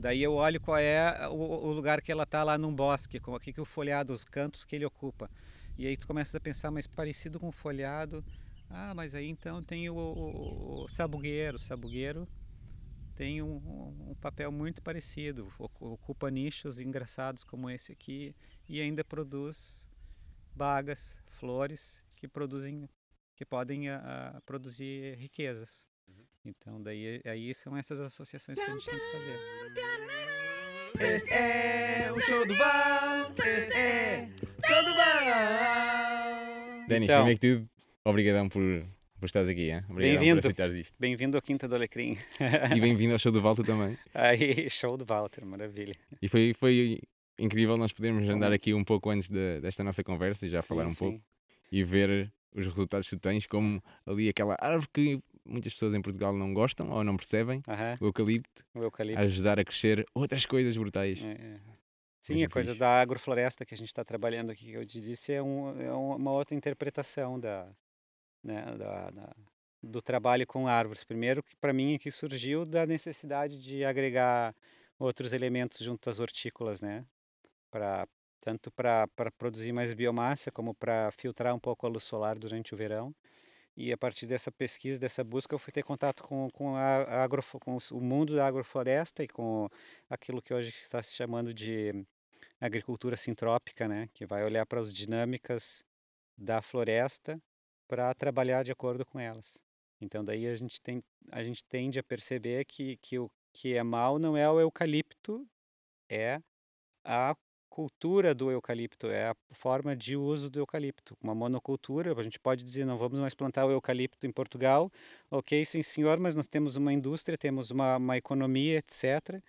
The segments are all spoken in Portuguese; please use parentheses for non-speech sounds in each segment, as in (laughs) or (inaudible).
Daí eu olho qual é o, lugar que ela está lá num bosque, com aqui que o folhado, os cantos que ele ocupa. E aí tu começas a pensar, mas parecido com o folhado. Ah, mas aí então tem o, o, o sabugueiro. O sabugueiro tem um, um, papel muito parecido, ocupa nichos engraçados como esse aqui e ainda produz bagas, flores que produzem, que podem uh, produzir riquezas. Então daí aí são essas associações que a gente tem que fazer. Este é o show do Val, este é o show do Val. Dani, então, primeiro que tudo, obrigadão por por estares aqui, hein? Bem-vindo. Bem-vindo ao Quinta do Alecrim. e bem-vindo ao show do Walter também. Aí, show do Walter, maravilha. E foi, foi incrível nós podermos andar aqui um pouco antes de, desta nossa conversa e já sim, falar um sim. pouco e ver os resultados que tu tens, como ali aquela árvore que muitas pessoas em Portugal não gostam ou não percebem, uh -huh. o, eucalipto, o eucalipto, ajudar a crescer outras coisas brutais. É, é. Sim, a coisa da agrofloresta que a gente está trabalhando aqui, que eu te disse, é, um, é uma outra interpretação da, né, da, da, do trabalho com árvores. Primeiro, que para mim que surgiu da necessidade de agregar outros elementos junto às hortícolas, né? Pra, tanto para produzir mais biomassa, como para filtrar um pouco a luz solar durante o verão. E a partir dessa pesquisa, dessa busca, eu fui ter contato com, com, a, agro, com o mundo da agrofloresta e com aquilo que hoje está se chamando de agricultura sintrópica, né? que vai olhar para as dinâmicas da floresta para trabalhar de acordo com elas. Então daí a gente tem a gente tende a perceber que que o que é mal não é o eucalipto, é a cultura do eucalipto, é a forma de uso do eucalipto. Uma monocultura, a gente pode dizer, não vamos mais plantar o eucalipto em Portugal, ok, sim senhor, mas nós temos uma indústria, temos uma, uma economia, etc.,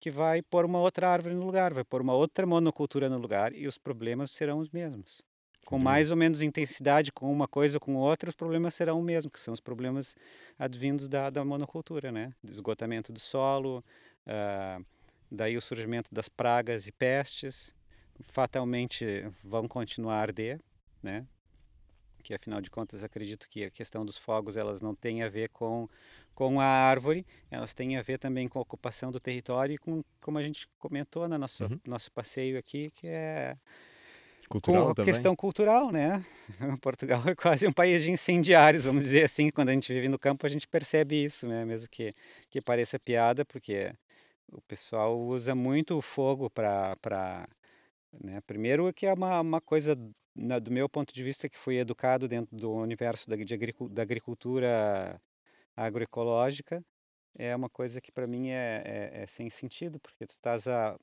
que vai pôr uma outra árvore no lugar, vai pôr uma outra monocultura no lugar e os problemas serão os mesmos com mais ou menos intensidade com uma coisa ou com outra, os problemas serão o mesmo, que são os problemas advindos da, da monocultura, né? Esgotamento do solo, uh, daí o surgimento das pragas e pestes, fatalmente vão continuar a arder, né? Que afinal de contas acredito que a questão dos fogos elas não tem a ver com com a árvore, elas têm a ver também com a ocupação do território e com como a gente comentou no nosso uhum. nosso passeio aqui, que é Cultural com a questão cultural, né? (laughs) Portugal é quase um país de incendiários, vamos dizer assim. Quando a gente vive no campo, a gente percebe isso, né? Mesmo que, que pareça piada, porque o pessoal usa muito o fogo para. Né? Primeiro, que é uma, uma coisa, na, do meu ponto de vista, que fui educado dentro do universo da, de, da agricultura agroecológica, é uma coisa que para mim é, é, é, sem sentido, porque tu estás a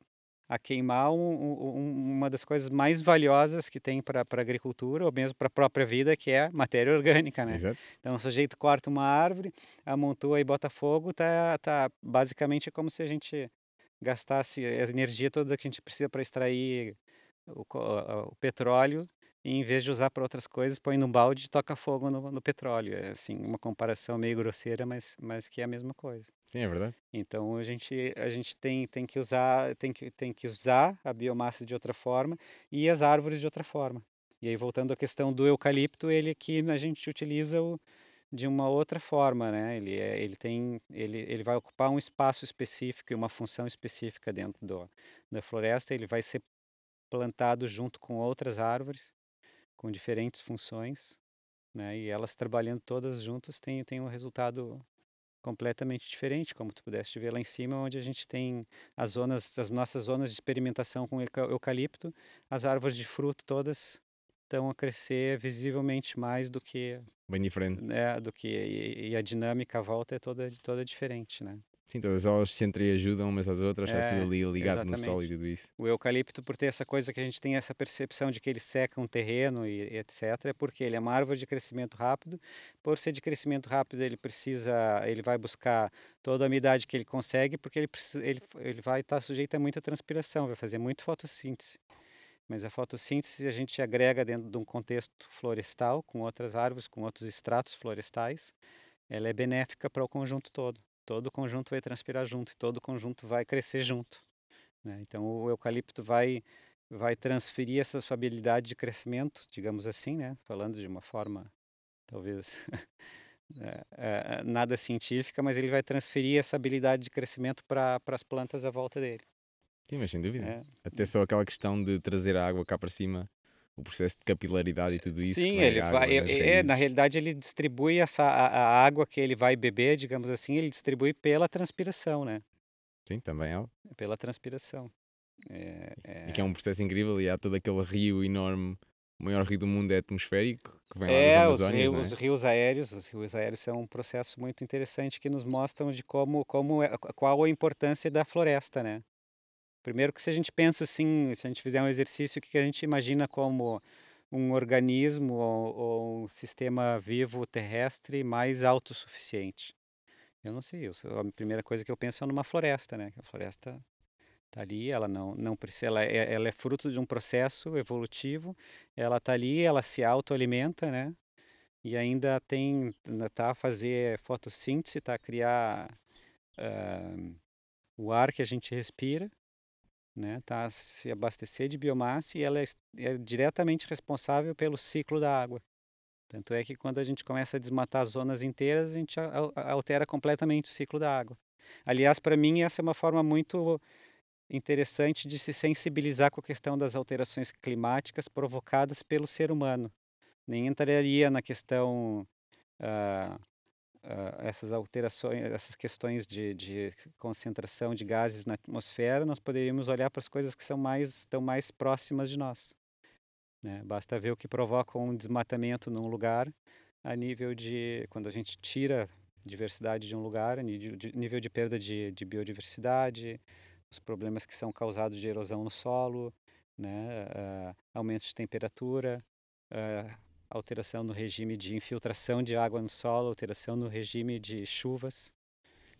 a queimar um, um, uma das coisas mais valiosas que tem para a agricultura, ou mesmo para a própria vida, que é matéria (laughs) orgânica, né? Exato. Então, o sujeito corta uma árvore, amontoa e bota fogo, tá, tá basicamente é como se a gente gastasse a energia toda que a gente precisa para extrair o, o petróleo e em vez de usar para outras coisas, põe no balde e toca fogo no, no, petróleo. É assim, uma comparação meio grosseira, mas, mas que é a mesma coisa. Sim, é verdade. Então a gente, a gente tem, tem, que usar, tem, que, tem que usar a biomassa de outra forma e as árvores de outra forma. E aí, voltando à questão do eucalipto, ele aqui a gente utiliza o, de uma outra forma, né? Ele, é, ele, tem, ele, ele vai ocupar um espaço específico e uma função específica dentro do, da floresta. Ele vai ser plantado junto com outras árvores com diferentes funções, né? E elas trabalhando todas juntas tem, tem um resultado completamente diferente, como tu pudeste ver lá em cima, onde a gente tem as zonas, as nossas zonas de experimentação com eucalipto, as árvores de fruto todas estão a crescer visivelmente mais do que bem diferente, né, do que e, e a dinâmica à volta é toda toda diferente, né? Sim, todas elas se entreajudam umas às outras, está tudo ali ligado exatamente. no solo e tudo isso. O eucalipto, por ter essa coisa que a gente tem essa percepção de que ele seca um terreno e, e etc, é porque ele é uma árvore de crescimento rápido. Por ser de crescimento rápido, ele precisa, ele vai buscar toda a umidade que ele consegue, porque ele, precisa, ele, ele vai estar sujeito a muita transpiração, vai fazer muito fotossíntese. Mas a fotossíntese a gente agrega dentro de um contexto florestal, com outras árvores, com outros estratos florestais, ela é benéfica para o conjunto todo todo o conjunto vai transpirar junto e todo o conjunto vai crescer junto. Né? Então o eucalipto vai vai transferir essa sua habilidade de crescimento, digamos assim, né? Falando de uma forma talvez (laughs) é, nada científica, mas ele vai transferir essa habilidade de crescimento para as plantas à volta dele. Sim, mas sem dúvida. É. Até só aquela questão de trazer a água cá para cima, o processo de capilaridade e tudo isso. Sim, ele vai. É, é, na realidade, ele distribui essa, a, a, água que ele vai beber, digamos assim, ele distribui pela transpiração, né? Sim, também é. Pela transpiração. É, é... E que é um processo incrível e há todo aquele rio enorme, o maior rio do mundo é atmosférico, que vem é, lá das Amazônias, os, é? os rios aéreos, os rios aéreos são um processo muito interessante que nos mostram de como, como é, qual a importância da floresta, né? Primeiro que se a gente pensa assim, se a gente fizer um exercício que a gente imagina como um organismo ou, ou um sistema vivo terrestre mais autossuficiente. Eu não sei, eu, a primeira coisa que eu penso é numa floresta, né? A floresta está ali, ela não, não precisa, ela é, ela é fruto de um processo evolutivo, ela está ali, ela se autoalimenta, né? E ainda tem, tá a fazer fotossíntese, tá a criar uh, o ar que a gente respira, né, tá se abastecer de biomassa e ela é, é, diretamente responsável pelo ciclo da água. Tanto é que quando a gente começa a desmatar zonas inteiras, a gente altera completamente o ciclo da água. Aliás, para mim, essa é uma forma muito interessante de se sensibilizar com a questão das alterações climáticas provocadas pelo ser humano. Nem entraria na questão uh, uh, essas alterações, essas questões de, de, concentração de gases na atmosfera, nós poderíamos olhar para as coisas que são mais, estão mais próximas de nós. Né? Basta ver o que provoca um desmatamento num lugar a nível de, quando a gente tira diversidade de um lugar, nível de, perda de, de biodiversidade, os problemas que são causados de erosão no solo, né? Uh, aumento de temperatura, uh, alteração no regime de infiltração de água no solo, alteração no regime de chuvas.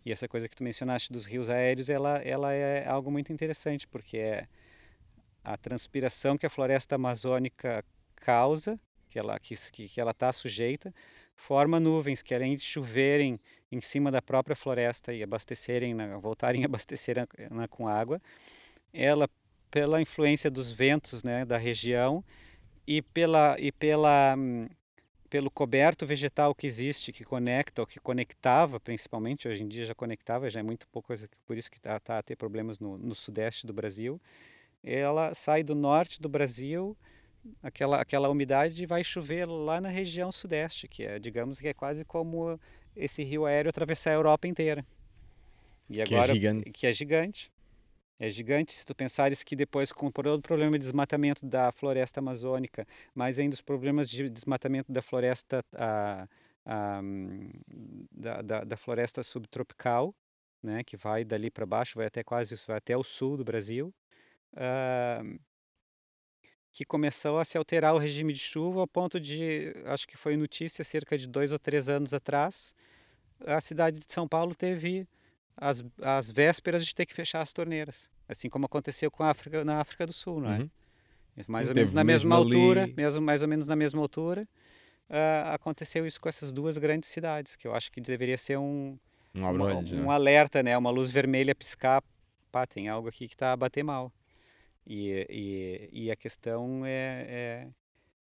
E essa coisa que tu mencionaste dos rios aéreos, ela, ela é algo muito interessante, porque é a transpiração que a floresta amazônica causa, que ela que, que ela está sujeita, forma nuvens que além de choverem em cima da própria floresta e abastecerem, voltarem a abastecer com água, ela pela influência dos ventos, né, da região, e pela e pela pelo coberto vegetal que existe, que conecta, ou que conectava principalmente, hoje em dia já conectava, já é muito pouco, por isso que está tá a ter problemas no, no, sudeste do Brasil. Ela sai do norte do Brasil, aquela, aquela umidade, vai chover lá na região sudeste, que é, digamos que é quase como esse rio aéreo atravessar a Europa inteira. E agora, que é gigante. Que é gigante é gigante se tu pensares que depois com todo o problema de desmatamento da floresta amazônica, mais ainda os problemas de desmatamento da floresta a, a, da, da, da, floresta subtropical, né, que vai dali para baixo, vai até quase vai até o sul do Brasil, uh, que começou a se alterar o regime de chuva ao ponto de, acho que foi notícia cerca de dois ou três anos atrás, a cidade de São Paulo teve as, as vésperas de ter que fechar as torneiras, assim como aconteceu com a África, na África do Sul, não é? Uhum. Mais ou menos na mesma altura, ali... mesmo, mais ou menos na mesma altura, uh, aconteceu isso com essas duas grandes cidades, que eu acho que deveria ser um, um, uma, um alerta, né? Uma luz vermelha piscar, pá, tem algo aqui que está a bater mal. E, e, e a questão é, é,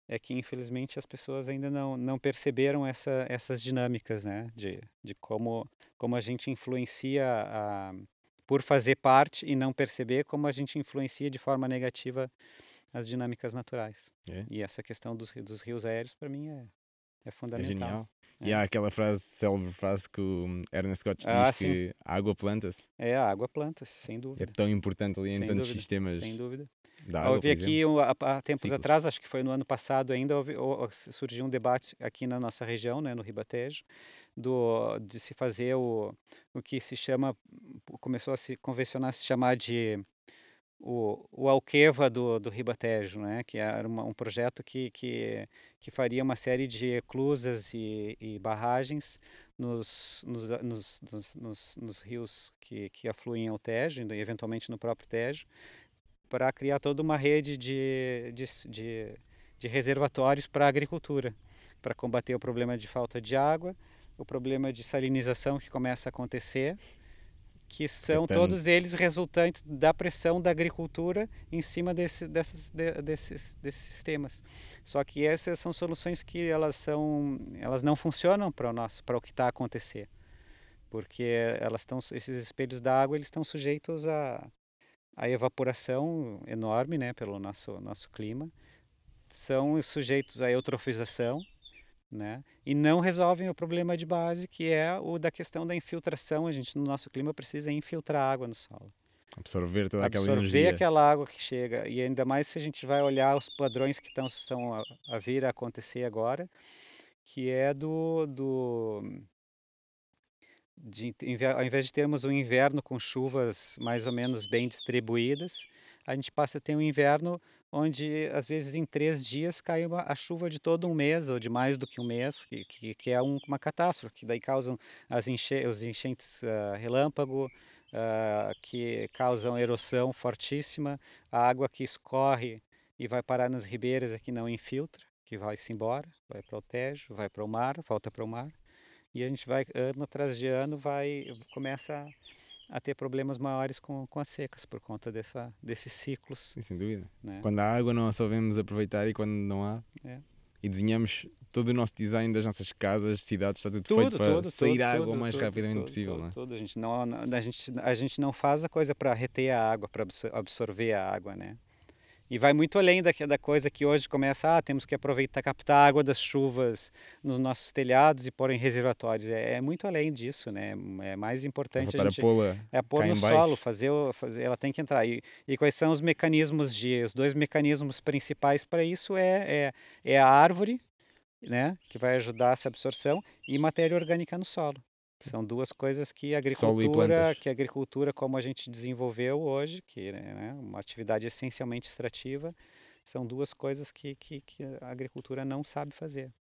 é que infelizmente as pessoas ainda não, não perceberam essa, essas dinâmicas, né? De, de como, como a gente influencia a, por fazer parte e não perceber como a gente influencia de forma negativa as dinâmicas naturais. É. E essa questão dos, dos rios aéreos para mim é, é fundamental. É genial. É. E há aquela frase, célebre frase que o Ernest Scott ah, diz sim. que a água planta-se. É, a água planta-se, sem dúvida. É tão importante ali sem em tantos dúvida, sistemas. Sem dúvida. Da houve aqui, há, tempos Ciclos. atrás, acho que foi no ano passado ainda, houve, surgiu um debate aqui na nossa região, né, no Ribatejo, do, de se fazer o, o que se chama, começou a se convencionar a se chamar de o, o Alqueva do, do Ribatejo, né? que era uma, um projeto que, que, que faria uma série de eclusas e, e barragens nos, nos, nos, nos, nos rios que, que afluem ao Tejo, e eventualmente no próprio Tejo, para criar toda uma rede de, de, de, de reservatórios para a agricultura, para combater o problema de falta de água, o problema de salinização que começa a acontecer, que são todos eles resultantes da pressão da agricultura em cima desse, dessas, de, desses, desses sistemas. Só que essas são soluções que elas são, elas não funcionam para o nosso, para o que está a acontecer, porque elas estão, esses espelhos da água eles estão sujeitos a, a evaporação enorme, né, pelo nosso nosso clima, são sujeitos à eutrofização né? E não resolvem o problema de base, que é o da questão da infiltração. A gente, no nosso clima, precisa infiltrar água no solo. Absorver toda aquela Absorver energia. aquela água que chega. E ainda mais se a gente vai olhar os padrões que estão, estão a, a vir a acontecer agora, que é do... do de, ao invés de termos um inverno com chuvas mais ou menos bem distribuídas, a gente passa a ter um inverno onde às vezes em três dias cai uma, a chuva de todo um mês ou de mais do que um mês, que, que, que é um, uma catástrofe, que daí causam as enche, os enchentes uh, relâmpago, uh, que causam erosão fortíssima, a água que escorre e vai parar nas ribeiras aqui não infiltra, que vai-se embora, vai para o Tejo, vai para o mar, volta para o mar, e a gente vai ano atrás de ano vai começa a a ter problemas maiores com, com as secas por conta dessa, desses ciclos. Sim, sem dúvida. Né? Quando há água não a sabemos aproveitar e quando não há. É. E desenhamos todo o nosso design das nossas casas, cidades, está tudo, tudo feito para tudo, sair tudo, a água o mais rapidamente possível. é? tudo. A, gente não, a, gente, a gente não faz a coisa para reter a água, para absorver a água, né? E vai muito além da, da coisa que hoje começa, ah, temos que aproveitar, captar a água das chuvas nos nossos telhados e pôr em reservatórios. É, é muito além disso, né? É mais importante a gente é pôr no solo, fazer, fazer, ela tem que entrar. E, e quais são os mecanismos de, os dois mecanismos principais para isso é, é, é a árvore, né, que vai ajudar essa absorção e matéria orgânica no solo. São duas coisas que a agricultura, que a agricultura como a gente desenvolveu hoje, que é né, uma atividade essencialmente extrativa, são duas coisas que, que, que a agricultura não sabe fazer.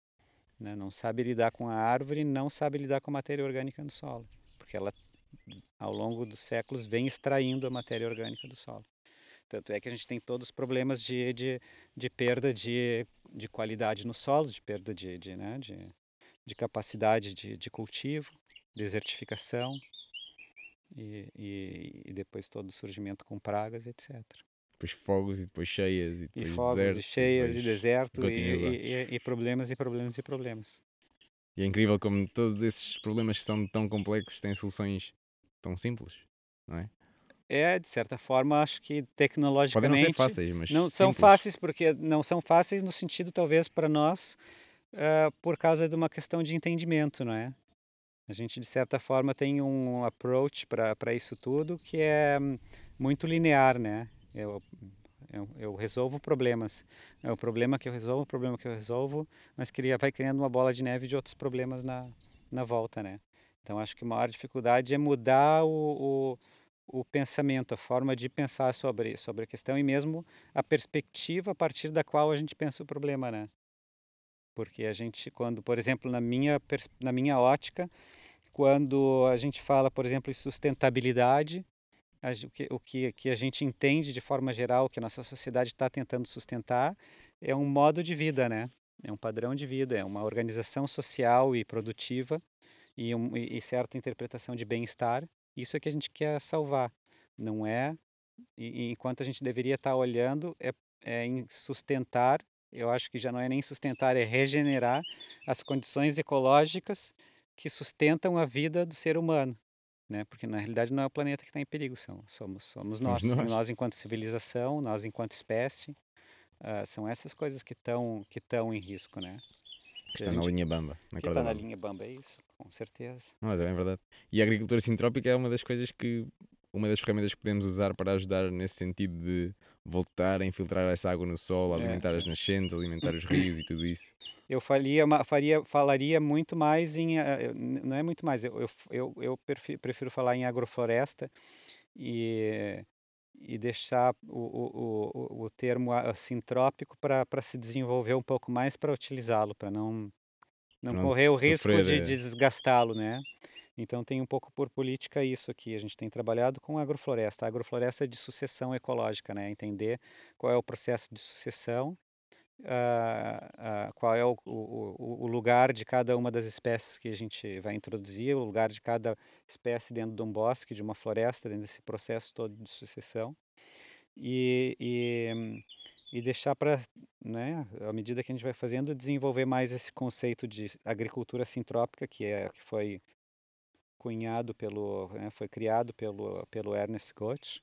Né? Não sabe lidar com a árvore, não sabe lidar com a matéria orgânica no solo, porque ela, ao longo dos séculos, vem extraindo a matéria orgânica do solo. Tanto é que a gente tem todos os problemas de, de, de perda de, de qualidade no solo, de perda de, de, né, de, de capacidade de, de cultivo desertificação e, e, e, depois todo o surgimento com pragas, etc. Depois fogos e depois cheias e depois e fogos deserto, e cheias e, deserto e, e, problemas e problemas e problemas. E é incrível como todos esses problemas que são tão complexos têm soluções tão simples, não é? É, de certa forma, acho que tecnologicamente. Podem não ser fáceis, mas. Não simples. são fáceis, porque não são fáceis no sentido, talvez, para nós, uh, por causa de uma questão de entendimento, não é? A gente, de certa forma, tem um approach para isso tudo que é muito linear, né? Eu, eu, eu, resolvo problemas. É o problema que eu resolvo, o problema que eu resolvo, mas cria, vai criando uma bola de neve de outros problemas na, na volta, né? Então, acho que a maior dificuldade é mudar o, o, o pensamento, a forma de pensar sobre, sobre a questão e mesmo a perspectiva a partir da qual a gente pensa o problema, né? Porque a gente, quando, por exemplo, na minha, na minha ótica, quando a gente fala, por exemplo, em sustentabilidade, a, o, que, o que, que a gente entende de forma geral que a nossa sociedade está tentando sustentar é um modo de vida, né? É um padrão de vida, é uma organização social e produtiva e, um, e certa interpretação de bem-estar. Isso é que a gente quer salvar, não é? E, enquanto a gente deveria estar olhando é, é em sustentar eu acho que já não é nem sustentar, é regenerar as condições ecológicas que sustentam a vida do ser humano. Né? Porque na realidade não é o planeta que está em perigo, são, somos, somos, nós. somos nós. Nós enquanto civilização, nós enquanto espécie, uh, são essas coisas que estão que em risco, né? Está na linha bamba. Na que está na linha bamba, é isso, com certeza. Mas é bem verdade. E a agricultura sintrópica é uma das coisas que uma das ferramentas que podemos usar para ajudar nesse sentido de voltar a infiltrar essa água no solo, é. alimentar as nascentes, alimentar os rios e tudo isso. Eu faria, faria, falaria muito mais em. Eh, não é muito mais, eu, eu, eu prefiro falar em agrofloresta e, e deixar o, o, o, o termo sintrópico para se desenvolver um pouco mais para utilizá-lo, para não, não, correr o risco de, de desgastá-lo, né? Então tem um pouco por política isso aqui. A gente tem trabalhado com agrofloresta. A agrofloresta é de sucessão ecológica, né? Entender qual é o processo de sucessão uh, uh, qual é o, o, o, lugar de cada uma das espécies que a gente vai introduzir, o lugar de cada espécie dentro de um bosque, de uma floresta, dentro desse processo todo de sucessão. E, e, e deixar para, né, à medida que a gente vai fazendo, desenvolver mais esse conceito de agricultura sintrópica, que é que foi cunhado pelo, né, foi criado pelo, pelo Ernest Gotch,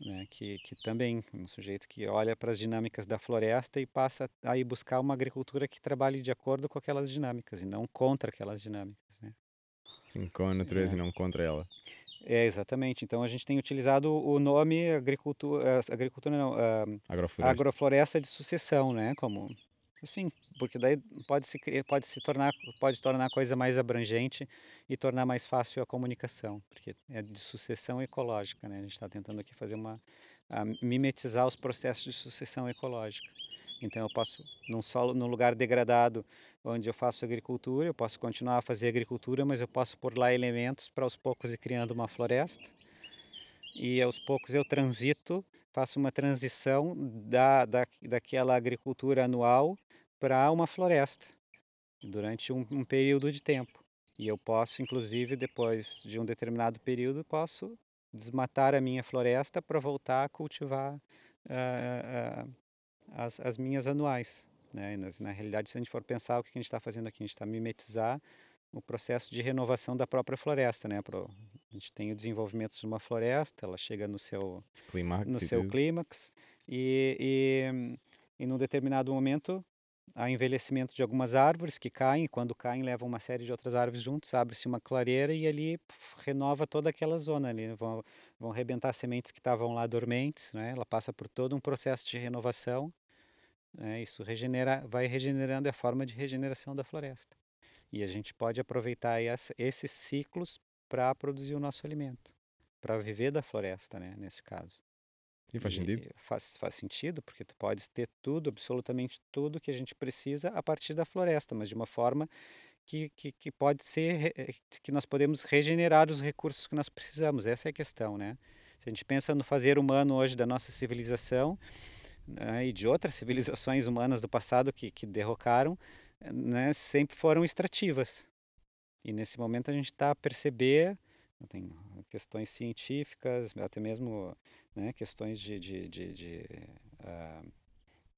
né, que, que também um sujeito que olha para as dinâmicas da floresta e passa a ir buscar uma agricultura que trabalhe de acordo com aquelas dinâmicas e não contra aquelas dinâmicas. Né? Sim, com a natureza é. e não contra ela. É, exatamente. Então a gente tem utilizado o nome agricultura, agricultura não, uh, agrofloresta. agrofloresta de sucessão, né? Como Sim, porque daí pode se, pode se tornar, pode tornar a coisa mais abrangente e tornar mais fácil a comunicação, porque é de sucessão ecológica, né? A gente está tentando aqui fazer uma, mimetizar os processos de sucessão ecológica. Então eu posso, num solo, num lugar degradado, onde eu faço agricultura, eu posso continuar a fazer agricultura, mas eu posso pôr lá elementos para aos poucos ir criando uma floresta. E aos poucos eu transito, faço uma transição da, da, daquela agricultura anual para uma floresta durante um, um, período de tempo. E eu posso, inclusive, depois de um determinado período, posso desmatar a minha floresta para voltar a cultivar uh, uh, as, as, minhas anuais. Né? Nas, na realidade, se a gente for pensar o que a gente está fazendo aqui, a gente está mimetizar o processo de renovação da própria floresta. Né? Pro, a gente tem o desenvolvimento de uma floresta, ela chega no seu clímax, no seu clímax e, e, e num determinado momento há envelhecimento de algumas árvores que caem, e quando caem levam uma série de outras árvores juntos, abre-se uma clareira e ali puf, renova toda aquela zona ali, vão, vão rebentar sementes que estavam lá dormentes, né? ela passa por todo um processo de renovação, né? isso regenera, vai regenerando a forma de regeneração da floresta. E a gente pode aproveitar esses ciclos para produzir o nosso alimento, para viver da floresta, né, nesse caso. Sim, faz sentido. Faz, faz sentido, porque tu podes ter tudo, absolutamente tudo que a gente precisa a partir da floresta, mas de uma forma que, que, que pode ser, eh, que nós podemos regenerar os recursos que nós precisamos. Essa é a questão, né? Se a gente pensa no fazer humano hoje da nossa civilização né, e de outras (laughs) civilizações humanas do passado que, que derrocaram, né, sempre foram extrativas. E nesse momento a gente está a perceber, tem questões científicas, até mesmo né, questões de, de, de, de, uh,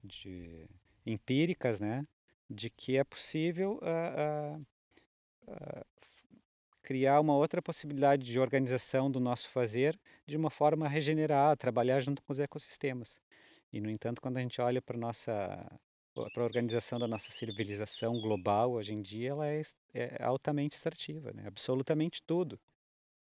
de, empíricas, né, de que é possível uh, uh, criar uma outra possibilidade de organização do nosso fazer de uma forma a regenerar, a trabalhar junto com os ecossistemas. E, no entanto, quando a gente olha para nossa para a organização da nossa civilização global hoje em dia, ela é, é altamente extrativa, né? absolutamente tudo.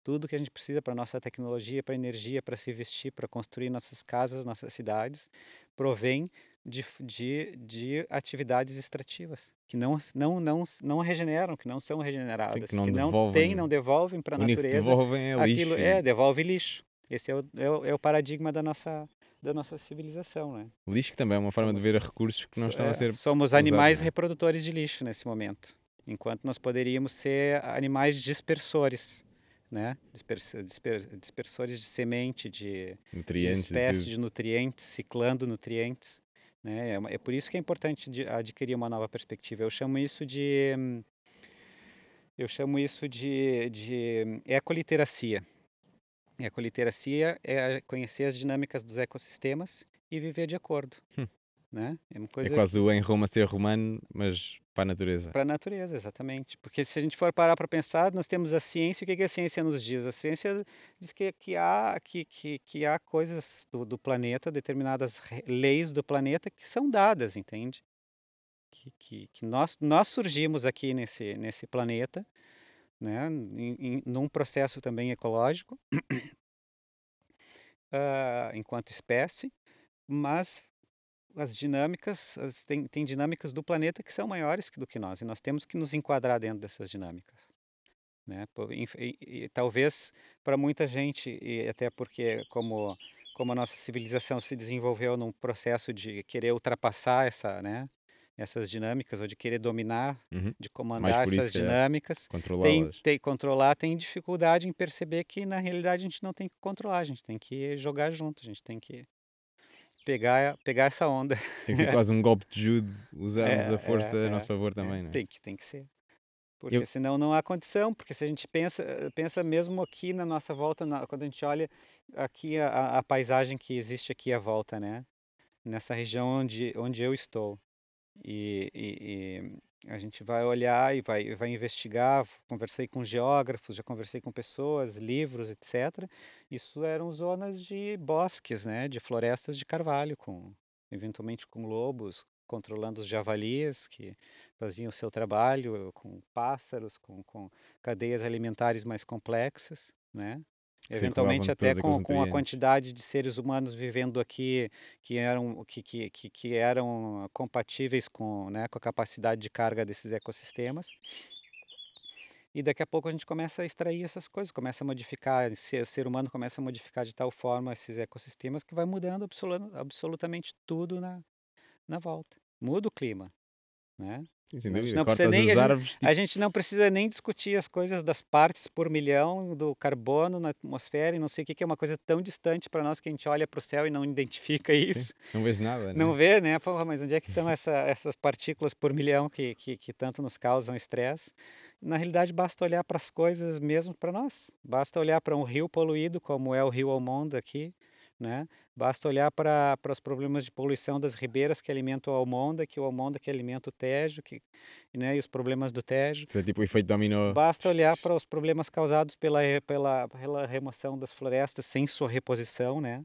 Tudo que a gente precisa para nossa tecnologia, para energia, para se vestir, para construir nossas casas, nossas cidades, provém de, de, de atividades extrativas que não, não, não, não regeneram, que não são regeneradas, Sim, que não, que não têm, não devolvem para a natureza. Devolvem é aquilo, lixo. É, devolve lixo. Esse é o, é o, é o paradigma da nossa, da nossa civilização, né? Lixo que também é uma forma somos, de ver recursos que não estão é, a ser Somos animais né? reprodutores de lixo nesse momento, enquanto nós poderíamos ser animais dispersores né? Disper, dispersores de semente, de, nutrientes, de espécies, de, de nutrientes, ciclando nutrientes. Né? É, é, por isso que é importante de, adquirir uma nova perspectiva. Eu chamo isso de eu chamo isso de, de ecoliteracia. Ecoliteracia é conhecer as dinâmicas dos ecossistemas e viver de acordo. Hum. Né? É, uma é coisa é quase o em Roma ser romano, mas para a natureza. Para a natureza, exatamente. Porque se a gente for parar para pensar, nós temos a ciência, o que, que a ciência nos diz? A ciência diz que, que, há, que, que, que há coisas do, do planeta, determinadas leis do planeta que são dadas, entende? Que, que, que nós, nós surgimos aqui nesse, nesse planeta, né, em, em, num processo também ecológico, uh, (coughs) enquanto espécie, mas as dinâmicas, as, tem, tem dinâmicas do planeta que são maiores do que nós, e nós temos que nos enquadrar dentro dessas dinâmicas. Né? E, e, e, talvez para muita gente, e até porque como, como a nossa civilização se desenvolveu num processo de querer ultrapassar essa, né, essas dinâmicas, ou de querer dominar, uhum. de comandar essas é dinâmicas, tem, tem, controlar, tem dificuldade em perceber que na realidade a gente não tem que controlar, a gente tem que jogar junto, a gente tem que pegar, pegar essa onda. Tem que ser quase um golpe de judo, usarmos É, a força é, a nosso é, favor é, também, não é? tem que, tem que ser. Porque Eu, senão não há condição, porque se a gente pensa, pensa mesmo aqui na nossa volta, na- quando a gente olha aqui a, a- a paisagem que existe aqui à volta, né? Nessa região onde, onde eu estou. E, e- e a gente vai olhar e vai, vai investigar. Conversei com geógrafos, já conversei com pessoas, livros, etc. Isso eram zonas de bosques, né? De florestas de carvalho, com eventualmente com lobos controlando os javalis que faziam o seu trabalho, com pássaros, com, com cadeias alimentares mais complexas, né? Eventualmente até com, com a quantidade de seres humanos vivendo aqui que eram, que, que, que, que eram compatíveis com, né, com a capacidade de carga desses ecossistemas. E daqui a pouco a gente começa a extrair essas coisas, começa a modificar, o ser, humano começa a modificar de tal forma esses ecossistemas que vai mudando absolu- absolutamente tudo na, na volta. Muda o clima, né? Sim, A gente não precisa nem, a as gente, árvores, a tipo, gente não precisa nem discutir as coisas das partes por milhão do carbono na atmosfera e não sei o que, que é uma coisa tão distante para nós que a gente olha para o céu e não identifica sim, isso. não vês nada, Não né? vê, né? Porra, mas onde é que estão (laughs) essa, essas partículas por milhão que, que, que tanto nos causam estresse? Na realidade, basta olhar para as coisas mesmo para nós. Basta olhar para um rio poluído, como é o rio Almonda aqui, né? Basta olhar para para os problemas de poluição das ribeiras que alimentam o Almonda, que o Almonda que alimenta o Tejo, que, né? E os problemas do Tejo. Isso é tipo o efeito dominó. Basta olhar para os problemas causados pela, pela, pela remoção das florestas sem sua reposição, né?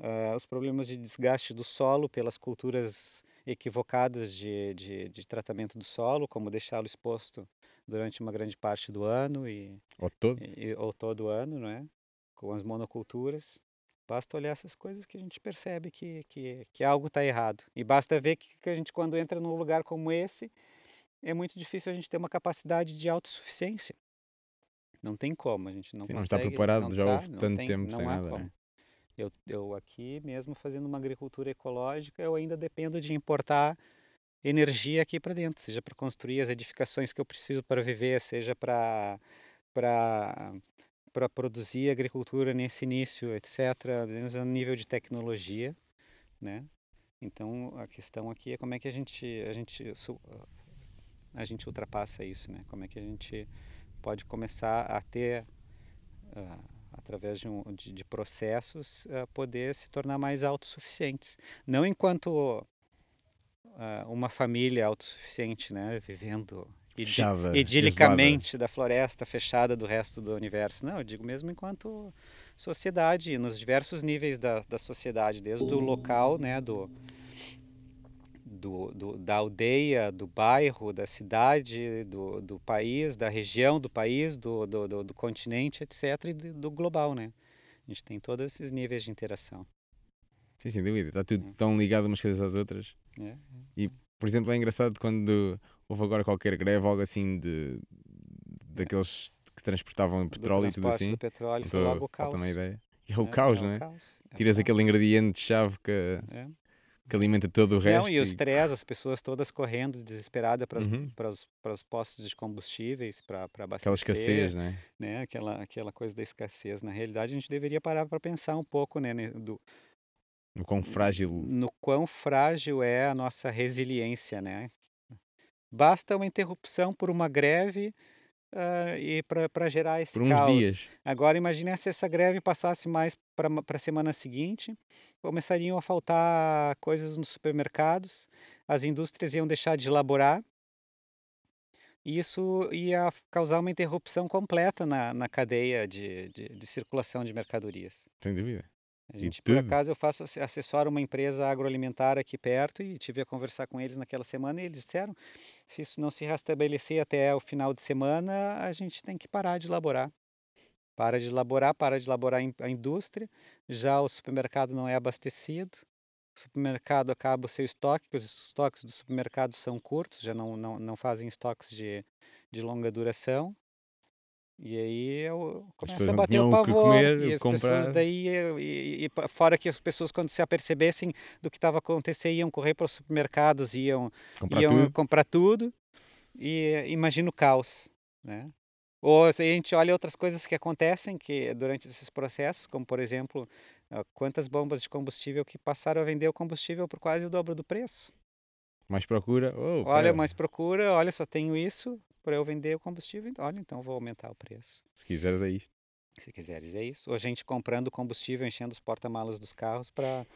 Ah, os problemas de desgaste do solo pelas culturas equivocadas de, de, de tratamento do solo, como deixá-lo exposto durante uma grande parte do ano e, Ou todo. e- ou todo ano, não é? Com as monoculturas. Basta olhar essas coisas que a gente percebe que, que, que algo está errado. E basta ver que, que a gente, quando entra num lugar como esse, é muito difícil a gente ter uma capacidade de autossuficiência. Não tem como, a gente não Sim, não está consegue, preparado, não já tá, houve tanto tem, tempo sem nada, né? Eu, eu aqui, mesmo fazendo uma agricultura ecológica, eu ainda dependo de importar energia aqui para dentro, seja para construir as edificações que eu preciso para viver, seja para para para produzir agricultura nesse início, etc., no nível de tecnologia, né? Então a questão aqui é como é que a gente a gente a gente ultrapassa isso, né? Como é que a gente pode começar a ter ah, através de, um, de, de processos ah, poder se tornar mais autossuficientes, não enquanto ah, uma família autossuficiente, né? Vivendo Fechada, idilicamente da floresta fechada do resto do universo. Não, eu digo mesmo enquanto sociedade, nos diversos níveis da, da sociedade, desde o local, né, do, do, do- da aldeia, do bairro, da cidade, do, do país, da região do país, do, do, do, do continente, etc., e do, global, né? A gente tem todos esses níveis de interação. Sim, sem dúvida. Está tudo Hum. tão ligado umas coisas às outras. né? Por exemplo, é engraçado quando houve agora qualquer greve, algo assim de daqueles que transportavam petróleo e tudo assim. do petróleo Não foi logo o caos. uma ideia. E é o né? caos, é não é? caos, é Tiras aquele ingrediente-chave que, É. que alimenta todo o resto. Não, e o e- estresse, as pessoas todas correndo desesperadas para, Uhum. para, os, para os postos de combustíveis, para, para Aquela abastecer, escassez, né? né? Aquela, aquela coisa da escassez. Na realidade, a gente deveria parar para pensar um pouco, né? Do, O quão frágil. no quão frágil é a nossa resiliência, né? Basta uma interrupção por uma greve ah, e para gerar esse Por uns caos. dias. Agora imagine se essa greve passasse mais para a semana seguinte, começariam a faltar coisas nos supermercados, as indústrias iam deixar de elaborar, e isso ia causar uma interrupção completa na, na cadeia de, de, de circulação de mercadorias. Sem dúvida. A gente, por acaso, eu faço assessoro uma empresa agroalimentar aqui perto e tive a conversar com eles naquela semana e eles disseram, se isso não se restabelecer até o final de semana, a gente tem que parar de elaborar. Para de elaborar, para de elaborar a indústria, já o supermercado não é abastecido, o supermercado acaba o seu estoque, os estoques do supermercado são curtos, já não, não, não fazem estoques de, de longa duração. E aí eu pessoas a bater o pavor. comer, e as pessoas comprar. daí, eh, e, e fora que as pessoas quando se apercebessem do que estava acontecendo, iam correr para os supermercados, iam, Comprar iam tudo. comprar tudo. E eh, imagina o caos, né? Ou se a gente olha outras coisas que acontecem que durante esses processos, como por exemplo, ah, quantas bombas de combustível que passaram a vender o combustível por quase o dobro do preço. Mais procura, oh, Olha, mais procura, olha, só tenho isso para eu vender o combustível, então, olha, então vou aumentar o preço. Se quiseres é isto. Se quiseres é isso. Ou a gente comprando combustível, enchendo os porta-malas dos carros para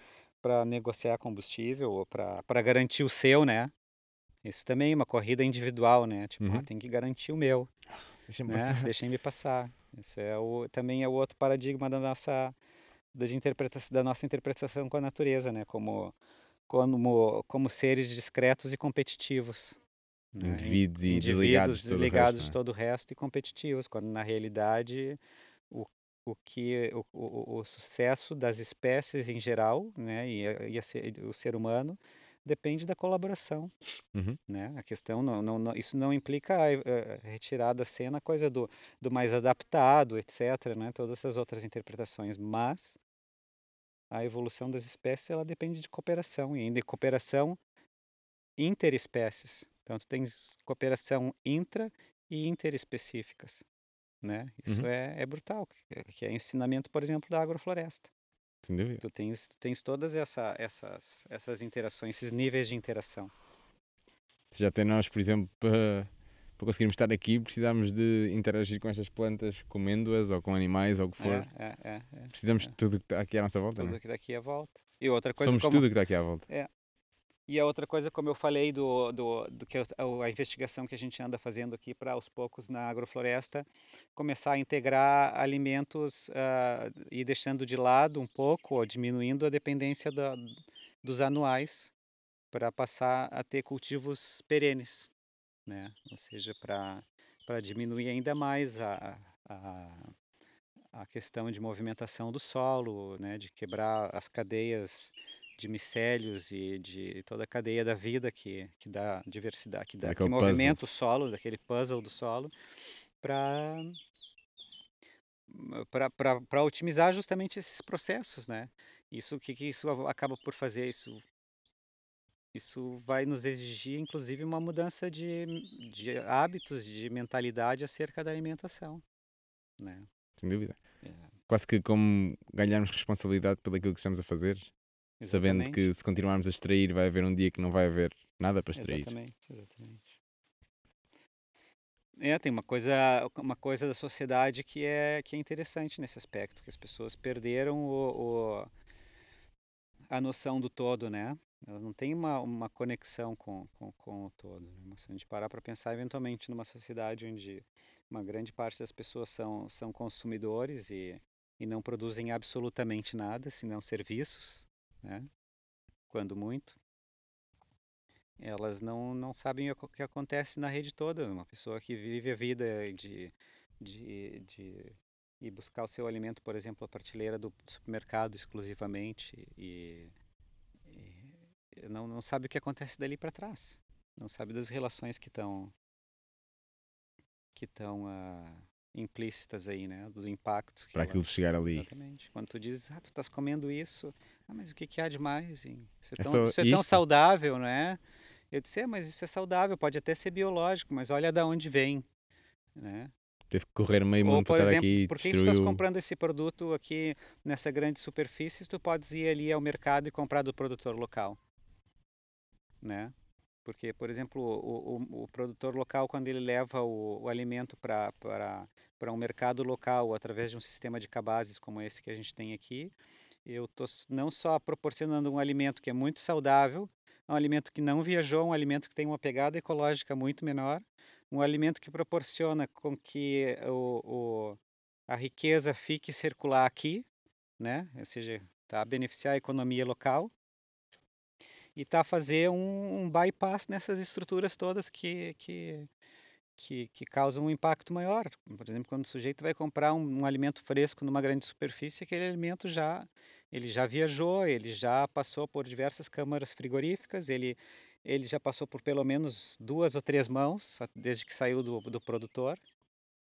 para negociar combustível ou para garantir o seu, né? Isso também é uma corrida individual, né? Tipo, ah, Uhum. tem que garantir o meu, Deixa-me né? passar. Deixem-me passar. Isso é o, também é o outro paradigma da nossa da, de interpretação, da nossa interpretação com a natureza, né? Como como como seres discretos e competitivos, né? In- Indivíduos e desligados de todo o desligados resto, de não é? todo o resto e competitivos, quando na realidade o, o que o, o, o sucesso das espécies em geral, né, e, e a o ser humano depende da colaboração, Uhum. né? A questão não, não, não- isso não implica a, eh, retirar da cena a coisa do, do mais adaptado, etc, né? Todas essas outras interpretações, mas a evolução das espécies ela depende de cooperação e ainda de cooperação interespécies. Então tu tens cooperação intra e interespecíficas, né? Isso Uhum. é, é brutal, que, é ensinamento, por exemplo, da agrofloresta. Sem dúvida. Tu tens, tu tens todas essa, essas, essas interações, esses níveis de interação. Se já até nós, por exemplo, para, para conseguirmos estar aqui, precisamos de interagir com estas plantas, comendo-as ou com animais ou o que for. É, é, é, é. Precisamos de tudo que está aqui à nossa volta, Tudo é? que daqui à volta. E outra coisa Somos como, tudo que está aqui à volta. E a outra coisa, como eu falei, do, do, do que eu- a investigação que a gente anda fazendo aqui para aos poucos na agrofloresta começar a integrar alimentos ah, e deixando de lado um pouco, ou diminuindo a dependência da, dos anuais para passar a ter cultivos perenes, né? Ou seja, para diminuir ainda mais a, a, a questão de movimentação do solo, né? De quebrar as cadeias de micélios e de toda a cadeia da vida que, que dá diversidade, que, dá, que Daquele puzzle. movimenta o solo, daquele puzzle do solo, para para otimizar justamente esses processos, né? Isso que, que isso acaba por fazer isso isso vai nos exigir inclusive uma mudança de, de hábitos, de mentalidade acerca da alimentação, né? Sem dúvida. É, Quase que como ganharmos responsabilidade pelo aquilo que estamos a fazer, sabendo exatamente. que se continuarmos a extrair, vai haver um dia que não vai haver nada para extrair. Exatamente, exatamente. É, tem uma coisa, uma coisa da sociedade que é, que é interessante nesse aspecto, que as pessoas perderam o, o- a noção do todo, né? Elas não têm uma, uma conexão com, com, com o todo. Né? Se a gente parar para pensar, eventualmente, numa sociedade onde uma grande parte das pessoas são, são consumidores e, e não produzem absolutamente nada, senão serviços, né? Quando muito elas não, não sabem o que acontece na rede toda. Uma pessoa que vive a vida de, de, de ir buscar o seu alimento, por exemplo, a prateleira do supermercado exclusivamente e, e não, não sabe o que acontece dali para trás. Não sabe das relações que estão que estão ah, implícitas aí, né? Dos impactos Para aquilo chegar ali. Exatamente. Quando tu dizes, ah, tu estás comendo isso, ah, mas o que, que há de mais? hein? Isso é, É tão, isso é tão saudável, né? Eu disse, é, mas isso é saudável, pode até ser biológico, mas olha da onde vem, né? Teve que correr meio mundo para estar aqui e por que tu estás comprando esse produto aqui nessa grande superfície, tu podes ir ali ao mercado e comprar do produtor local, né? Porque, por exemplo, o, o, o produtor local, quando ele leva o, o alimento para um mercado local através de um sistema de cabazes como esse que a gente tem aqui, eu estou não só proporcionando um alimento que é muito saudável, um alimento que não viajou, um alimento que tem uma pegada ecológica muito menor, um alimento que proporciona com que o, o, a riqueza fique circular aqui, né? Ou seja, tá beneficiar a economia local e tá a fazer um, um bypass nessas estruturas todas que, que, que, que causam um impacto maior. Por exemplo, quando o sujeito vai comprar um, um alimento fresco numa grande superfície, aquele alimento já ele já viajou, ele já passou por diversas câmaras frigoríficas, ele ele já passou por pelo menos duas ou três mãos desde que saiu do, do produtor,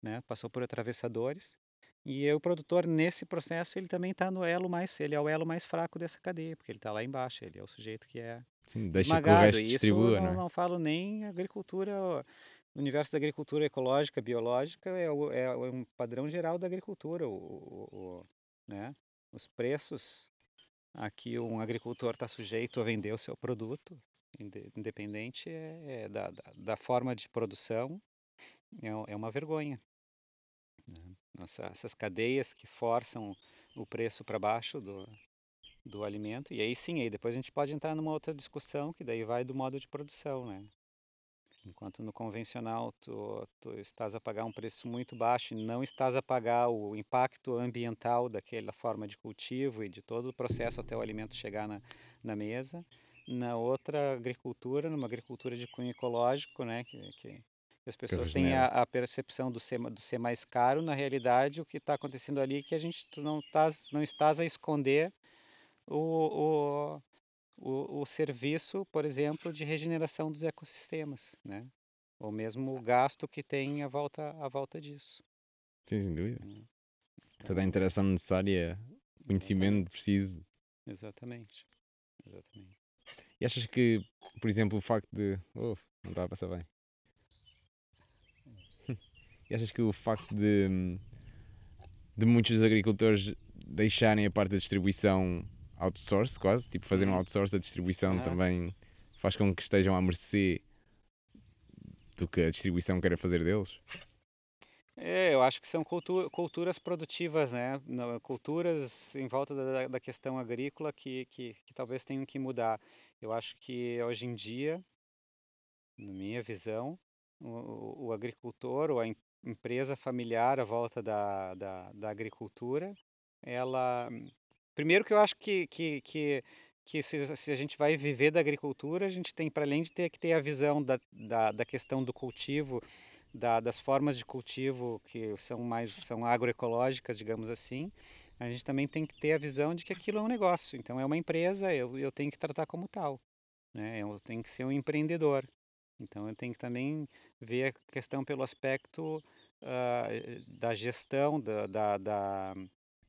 né? Passou por atravessadores. E o produtor nesse processo ele também está no elo mais, ele é o elo mais fraco dessa cadeia, porque ele está lá embaixo, ele é o sujeito que é Sim, deixa que o resto E isso distribua, não, não é? não falo nem agricultura o universo da agricultura ecológica, biológica, é, o, é um padrão geral da agricultura. O, o, né? Os preços, aqui um agricultor está sujeito a vender o seu produto, independente é, é da, da, da, forma de produção, é, é uma vergonha. Né? Nossa, essas cadeias que forçam o preço para baixo do, do alimento, e aí sim, aí depois a gente pode entrar numa outra discussão, que daí vai do modo de produção, né? Enquanto no convencional tu, tu estás a pagar um preço muito baixo e não estás a pagar o impacto ambiental daquela forma de cultivo e de todo o processo até o alimento chegar na, na mesa. Na outra agricultura, numa agricultura de cunho ecológico, né, que, que as pessoas têm a, a, percepção do ser, do ser mais caro, na realidade o que está acontecendo ali é que a gente não, estás, não estás a esconder o, o o, o serviço, por exemplo, de regeneração dos ecossistemas, né? Ou mesmo o gasto que tem à volta, à volta disso. Sim, sem dúvida. Então, Toda a interação necessária, conhecimento preciso. Exatamente. Exatamente. E achas que, por exemplo, o facto de. Oh, não estava a passar bem. E achas que o facto de, de muitos agricultores deixarem a parte da distribuição outsource quase, tipo fazer um uhum. outsource da distribuição ah. também faz com que estejam à mercê do que a distribuição queira fazer deles? É, eu acho que são cultu culturas produtivas, né? Culturas em volta da, da questão agrícola que, que, que, talvez tenham que mudar. Eu acho que hoje em dia, na minha visão, o, o agricultor ou a empresa familiar à volta da, da, da agricultura, ela Primeiro que eu acho que, que, que, que se, se, a gente vai viver da agricultura, a gente tem, para além de ter que ter a visão da, da, da questão do cultivo, da, das formas de cultivo que são mais são agroecológicas, digamos assim, a gente também tem que ter a visão de que aquilo é um negócio. Então é uma empresa, eu, eu tenho que tratar como tal. Né? Eu tenho que ser um empreendedor. Então eu tenho que também ver a questão pelo aspecto uh, da gestão, da, da, da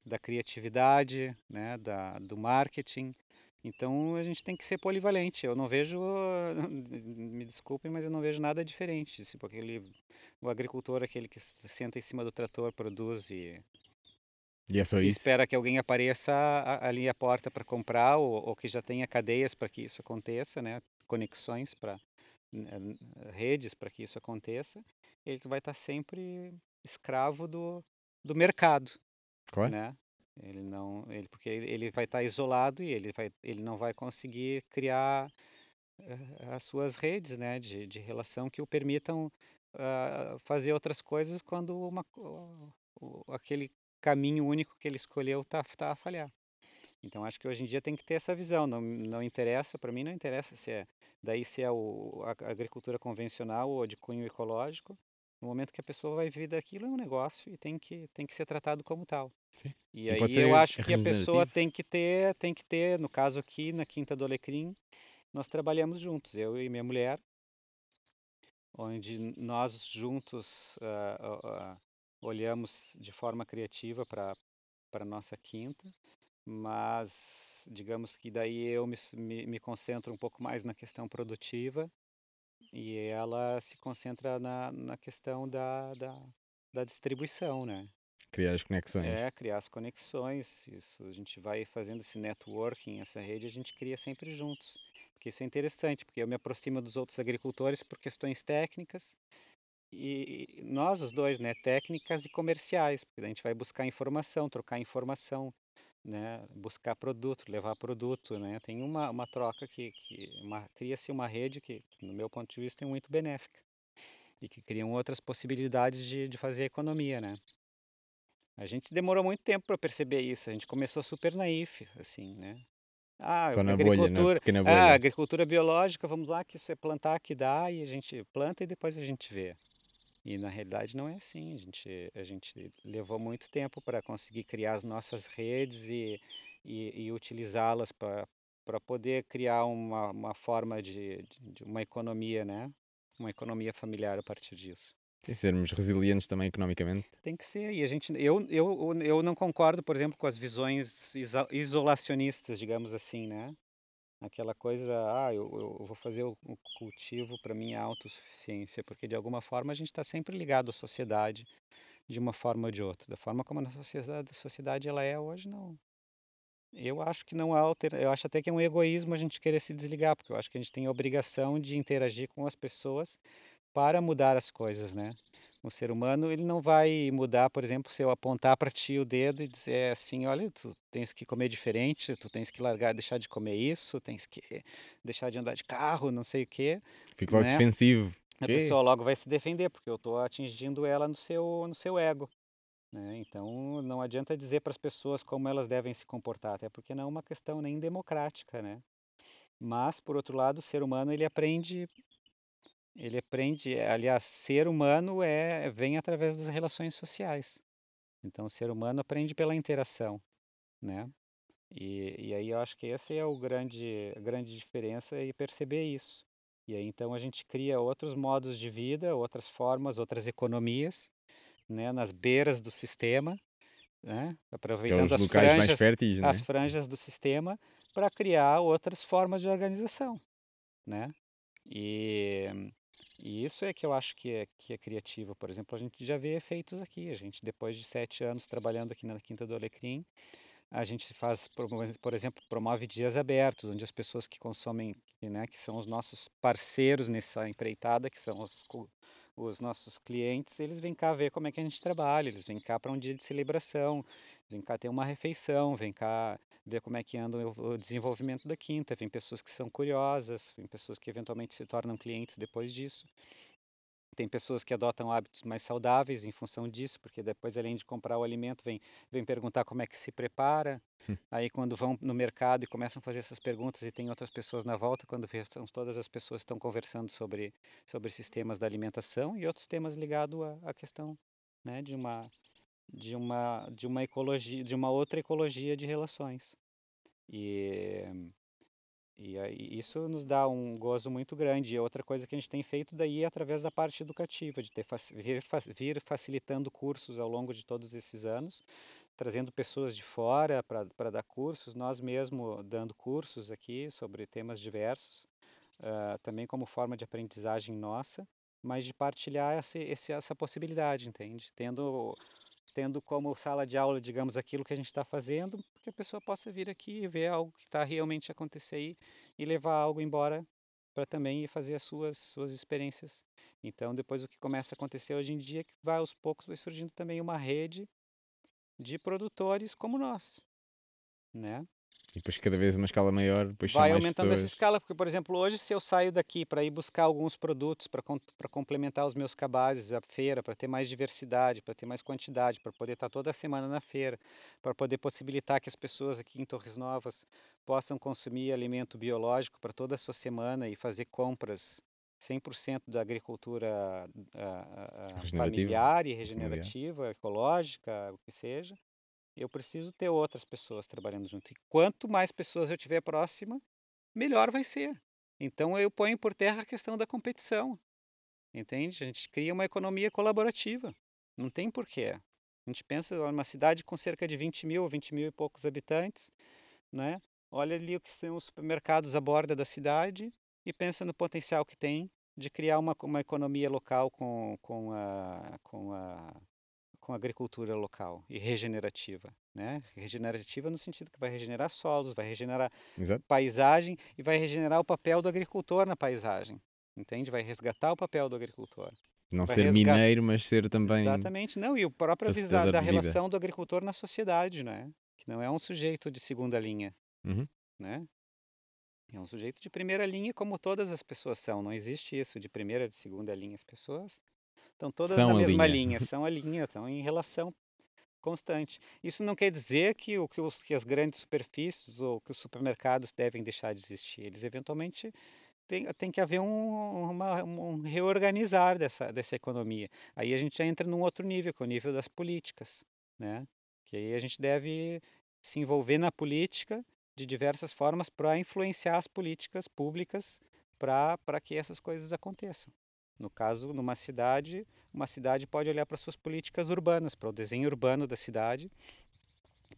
da criatividade, né, da, do marketing. Então a gente tem que ser polivalente. Eu não vejo, (laughs) me desculpem, mas eu não vejo nada diferente. Tipo, aquele, o agricultor, aquele que senta em cima do trator, produz e, e é espera que alguém apareça ali à porta para comprar ou, ou, que já tenha cadeias para que isso aconteça, né? conexões para redes para que isso aconteça. Ele vai estar sempre escravo do, do mercado. Claro. Né? Ele não, ele, porque ele vai estar isolado e ele, vai, ele não vai conseguir criar uh, as suas redes né, de, de relação que o permitam uh, fazer outras coisas quando uma, uh, aquele caminho único que ele escolheu está tá a falhar. Então acho que hoje em dia tem que ter essa visão. Não, não interessa, para mim não interessa se é daí se é o, a agricultura convencional ou de cunho ecológico. No momento que a pessoa vai viver daquilo é um negócio e tem que, tem que ser tratado como tal. Sim. E, e aí eu acho que a pessoa tem que ter, tem que ter, no caso aqui na Quinta do Alecrim, nós trabalhamos juntos, eu e minha mulher, onde nós juntos uh, uh, olhamos de forma criativa para para nossa quinta, mas digamos que daí eu me, me, me, concentro um pouco mais na questão produtiva e ela se concentra na, na questão da, da, da distribuição, né? Criar as conexões. É, criar as conexões. Isso, a gente vai fazendo esse networking, essa rede, a gente cria sempre juntos. Porque isso é interessante, porque eu me aproximo dos outros agricultores por questões técnicas e nós os dois, né, técnicas e comerciais, porque a gente vai buscar informação, trocar informação, né, buscar produto, levar produto, né, tem uma, uma troca que, que cria-se uma rede que, no meu ponto de vista, é muito benéfica e que criam outras possibilidades de, de fazer economia, né. A gente demorou muito tempo para perceber isso. A gente começou super naif, assim, né? Ah, Só na bolha, né? Ah, agricultura biológica, vamos lá, que isso é plantar que dá e a gente planta e depois a gente vê. E na realidade não é assim. A gente, a gente levou muito tempo para conseguir criar as nossas redes e, e, e utilizá-las para poder criar uma, uma forma de, de uma economia, né? Uma economia familiar a partir disso. E sermos resilientes também economicamente. Tem que ser. E a gente, eu, eu, eu não concordo, por exemplo, com as visões isolacionistas, digamos assim, né? Aquela coisa, ah, eu, eu vou fazer o, cultivo para minha autossuficiência, porque de alguma forma a gente está sempre ligado à sociedade de uma forma ou de outra. Da forma como a sociedade, a sociedade ela é hoje, não. Eu acho que não há alter... eu acho até que é um egoísmo a gente querer se desligar, porque eu acho que a gente tem a obrigação de interagir com as pessoas para mudar as coisas, né? O ser humano, ele não vai mudar, por exemplo, se eu apontar para ti o dedo e dizer assim, olha, tu tens que comer diferente, tu tens que largar, deixar de comer isso, tens que deixar de andar de carro, não sei o quê. Fico logo né? defensivo. A Que? pessoa logo vai se defender, porque eu estou atingindo ela no seu, no seu ego. Né? Então, não adianta dizer para as pessoas como elas devem se comportar, até porque não é uma questão nem democrática, né? Mas, por outro lado, o ser humano ele aprende ele aprende, aliás, ser humano é vem através das relações sociais. Então, o ser humano aprende pela interação, né? E, e aí eu acho que essa é o grande, a grande diferença e perceber isso. E aí então a gente cria outros modos de vida, outras formas, outras economias, né, nas beiras do sistema, né, é aproveitando os as franjas, férteis, as né? franjas do sistema para criar outras formas de organização, né? E, e isso é que eu acho que é, que é criativo. Por exemplo, a gente já vê efeitos aqui. A gente, depois de sete anos trabalhando aqui na Quinta do Alecrim, a gente faz, por exemplo, promove dias abertos, onde as pessoas que consomem, né, que são os nossos parceiros nessa empreitada, que são os, os nossos clientes, eles vêm cá ver como é que a gente trabalha, eles vêm cá para um dia de celebração, vêm cá ter uma refeição, vêm cá ver como é que anda o desenvolvimento da quinta, vem pessoas que são curiosas, vem pessoas que eventualmente se tornam clientes depois disso. Tem pessoas que adotam hábitos mais saudáveis em função disso, porque depois, além de comprar o alimento, vem, vem perguntar como é que se prepara. Aí, quando vão no mercado e começam a fazer essas perguntas, e tem outras pessoas na volta, quando vê, todas as pessoas estão conversando sobre, sobre sistemas da alimentação e outros temas ligados à, à questão né, de, uma, de, uma, de uma ecologia, de uma outra ecologia de relações. E e isso nos dá um gozo muito grande. E outra coisa que a gente tem feito daí é através da parte educativa, de ter vir, vir facilitando cursos ao longo de todos esses anos, trazendo pessoas de fora para dar cursos, nós mesmos dando cursos aqui sobre temas diversos, ah, também como forma de aprendizagem nossa, mas de partilhar esse, esse- essa possibilidade, entende? Tendo tendo como sala de aula, digamos, aquilo que a gente está fazendo, que a pessoa possa vir aqui e ver algo que está realmente acontecer aí e levar algo embora para também fazer as suas suas experiências. Então, depois o que começa a acontecer hoje em dia é que vai aos poucos vai surgindo também uma rede de produtores como nós, né? E depois cada vez uma escala maior, depois Vai aumentando essa pessoas. escala, porque, por exemplo, hoje se eu saio daqui para ir buscar alguns produtos para para complementar os meus cabazes, a feira, para ter mais diversidade, para ter mais quantidade, para poder estar toda semana na feira, para poder possibilitar que as pessoas aqui em Torres Novas possam consumir alimento biológico para toda a sua semana e fazer compras 100% da agricultura ah, ah, ah, familiar e regenerativa, ecológica, o que seja eu preciso ter outras pessoas trabalhando junto. E quanto mais pessoas eu tiver próxima, melhor vai ser. Então eu ponho por terra a questão da competição. Entende? A gente cria uma economia colaborativa. Não tem porquê. A gente pensa numa cidade com cerca de 20 mil, 20 mil e poucos habitantes, né? Olha ali o que são os supermercados à borda da cidade e pensa no potencial que tem de criar uma, uma economia local com, com, a, com a com a agricultura local e regenerativa, né? Regenerativa no sentido que vai regenerar solos, vai regenerar Exato. paisagem e vai regenerar o papel do agricultor na paisagem, entende? Vai resgatar o papel do agricultor. Não Vai ser resgatar. mineiro, mas ser também. Exatamente, não, e o próprio facilitador da relação do agricultor na sociedade, não é? Que não é um sujeito de segunda linha, Uhum. né? É um sujeito de primeira linha, como todas as pessoas são. Não existe isso de primeira, de segunda linha. As pessoas estão todas São na mesma linha. linha, (laughs) são a linha, estão em relação constante. Isso não quer dizer que, o, que, os, que as grandes superfícies ou que os supermercados devem deixar de existir. Eles eventualmente tem, tem que haver um, uma, um reorganizar dessa, dessa economia. Aí a gente já entra num outro nível, que é o nível das políticas, né? Que aí a gente deve se envolver na política de diversas formas para influenciar as políticas públicas para que essas coisas aconteçam. No caso, numa cidade, uma cidade pode olhar para suas políticas urbanas, para o desenho urbano da cidade,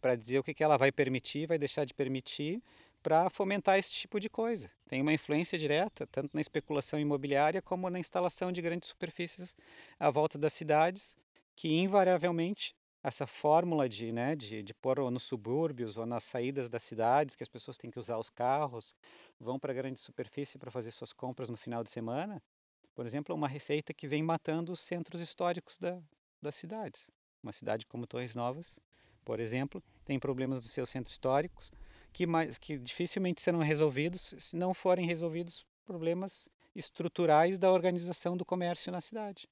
para dizer o que, que ela vai permitir, vai deixar de permitir, para fomentar esse tipo de coisa. Tem uma influência direta, tanto na especulação imobiliária como na instalação de grandes superfícies à volta das cidades, que invariavelmente essa fórmula de, né, de, de pôr nos subúrbios ou nas saídas das cidades, que as pessoas têm que usar os carros, vão para grande superfície para fazer suas compras no final de semana, por exemplo, é uma receita que vem matando os centros históricos da, das cidades. Uma cidade como Torres Novas, por exemplo, tem problemas dos seus centros históricos que, mais, que dificilmente serão resolvidos se não forem resolvidos problemas estruturais da organização do comércio na cidade.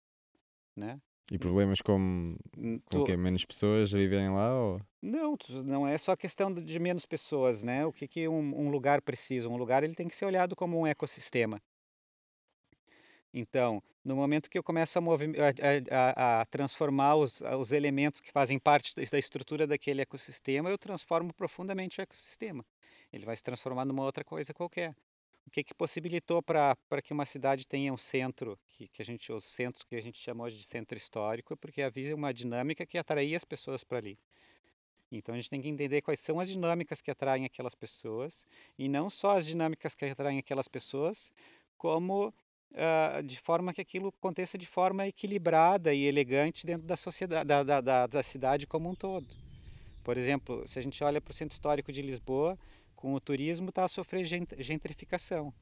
Né? E problemas como, hum, com menos pessoas a viverem lá? Ou? Não, não é só questão de menos pessoas, né? O que, que um, um, lugar precisa? Um lugar ele tem que ser olhado como um ecossistema. Então, no momento que eu começo a, a, a transformar os, os, elementos que fazem parte da estrutura daquele ecossistema, eu transformo profundamente o ecossistema. Ele vai se transformar numa outra coisa qualquer. O que, que possibilitou para que uma cidade tenha um centro, que, que a gente, os centros que a gente chamou de centro histórico, porque havia uma dinâmica que atraía as pessoas para ali. Então a gente tem que entender quais são as dinâmicas que atraem aquelas pessoas, e não só as dinâmicas que atraem aquelas pessoas, como uh, de forma que aquilo aconteça de forma equilibrada e elegante dentro da sociedade, da, da, da, da cidade como um todo. Por exemplo, se a gente olha para o centro histórico de Lisboa, com o turismo está a sofrer gentrificação.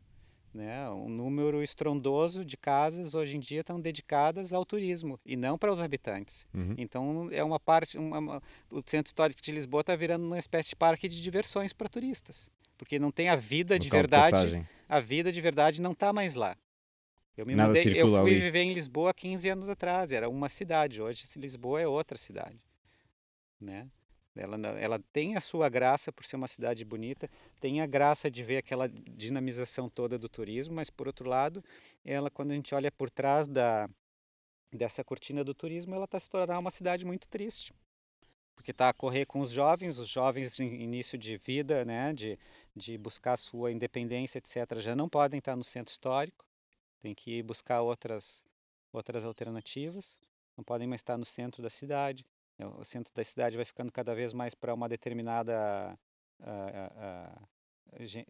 Né? Um número estrondoso de casas hoje em dia estão dedicadas ao turismo e não para os habitantes. Uhum. Então é uma parte, uma, uma, o centro histórico de Lisboa está virando uma espécie de parque de diversões para turistas, porque não tem a vida de verdade. De a vida de verdade não está mais lá. Eu me Nada mudei, eu fui ali. viver em Lisboa 15 anos atrás, era uma cidade. Hoje Lisboa é outra cidade, né? Ela, ela tem a sua graça por ser uma cidade bonita, tem a graça de ver aquela dinamização toda do turismo, mas por outro lado, ela quando a gente olha por trás da, dessa cortina do turismo, ela está se tornando uma cidade muito triste. Porque está a correr com os jovens, os jovens em início de vida, né, de, de buscar sua independência, etc., já não podem estar no centro histórico, tem que buscar outras, outras alternativas, não podem mais estar no centro da cidade. É, o centro da cidade vai ficando cada vez mais para uma determinada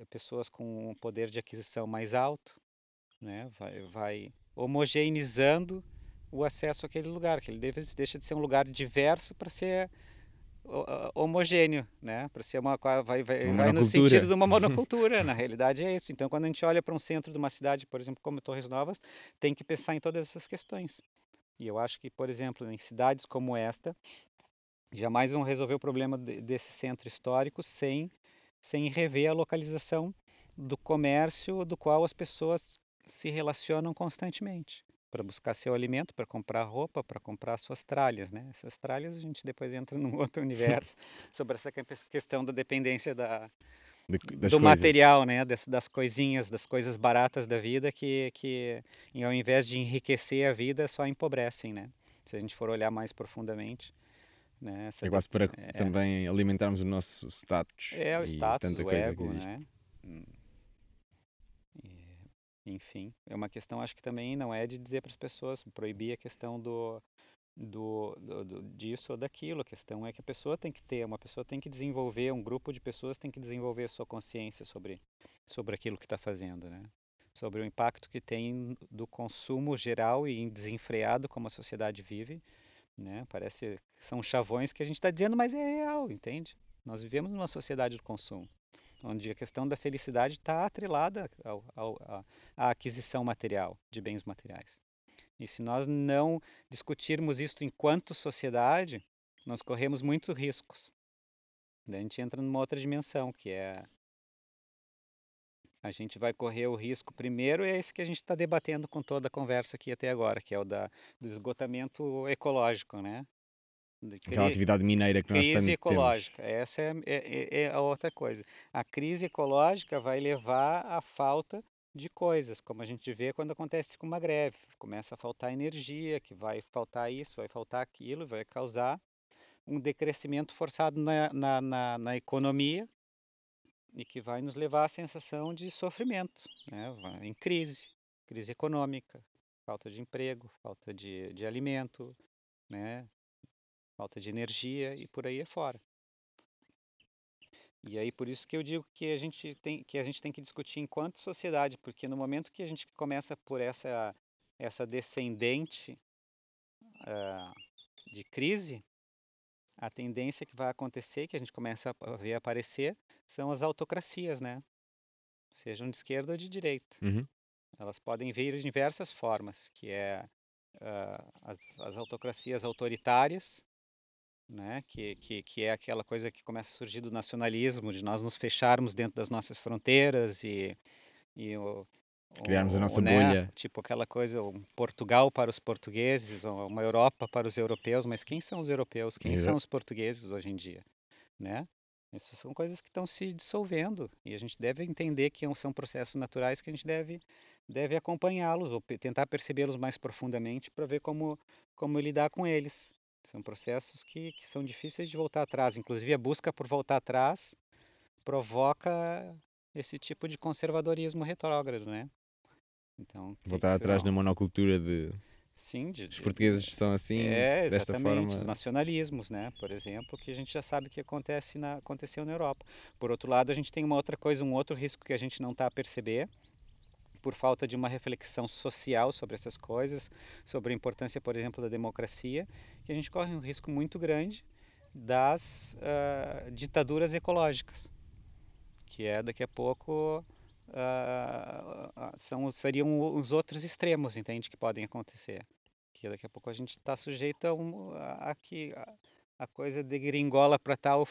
pessoas com um poder de aquisição mais alto, né? vai, vai homogeneizando o acesso àquele lugar, que ele deixa de ser um lugar diverso para ser homogêneo, né? Para ser uma vai vai, vai no sentido de uma (laughs) monocultura, na realidade é isso. Então, quando a gente olha para um centro de uma cidade, por exemplo, como Torres Novas, tem que pensar em todas essas questões. E eu acho que, por exemplo, em cidades como esta, jamais vão resolver o problema de, desse centro histórico sem, sem rever a localização do comércio do qual as pessoas se relacionam constantemente para buscar seu alimento, para comprar roupa, para comprar suas tralhas, né? Essas tralhas a gente depois entra num (laughs) outro universo sobre essa questão da dependência da, do coisas. material, né? Das, das, coisinhas, das coisas baratas da vida que, que, ao invés de enriquecer a vida, só empobrecem, né? Se a gente for olhar mais profundamente. Né? é quase para é, também alimentarmos o nosso status. É, o status, o ego, né? Hum. Enfim, é uma questão, acho que também não é de dizer para as pessoas, proibir a questão do, do, do, do, disso ou daquilo. A questão é que a pessoa tem que ter, uma pessoa tem que desenvolver, um grupo de pessoas tem que desenvolver a sua consciência sobre, sobre aquilo que está fazendo, né? Sobre o impacto que tem do consumo geral e desenfreado como a sociedade vive, né? Parece que são chavões que a gente está dizendo, mas é real, entende? Nós vivemos numa sociedade do consumo, onde a questão da felicidade está atrelada ao, ao, à aquisição material de bens materiais. E se nós não discutirmos isso enquanto sociedade, nós corremos muitos riscos. Daí a gente entra numa outra dimensão, que é a gente vai correr o risco primeiro, é esse que a gente está debatendo com toda a conversa aqui até agora, que é o da, do esgotamento ecológico, né? Aquela atividade mineira que nós estamos Crise ecológica, essa é, é, é, a outra coisa. A crise ecológica vai levar à falta de coisas, como a gente vê quando acontece com uma greve. Começa a faltar energia, que vai faltar isso, vai faltar aquilo, vai causar um decrescimento forçado na, na, na, na economia e que vai nos levar à sensação de sofrimento, né? em crise, crise econômica, falta de emprego, falta de, de alimento, né? Falta de energia e por aí é fora. E aí por isso que eu digo que a gente tem que a gente tem que discutir enquanto sociedade, porque no momento que a gente começa por essa essa descendente uh, de crise, a tendência que vai acontecer, que a gente começa a ver aparecer, são as autocracias, né? Sejam de esquerda ou de direita. Uhum. Elas podem vir de diversas formas, que é uh, as, as, autocracias autoritárias, né? Que, que, que é aquela coisa que começa a surgir do nacionalismo, de nós nos fecharmos dentro das nossas fronteiras e, e o, Criarmos a nossa né, bolha. Tipo aquela coisa, um Portugal para os portugueses, uma Europa para os europeus, mas quem são os europeus? Quem Exato. são os portugueses hoje em dia? Né? Isso são coisas que estão se dissolvendo e a gente deve entender que são processos naturais que a gente deve, deve acompanhá-los ou tentar percebê-los mais profundamente para ver como, como lidar com eles. São processos que, que são difíceis de voltar atrás. Inclusive, a busca por voltar atrás provoca esse tipo de conservadorismo retrógrado, né? Então, Voltar atrás na monocultura de. Sim, de, os portugueses são assim, é, desta forma. Os nacionalismos, né? Por exemplo, que a gente já sabe que acontece na, aconteceu na Europa. Por outro lado, a gente tem uma outra coisa, um outro risco que a gente não está a perceber, por falta de uma reflexão social sobre essas coisas, sobre a importância, por exemplo, da democracia, que a gente corre um risco muito grande das uh, ditaduras ecológicas, que é daqui a pouco uh, são, seriam os outros extremos, entende, que podem acontecer. Que daqui a pouco a gente está sujeito a, um, a, a que a, a coisa degringola para tal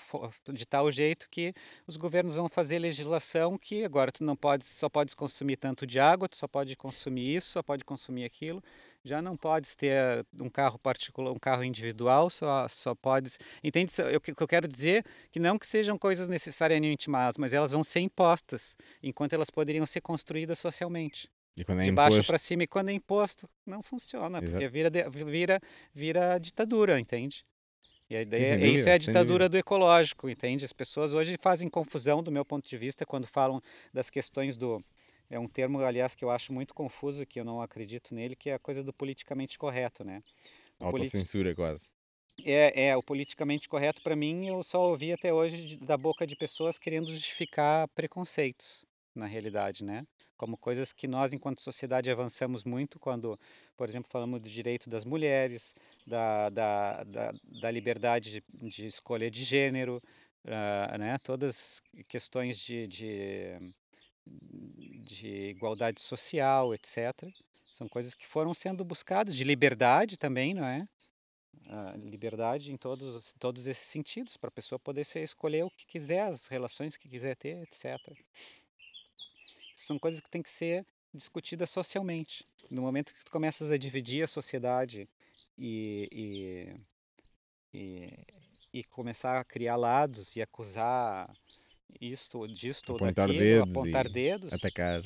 de tal jeito que os governos vão fazer legislação que agora tu não pode só podes consumir tanto de água, tu só pode consumir isso, só pode consumir aquilo já não podes ter um carro particular, um carro individual, só, só podes. Entende? O que eu quero dizer que não que sejam coisas necessariamente más, mas elas vão ser impostas, enquanto elas poderiam ser construídas socialmente. E quando é de baixo para cima, e quando é imposto, não funciona, Exato. porque vira, vira, vira ditadura, entende? E a ideia, dúvida, isso é a ditadura do ecológico, entende? As pessoas hoje fazem confusão, do meu ponto de vista, quando falam das questões do, é um termo, aliás, que eu acho muito confuso, que eu não acredito nele, que é a coisa do politicamente correto, né? Autocensura, quase. É, é, o politicamente correto para mim eu só ouvi até hoje da boca de pessoas querendo justificar preconceitos, na realidade, né? Como coisas que nós, enquanto sociedade, avançamos muito quando, por exemplo, falamos do direito das mulheres, da, da, da, da liberdade de, de, escolha de gênero, uh, né? Todas questões de, de de igualdade social, etc. São coisas que foram sendo buscadas, de liberdade também, não é? A liberdade em todos, todos esses sentidos, para a pessoa poder escolher o que quiser, as relações que quiser ter, etc. São coisas que têm que ser discutidas socialmente. No momento que tu começas a dividir a sociedade e, e, e, e começar a criar lados e acusar isto, disto apontar daquilo, dedos apontar dedos, atacar.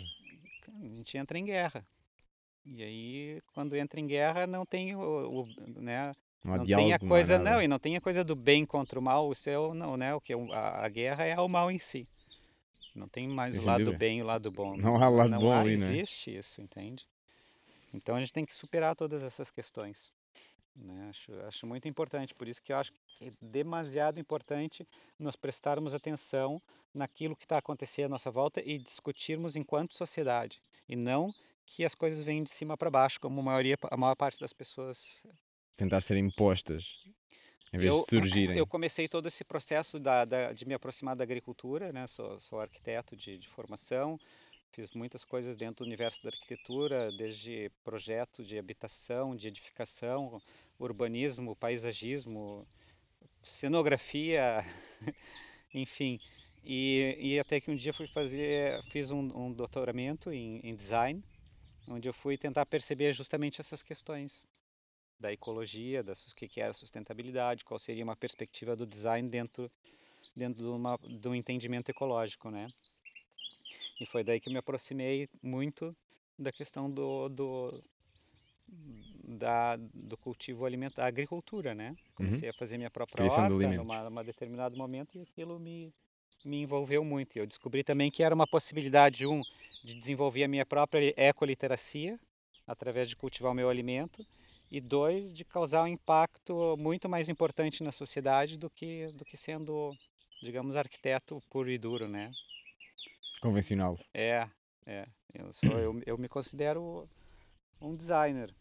A gente entra em guerra. E aí, quando entra em guerra, não tem o, o né, não, não tem a coisa não, e não tem a coisa do bem contra o mal, o seu é não, né? O que é a, a guerra é o mal em si. Não tem mais o lado bem e o lado bom. Não há lado não bom há, ali, né? existe isso, entende? Então a gente tem que superar todas essas questões. Né? Acho, acho muito importante, por isso que eu acho que é demasiado importante nós prestarmos atenção naquilo que está acontecendo à nossa volta e discutirmos enquanto sociedade, e não que as coisas venham de cima para baixo, como a, maioria, a maior parte das pessoas. Tentar ser impostas, em vez eu, de surgirem. Eu comecei todo esse processo da, da, de me aproximar da agricultura, né? sou, sou arquiteto de, de formação, Fiz muitas coisas dentro do universo da arquitetura, desde projeto de habitação, de edificação, urbanismo, paisagismo, cenografia, (laughs) enfim. E, e, até que um dia fui fazer, fiz um, um doutoramento em, em, design, onde eu fui tentar perceber justamente essas questões da ecologia, da que que é a sustentabilidade, qual seria uma perspectiva do design dentro dentro de, uma, de um entendimento ecológico, né? E foi daí que eu me aproximei muito da questão do, do, da, do cultivo alimentar, da agricultura, né? Comecei uhum. a fazer minha própria Criação horta numa, numa determinado momento e aquilo me, me envolveu muito. E eu descobri também que era uma possibilidade, um, de desenvolver a minha própria ecoliteracia, através de cultivar o meu alimento, e dois, de causar um impacto muito mais importante na sociedade do que, do que sendo digamos, arquiteto puro e duro, né? Convencional. É, é. Eu, sou, eu, eu me considero um designer,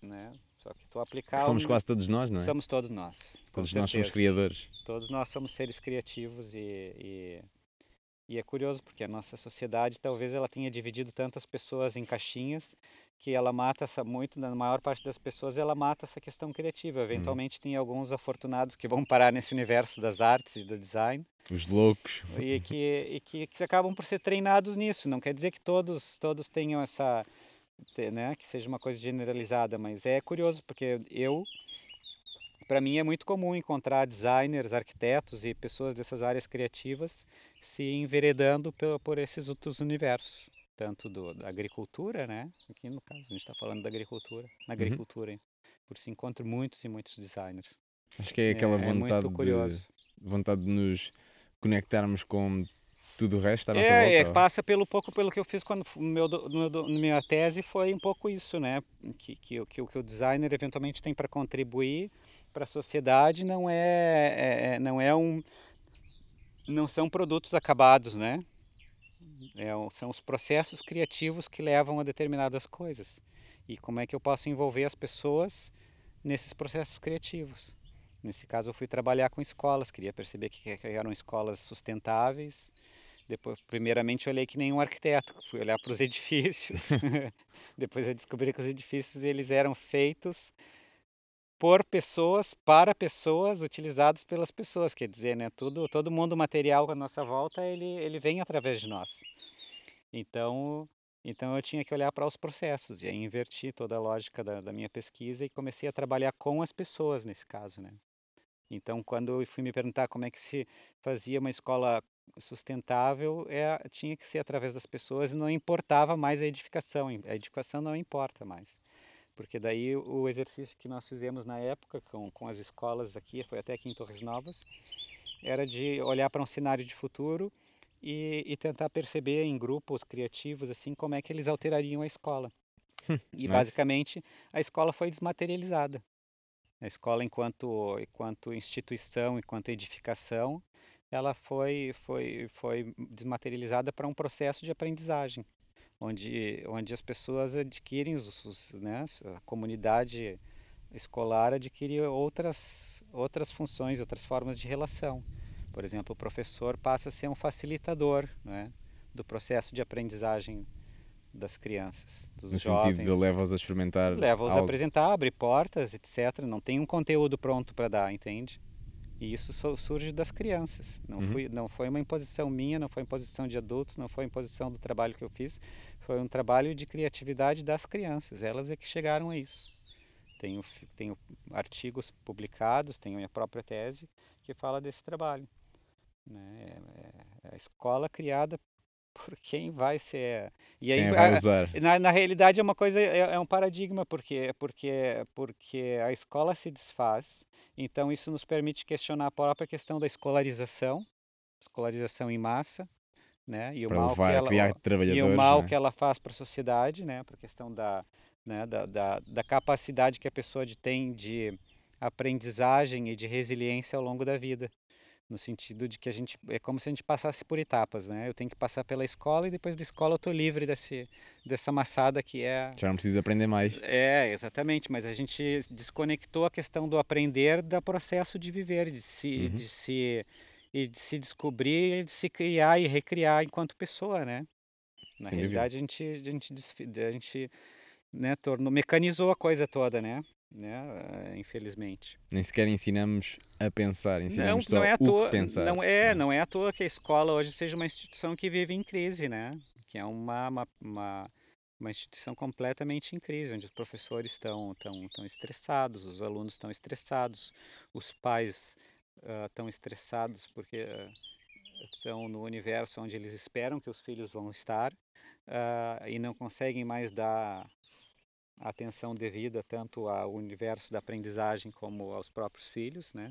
né? Só que tu aplicar. Somos um... quase todos nós, não é? Somos todos nós. Todos nós somos criadores. Todos nós somos seres criativos e, e, e, é curioso porque a nossa sociedade talvez ela tenha dividido tantas pessoas em caixinhas que ela mata essa muito na maior parte das pessoas ela mata essa questão criativa. Uhum. Eventualmente hum. tem alguns afortunados que vão parar nesse universo das artes e do design. Os loucos. E que, e que, que acabam por ser treinados nisso. Não quer dizer que todos todos tenham essa né, que seja uma coisa generalizada, mas é curioso porque eu para mim é muito comum encontrar designers, arquitetos e pessoas dessas áreas criativas se enveredando por, por esses outros universos, tanto do, da agricultura, né? Aqui no caso a gente está falando da agricultura, na uhum. agricultura, uhum. por se encontram muitos e muitos designers. Acho que é aquela é, vontade, é de, vontade de nos conectarmos com tudo o resto à nossa é, volta? É, passa pelo pouco pelo que eu fiz quando meu, no meu, minha tese foi um pouco isso, né? Que, que, que, que o designer eventualmente tem para contribuir para a sociedade não é, é, é, não é um não são produtos acabados, né? É, são os processos criativos que levam a determinadas coisas. E como é que eu posso envolver as pessoas nesses processos criativos? Nesse caso, eu fui trabalhar com escolas, queria perceber que eram escolas sustentáveis, depois, primeiramente, olhei que nem um arquiteto, fui olhar para os (laughs) edifícios. (laughs) Depois eu descobri que os edifícios eles eram feitos por pessoas, para pessoas, utilizados pelas pessoas. Quer dizer, né, tudo, todo mundo material à nossa volta, ele, ele vem através de nós. Então, então eu tinha que olhar para os processos e aí inverti toda a lógica da, da minha pesquisa e comecei a trabalhar com as pessoas nesse caso, né? Então, quando eu fui me perguntar como é que se fazia uma escola sustentável, é, tinha que ser através das pessoas e não importava mais a edificação. A edificação não importa mais. Porque daí o exercício que nós fizemos na época com, com as escolas aqui, foi até aqui em Torres Novas, era de olhar para um cenário de futuro e, e tentar perceber em grupos criativos assim como é que eles alterariam a escola. (laughs) e basicamente a escola foi desmaterializada. A escola enquanto, enquanto instituição, enquanto edificação, ela foi, foi, foi desmaterializada para um processo de aprendizagem, onde, onde as pessoas adquirem, os, os, né, a comunidade escolar adquire outras, outras funções, outras formas de relação. Por exemplo, o professor passa a ser um facilitador né, do processo de aprendizagem das crianças, dos no jovens. No sentido de leva-os a experimentar Leva-os a apresentar, abre portas, etc. Não tem um conteúdo pronto para dar, entende? E isso surge das crianças. Não, uhum. fui, não foi uma imposição minha, não foi imposição de adultos, não foi imposição do trabalho que eu fiz. Foi um trabalho de criatividade das crianças. Elas é que chegaram a isso. Tenho, tenho artigos publicados, tenho minha própria tese que fala desse trabalho. Né? É, é a escola criada por quem vai ser. E aí, usar. Na, na realidade é uma coisa, é, é um paradigma, porque, porque, porque a escola se desfaz então, isso nos permite questionar a própria questão da escolarização, escolarização em massa, né? E o mal, que ela, e o mal né? que ela faz para a sociedade, né? Para a questão da, né? da, da, da capacidade que a pessoa tem de aprendizagem e de resiliência ao longo da vida no sentido de que a gente é como se a gente passasse por etapas, né? Eu tenho que passar pela escola e depois da escola eu tô livre desse dessa massada que é Já não precisa aprender mais. É, exatamente, mas a gente desconectou a questão do aprender do processo de viver, de se uhum. de se e de se descobrir, de se criar e recriar enquanto pessoa, né? Na Sem realidade a gente a gente a gente né, tornou mecanizou a coisa toda, né? Né? Eh, infelizmente. Nem sequer ensinamos a pensar, ensinamos não, não é à toa, pensar. Não é, não é à toa que a escola hoje seja uma instituição que vive em crise, né? Que é uma, uma, uma, uma instituição completamente em crise, onde os professores estão, estão, estão estressados, os alunos estão estressados, os pais uh, estão estressados porque uh, estão no universo onde eles esperam que os filhos vão estar uh, e não conseguem mais dar atenção devida tanto ao universo da aprendizagem como aos próprios filhos, né?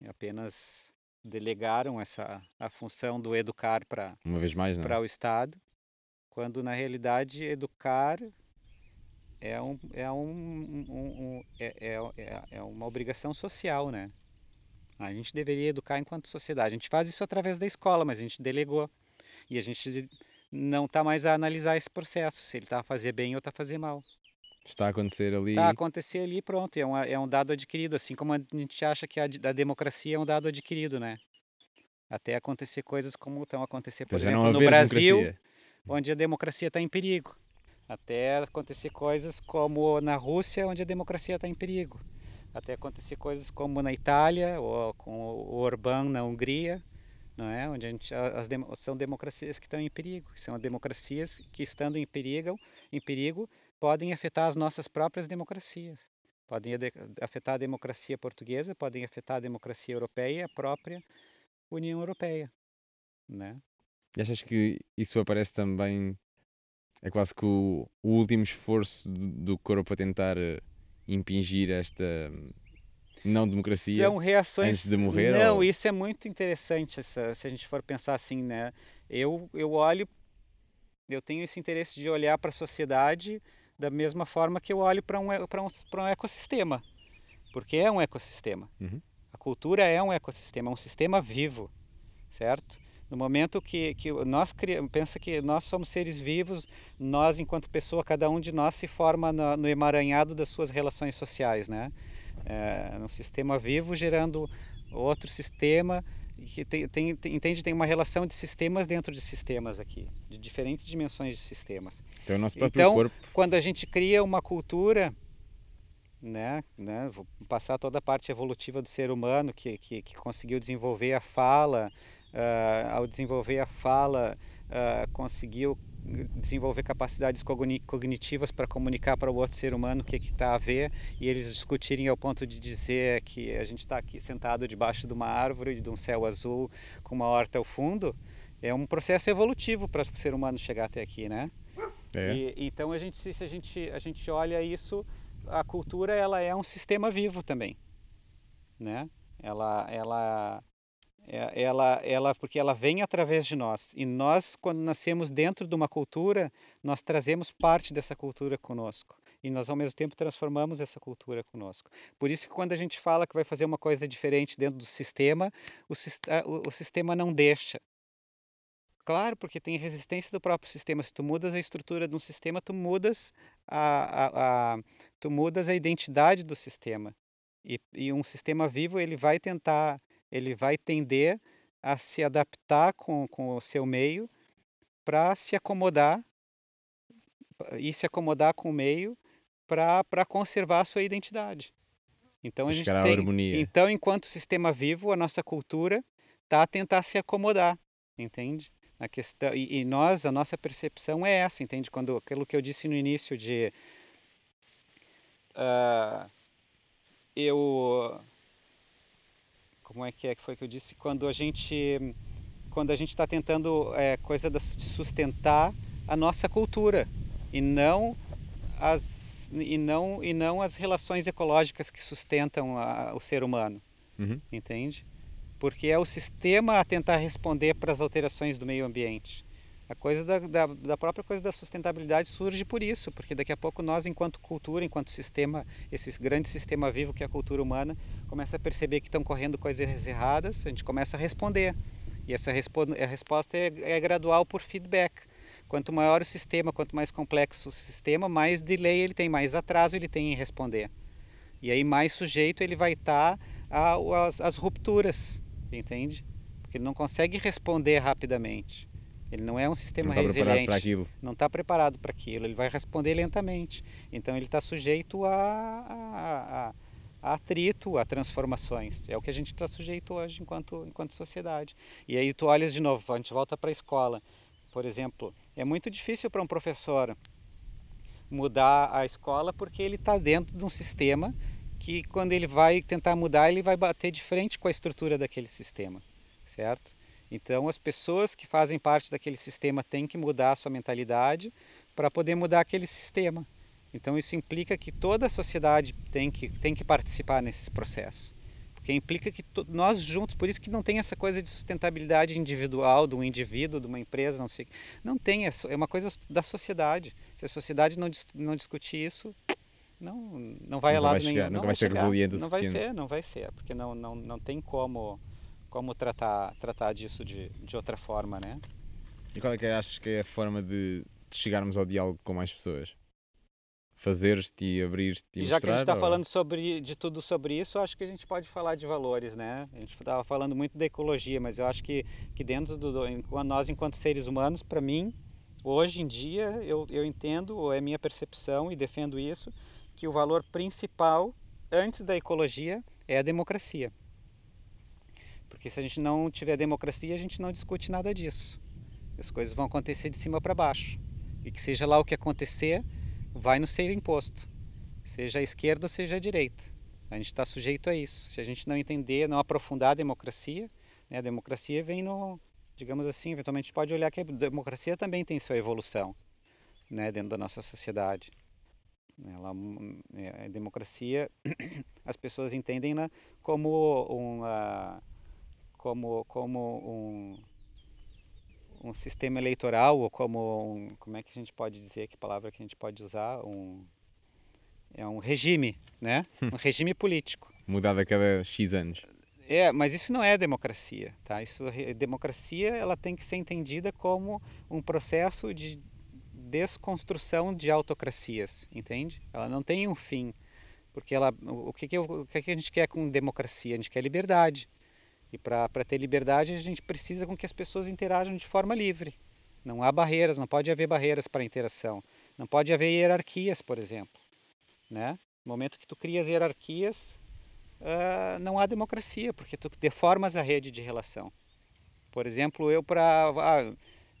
E apenas delegaram essa a função do educar para uma vez mais, né? para o Estado, quando na realidade educar é um é um, um, um é, é, é, é uma obrigação social, né? A gente deveria educar enquanto sociedade. A gente faz isso através da escola, mas a gente delegou. E a gente não está mais a analisar esse processo, se ele está a fazer bem ou está a fazer mal. Está a acontecer ali. Está a acontecer ali pronto. É um, é um dado adquirido, assim como a gente acha que a, a democracia é um dado adquirido, né? Até acontecer coisas como estão a acontecer, por então, exemplo, no Brasil, democracia. onde a democracia está em perigo. Até acontecer coisas como na Rússia, onde a democracia está em perigo. Até acontecer coisas como na Itália, ou com o Orbán na Hungria, não é? Onde a gente, as são democracias que estão em perigo. São democracias que, estando em perigo, em perigo, podem afetar as nossas próprias democracias. Podem afetar a democracia portuguesa, podem afetar a democracia europeia e a própria União Europeia, né? E achas que isso aparece também, é quase que o, o último esforço do, corpo a tentar eh, impingir esta não democracia São reações... antes de morrer? Não, ou... isso é muito interessante essa, se a gente for pensar assim, né? Eu, eu olho, eu tenho esse interesse de olhar para a sociedade da mesma forma que eu olho para um, um, um ecossistema, porque é um ecossistema. Uhum. A cultura é um ecossistema, é um sistema vivo, certo? No momento que, que nós criamos, pensa que nós somos seres vivos, nós enquanto pessoa, cada um de nós se forma no, no emaranhado das suas relações sociais, né? É, um sistema vivo gerando outro sistema que tem, tem, tem, entende tem uma relação de sistemas dentro de sistemas aqui, de diferentes dimensões de sistemas. Então, o nosso próprio então, corpo... quando a gente cria uma cultura, né, né, vou passar toda a parte evolutiva do ser humano que, que, que conseguiu desenvolver a fala, uh, ao desenvolver a fala, uh, conseguiu desenvolver capacidades cognitivas para comunicar para o outro ser humano o que está a ver e eles discutirem ao ponto de dizer que a gente está aqui sentado debaixo de uma árvore, de um céu azul, com uma horta ao fundo, é um processo evolutivo para o ser humano chegar até aqui, né? É. E, então a gente, se a gente, a gente olha isso, a cultura ela é um sistema vivo também, né? Ela, ela, é, ela, ela, porque ela vem através de nós. E nós, quando nascemos dentro de uma cultura, nós trazemos parte dessa cultura conosco. E nós, ao mesmo tempo, transformamos essa cultura conosco. Por isso que quando a gente fala que vai fazer uma coisa diferente dentro do sistema, o, o, o sistema não deixa. Claro, porque tem resistência do próprio sistema. Se tu mudas a estrutura de um sistema, tu mudas a, a, a tu mudas a identidade do sistema. E, e um sistema vivo, ele vai tentar ele vai tender a se adaptar com, com o seu meio para se acomodar e se acomodar com o meio para conservar a sua identidade. Então a gente tem, harmonia. então enquanto sistema vivo, a nossa cultura está a tentar se acomodar, entende? A questão e, e, nós, a nossa percepção é essa, entende? Quando aquilo que eu disse no início de uh, eu como é que é que foi que eu disse? Quando a gente quando a gente está tentando é, coisa de sustentar a nossa cultura e não as e não e não as relações ecológicas que sustentam a, o ser humano uhum. entende? Porque é o sistema a tentar responder para as alterações do meio ambiente a coisa da, da, da, própria coisa da sustentabilidade surge por isso, porque daqui a pouco nós, enquanto cultura, enquanto sistema, esse grande sistema vivo que é a cultura humana, começa a perceber que estão correndo coisas erradas, a gente começa a responder. E essa a resposta é, é gradual por feedback. Quanto maior o sistema, quanto mais complexo o sistema, mais delay ele tem, mais atraso ele tem em responder. E aí mais sujeito ele vai estar tá às rupturas, entende? Porque ele não consegue responder rapidamente. Ele não é um sistema não tá resiliente. Não está preparado para aquilo. Ele vai responder lentamente. Então ele está sujeito a, a, a, a, atrito, a transformações. É o que a gente está sujeito hoje enquanto, enquanto sociedade. E aí tu olhas de novo, a gente volta para a escola. Por exemplo, é muito difícil para um professor mudar a escola porque ele está dentro de um sistema que quando ele vai tentar mudar, ele vai bater de frente com a estrutura daquele sistema, certo? Então, as pessoas que fazem parte daquele sistema têm que mudar a sua mentalidade para poder mudar aquele sistema. Então, isso implica que toda a sociedade tem que, tem que participar nesse processo. Porque implica que nós juntos, por isso que não tem essa coisa de sustentabilidade individual de um indivíduo, de uma empresa, não sei. Não tem, é, é uma coisa da sociedade. Se a sociedade não, não discutir isso, não, não vai nunca lá vai chegar, nenhum. nunca Não vai ser chegar. resiliente o Não vai ser, não vai ser, porque não, não, não tem como, como tratar, tratar disso de, de outra forma, né? E qual é que achas que é a forma de, de chegarmos ao diálogo com mais pessoas? Fazeres-te e abrir-te e já que a gente está ou- falando sobre, de tudo sobre isso, acho que a gente pode falar de valores, né? A gente estava falando muito da ecologia, mas eu acho que, que dentro do, nós enquanto seres humanos, para mim, hoje em dia, eu, eu entendo, ou é minha percepção e defendo isso, que o valor principal antes da ecologia é a democracia. Porque se a gente não tiver democracia, a gente não discute nada disso. As coisas vão acontecer de cima para baixo. E que seja lá o que acontecer, vai nos ser imposto seja a esquerda ou seja a direita. A gente está sujeito a isso. Se a gente não entender, não aprofundar a democracia, né, a democracia vem no, digamos assim, eventualmente pode olhar que a democracia também tem sua evolução né, dentro da nossa sociedade. Ela, é, a democracia, (coughs) as pessoas entendem né, como uma, como, como um, um sistema eleitoral ou como um, como é que a gente pode dizer que palavra que a gente pode usar um é um regime, né? Um regime político. Mudado a cada X anos. É, mas isso não é democracia, tá? Isso, democracia, ela tem que ser entendida como um processo de desconstrução de autocracias, entende? Ela não tem um fim, porque ela, o que, que, o que, que a gente quer com democracia? A gente quer liberdade. E para ter liberdade, a gente precisa com que as pessoas interajam de forma livre. Não há barreiras, não pode haver barreiras para a interação. Não pode haver hierarquias, por exemplo. Né? No momento que tu crias hierarquias, uh, não há democracia, porque tu deformas a rede de relação. Por exemplo, eu para, ah,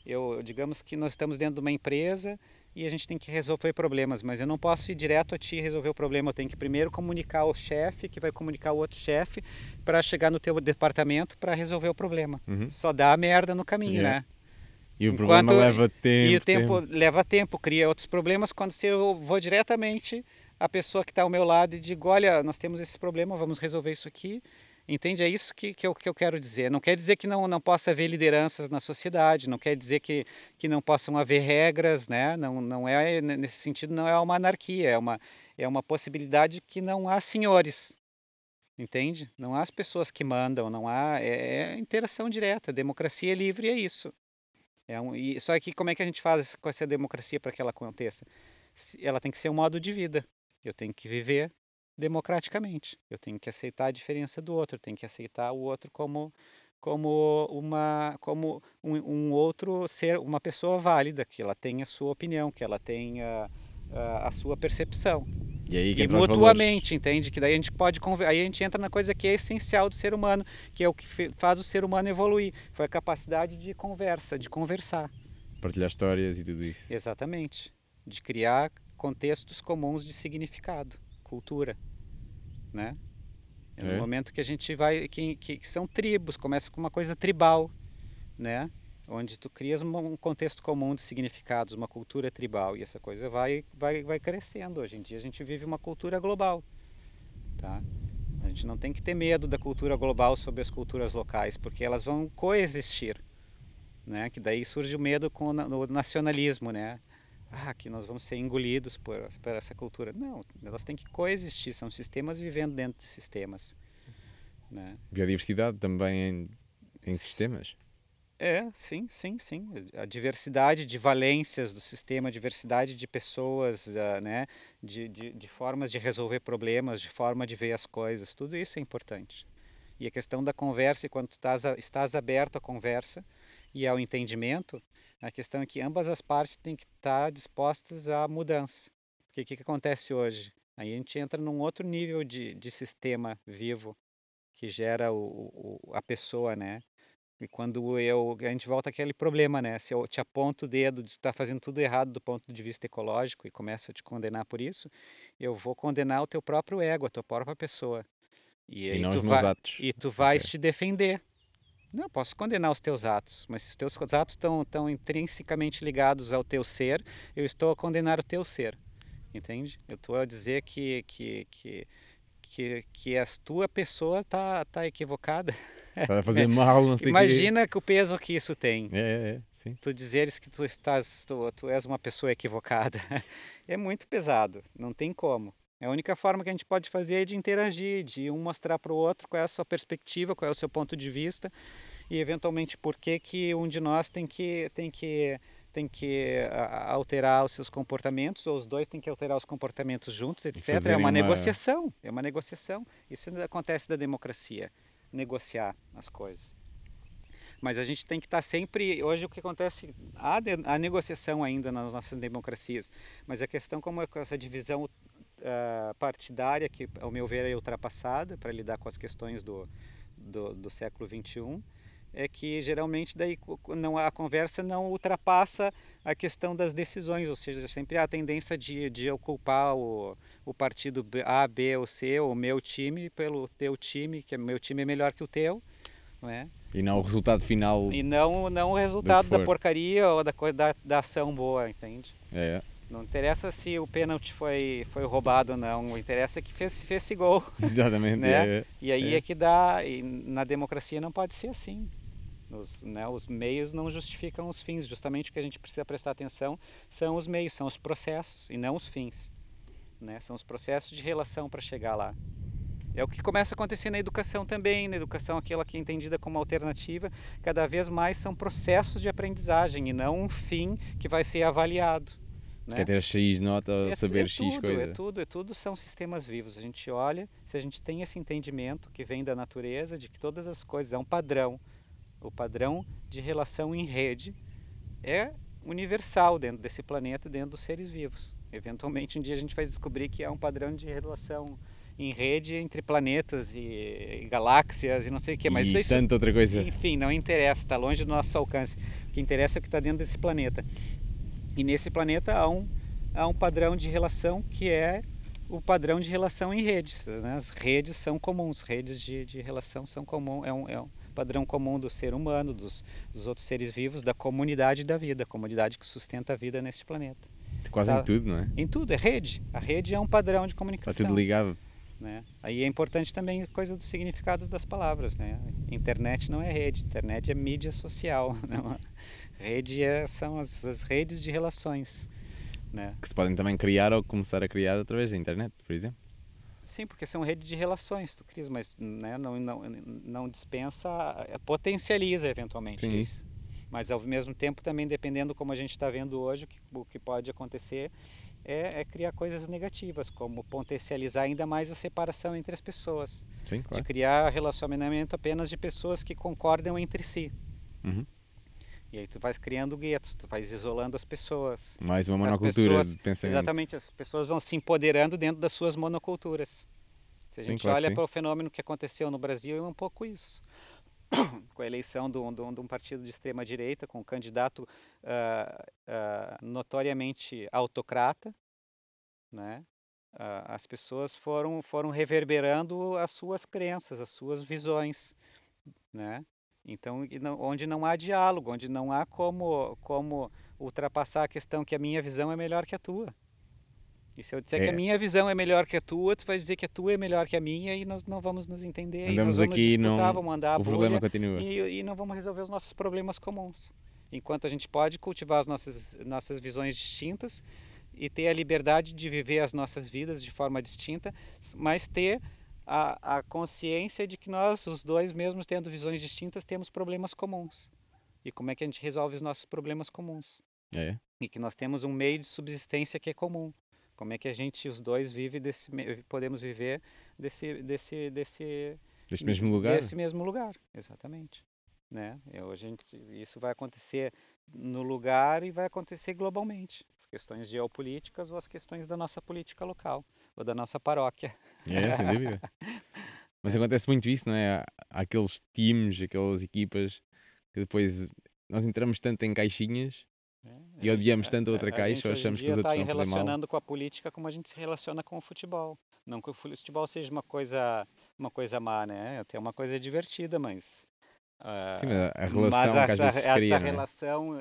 eu digamos que nós estamos dentro de uma empresa e a gente tem que resolver problemas, mas eu não posso ir direto a ti resolver o problema. Eu tenho que primeiro comunicar ao chefe, que vai comunicar ao outro chefe, para chegar no teu departamento para resolver o problema. Uhum. Só dá merda no caminho, Yeah. né? E o Enquanto- problema leva tempo. e o tempo, tempo. leva tempo, cria outros problemas. Quando se eu vou diretamente à pessoa que está ao meu lado e digo, olha, nós temos esse problema, vamos resolver isso aqui. Entende? É isso que, que, eu, que eu quero dizer. Não quer dizer que não, não possa haver lideranças na sociedade, não quer dizer que, que não possam haver regras, né? Não, não é, nesse sentido, não é uma anarquia, é uma, é uma possibilidade que não há senhores. Entende? Não há as pessoas que mandam, não há. É, é interação direta. Democracia livre é isso. É um, e, só que como é que a gente faz com essa democracia para que ela aconteça? Ela tem que ser um modo de vida. Eu tenho que viver democraticamente. Eu tenho que aceitar a diferença do outro. Eu tenho que aceitar o outro como como uma como um, um outro ser, uma pessoa válida, que ela tenha a sua opinião, que ela tenha a, a sua percepção. E aí E valores. mutuamente, entende? Que daí a gente pode aí a gente entra na coisa que é essencial do ser humano, que é o que faz o ser humano evoluir, foi a capacidade de conversa, de conversar. Partilhar histórias e tudo isso. Exatamente. De criar contextos comuns de significado, cultura, né? É no É. momento que a gente vai, que, que, que são tribos, começa com uma coisa tribal, né? Onde tu crias um, contexto comum de significados, uma cultura tribal e essa coisa vai, vai, vai crescendo. Hoje em dia a gente vive uma cultura global, tá? A gente não tem que ter medo da cultura global sobre as culturas locais, porque elas vão coexistir, né? Que daí surge o medo com o nacionalismo, né? Ah, que nós vamos ser engolidos por, por essa cultura. Não, elas têm que coexistir, são sistemas vivendo dentro de sistemas, né? Biodiversidade também em, em sistemas. É, sim, sim, sim. A diversidade de valências do sistema, a diversidade de pessoas, ah, né? De, de, de formas de resolver problemas, de forma de ver as coisas, tudo isso é importante. E a questão da conversa, e quando tu estás, estás aberto à conversa e ao entendimento, a questão é que ambas as partes têm que estar dispostas à mudança. Porque o que, que acontece hoje? Aí a gente entra num outro nível de, de sistema vivo que gera o, o- a pessoa, né? E quando eu, a gente volta àquele problema, né? Se eu te aponto o dedo de estar fazendo tudo errado do ponto de vista ecológico e começo a te condenar por isso, eu vou condenar o teu próprio ego, a tua própria pessoa. E, E não tu os meus vai, atos. e tu vais Ok. te defender. Não, posso condenar os teus atos, mas se os teus atos estão tão intrinsecamente ligados ao teu ser, eu estou a condenar o teu ser. Entende? Eu estou a dizer que, que, que, que, que a tua pessoa está tá equivocada. (laughs) A fazer mal, não sei. Imagina que o peso que isso tem. É, é, é, sim. Tu dizeres que tu estás, tu, tu és uma pessoa equivocada. (laughs) É muito pesado, não tem como. É a única forma que a gente pode fazer é de interagir, de um mostrar para o outro qual é a sua perspectiva, qual é o seu ponto de vista e eventualmente por que que um de nós tem que tem que tem que alterar os seus comportamentos ou os dois têm que alterar os comportamentos juntos, etc. É uma, uma negociação, é uma negociação. Isso acontece da democracia, negociar as coisas. Mas a gente tem que estar sempre. Hoje o que acontece, há a negociação ainda nas nossas democracias, mas a questão como é essa divisão uh, partidária, que ao meu ver é ultrapassada para lidar com as questões do, do, do século XXI, é que geralmente daí não a conversa não ultrapassa a questão das decisões, ou seja, sempre há a tendência de, de eu culpar o, o partido A, B ou C, ou o meu time pelo teu time, que o meu time é melhor que o teu, não é? E não o resultado final. E não, não o resultado da porcaria ou da, da, da ação boa, entende? É. Não interessa se o pênalti foi, foi roubado ou não, o interessa é que fez, fez esse gol. (laughs) Exatamente. né? É, e aí é. é. que dá, e na democracia não pode ser assim. Os, né, os meios não justificam os fins, justamente o que a gente precisa prestar atenção são os meios, são os processos e não os fins. Né? São os processos de relação para chegar lá. É o que começa a acontecer na educação também, na educação aquela que é entendida como alternativa, cada vez mais são processos de aprendizagem e não um fim que vai ser avaliado. Né? Quer ter X nota, é, saber é X tudo, coisa. É tudo, é tudo são sistemas vivos. A gente olha, se a gente tem esse entendimento que vem da natureza, de que todas as coisas é um padrão, o padrão de relação em rede é universal dentro desse planeta, dentro dos seres vivos. Eventualmente um dia a gente vai descobrir que é um padrão de relação em rede entre planetas e, e galáxias e não sei o que, mas e isso, tanta outra coisa. Enfim, não interessa, está longe do nosso alcance. O que interessa é o que está dentro desse planeta. E nesse planeta há um, há um padrão de relação que é o padrão de relação em redes. Né? As redes são comuns, redes de, de relação são comuns, é um, é um padrão comum do ser humano, dos, dos outros seres vivos, da comunidade da vida, a comunidade que sustenta a vida nesse planeta. Quase tá? em tudo, não é? Em tudo, é rede. A rede é um padrão de comunicação. Está tudo ligado. Né? Aí é importante também a coisa dos significados das palavras. Né? Internet não é rede, internet é mídia social. (laughs) Né? Rede é, são as, as redes de relações. Né? Que se podem também criar ou começar a criar através da internet, por exemplo. Sim, porque são redes de relações, tu cris, mas né, não, não, não dispensa, é, potencializa eventualmente Sim, isso. Mas ao mesmo tempo também, dependendo como a gente está vendo hoje, o que, o que pode acontecer é, é, criar coisas negativas, como potencializar ainda mais a separação entre as pessoas. Sim, claro. De criar relacionamento apenas de pessoas que concordam entre si. Uhum. E aí tu vais criando guetos, tu vais isolando as pessoas. Mais uma monocultura pessoas, de pensamento. Exatamente, as pessoas vão se empoderando dentro das suas monoculturas. Se a gente sim, olha para o fenômeno que aconteceu no Brasil, é um pouco isso. (coughs) com a eleição de um, de um, partido de extrema direita, com um candidato uh, uh, notoriamente autocrata, né? Uh, as pessoas foram, foram reverberando as suas crenças, as suas visões, né? Então, onde não há diálogo, onde não há como, como ultrapassar a questão que a minha visão é melhor que a tua. E se eu disser é. que a minha visão é melhor que a tua, tu vai dizer que a tua é melhor que a minha e nós não vamos nos entender. Andamos aqui e não, vamos andar o problema continua. E, e não vamos resolver os nossos problemas comuns. Enquanto a gente pode cultivar as nossas, nossas visões distintas e ter a liberdade de viver as nossas vidas de forma distinta, mas ter a, a consciência de que nós, os dois, mesmo tendo visões distintas, temos problemas comuns. E como é que a gente resolve os nossos problemas comuns? É. E que nós temos um meio de subsistência que é comum. Como é que a gente, os dois, vive desse, podemos viver desse, desse, desse, desse mesmo lugar? Desse mesmo lugar, exatamente. Né? Eu, a gente, isso vai acontecer no lugar e vai acontecer globalmente. As questões geopolíticas ou as questões da nossa política local ou da nossa paróquia. É, sem dúvida. (laughs) Mas acontece muito isso, não é? Aqueles times, aquelas equipas que depois nós entramos tanto em caixinhas é, e odiamos tanto a outra a caixa ou achamos que os outros tá estão relacionando com a política como a gente se relaciona com o futebol. Não que o futebol seja uma coisa, uma coisa má, né? Até uma coisa divertida, mas... Uh, Sim, mas a relação mas às vezes essa cria, relação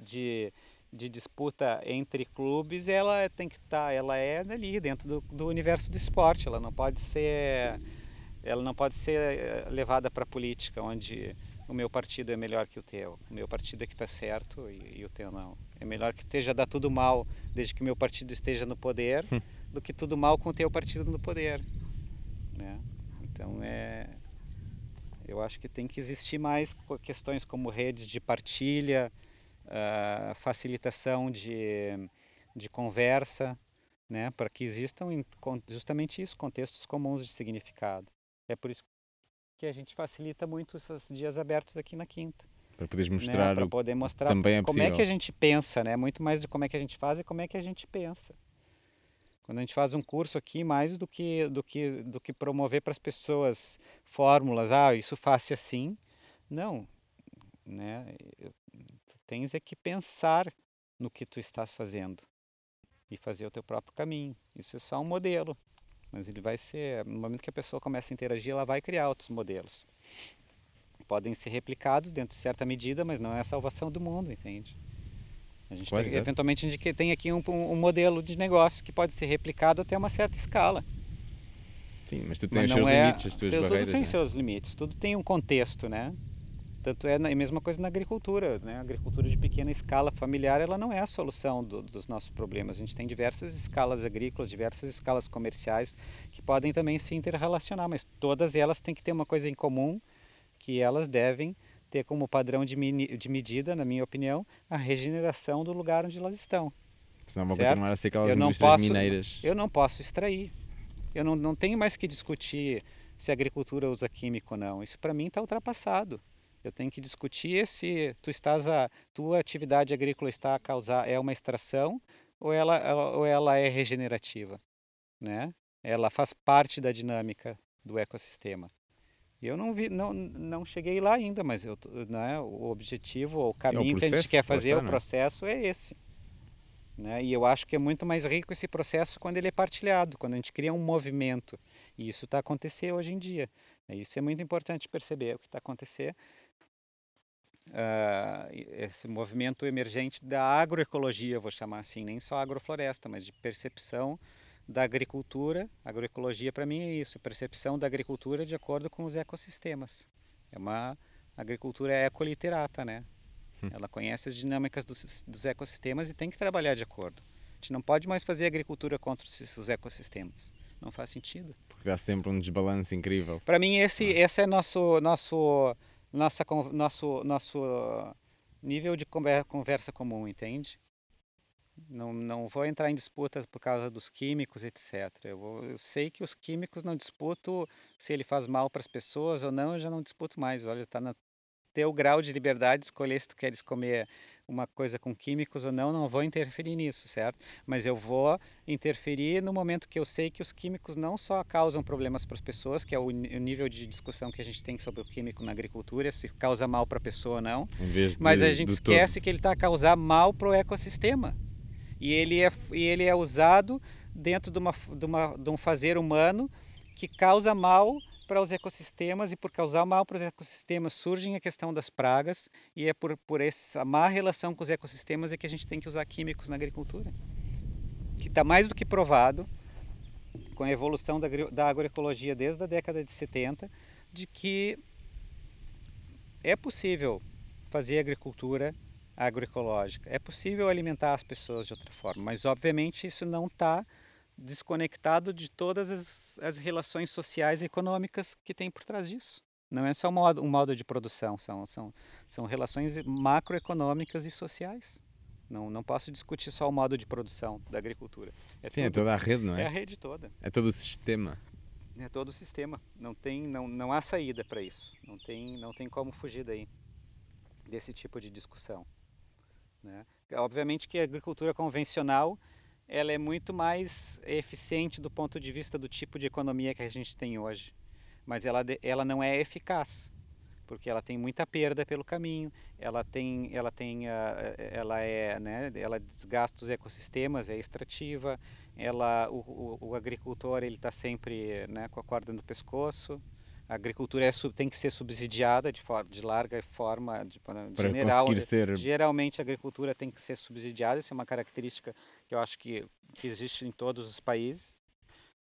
de, de disputa entre clubes, ela tem que estar, tá, ela é ali dentro do, do universo do esporte. Ela não pode ser, ela não pode ser eh, levada para a política, onde o meu partido é melhor que o teu, o meu partido é que está certo e, e, o teu não. É melhor que esteja dar tudo mal desde que o meu partido esteja no poder do que tudo mal com o teu partido no poder. Né? Então é, eu acho que tem que existir mais questões como redes de partilha, uh, facilitação de, de conversa, né, para que existam justamente isso, contextos comuns de significado. É por isso que a gente facilita muito esses dias abertos aqui na Quinta. Para poderes né, mostrar, né, para poder mostrar também é como é que a gente pensa, né? Muito mais de como é que a gente faz e como é que a gente pensa. Quando a gente faz um curso aqui, mais do que do que do que promover para as pessoas fórmulas, ah, isso faça assim, não, né? Tens é que pensar no que tu estás fazendo e fazer o teu próprio caminho. Isso é só um modelo, mas ele vai ser, no momento que a pessoa começa a interagir, ela vai criar outros modelos. Podem ser replicados dentro de certa medida, mas não é a salvação do mundo, entende? A gente tem, eventualmente a gente tem aqui um, um, modelo de negócio que pode ser replicado até uma certa escala. Sim, mas tu tens os seus é, limites, as tuas tudo barreiras. Tudo tem né? seus limites, tudo tem um contexto, né? Tanto é a mesma coisa na agricultura, né? A agricultura de pequena escala familiar, ela não é a solução do, dos nossos problemas. A gente tem diversas escalas agrícolas, diversas escalas comerciais que podem também se interrelacionar, mas todas elas têm que ter uma coisa em comum, que elas devem ter como padrão de, de medida, na minha opinião, a regeneração do lugar onde elas estão. Senão vão continuar a ser aquelas eu indústrias posso, mineiras. Eu não posso extrair. Eu não, não tenho mais que discutir se a agricultura usa químico ou não. Isso para mim está ultrapassado. Eu tenho que discutir se tu estás a tua atividade agrícola está a causar é uma extração ou ela ou ela é regenerativa, né? Ela faz parte da dinâmica do ecossistema. Eu não vi, não, não cheguei lá ainda, mas eu, né, o objetivo, o caminho Sim, o processo, que a gente quer fazer, o né? processo é esse. Né? E eu acho que é muito mais rico esse processo quando ele é partilhado, quando a gente cria um movimento. E isso está acontecendo hoje em dia. Isso é muito importante perceber o que está acontecendo. Uh, esse movimento emergente da agroecologia, vou chamar assim, nem só agrofloresta, mas de percepção da agricultura. Agroecologia para mim é isso, percepção da agricultura de acordo com os ecossistemas. É uma agricultura ecoliterata, né? Hum. Ela conhece as dinâmicas dos, dos, ecossistemas e tem que trabalhar de acordo. A gente não pode mais fazer agricultura contra os ecossistemas. Não faz sentido. Porque dá sempre um desbalanço incrível. Para mim esse, ah. esse é nosso nosso nossa nosso nosso nível de conversa comum, entende? Não, não vou entrar em disputa por causa dos químicos, etc. Eu, vou, eu sei que os químicos não disputo se ele faz mal para as pessoas ou não, eu já não disputo mais. Olha, está no teu grau de liberdade de escolher se tu queres comer uma coisa com químicos ou não, não vou interferir nisso, certo? Mas eu vou interferir no momento que eu sei que os químicos não só causam problemas para as pessoas, que é o, nível de discussão que a gente tem sobre o químico na agricultura, se causa mal para a pessoa ou não, mas a gente esquece todo. que ele está a causar mal para o ecossistema e ele é, e ele é usado dentro de, uma, de, uma, de um fazer humano que causa mal para os ecossistemas e por causar mal para os ecossistemas surge a questão das pragas e é por, por essa má relação com os ecossistemas é que a gente tem que usar químicos na agricultura. Que está mais do que provado com a evolução da, da agroecologia desde a década de 70 de que é possível fazer agricultura agroecológica. É possível alimentar as pessoas de outra forma, mas obviamente isso não está desconectado de todas as, as, relações sociais e econômicas que tem por trás disso. Não é só um modo, um modo de produção, são, são, são relações macroeconômicas e sociais. Não, não posso discutir só o modo de produção da agricultura. É Sim, é tudo, é toda a rede, não é? É a rede toda. É todo o sistema. É todo o sistema. Não, tem, não, não há saída para isso. Não tem, não tem como fugir daí, desse tipo de discussão. Né? Obviamente que a agricultura convencional ela é muito mais eficiente do ponto de vista do tipo de economia que a gente tem hoje, mas ela, ela não é eficaz porque ela tem muita perda pelo caminho, ela tem, ela tem, ela é, né, ela desgasta os ecossistemas, é extrativa, ela, o, o, o agricultor ele está sempre, né, com a corda no pescoço, a agricultura é, tem que ser subsidiada de, forma, de larga forma, de, Para general. Ser... Geralmente a agricultura tem que ser subsidiada, isso é uma característica que eu acho que, que existe em todos os países.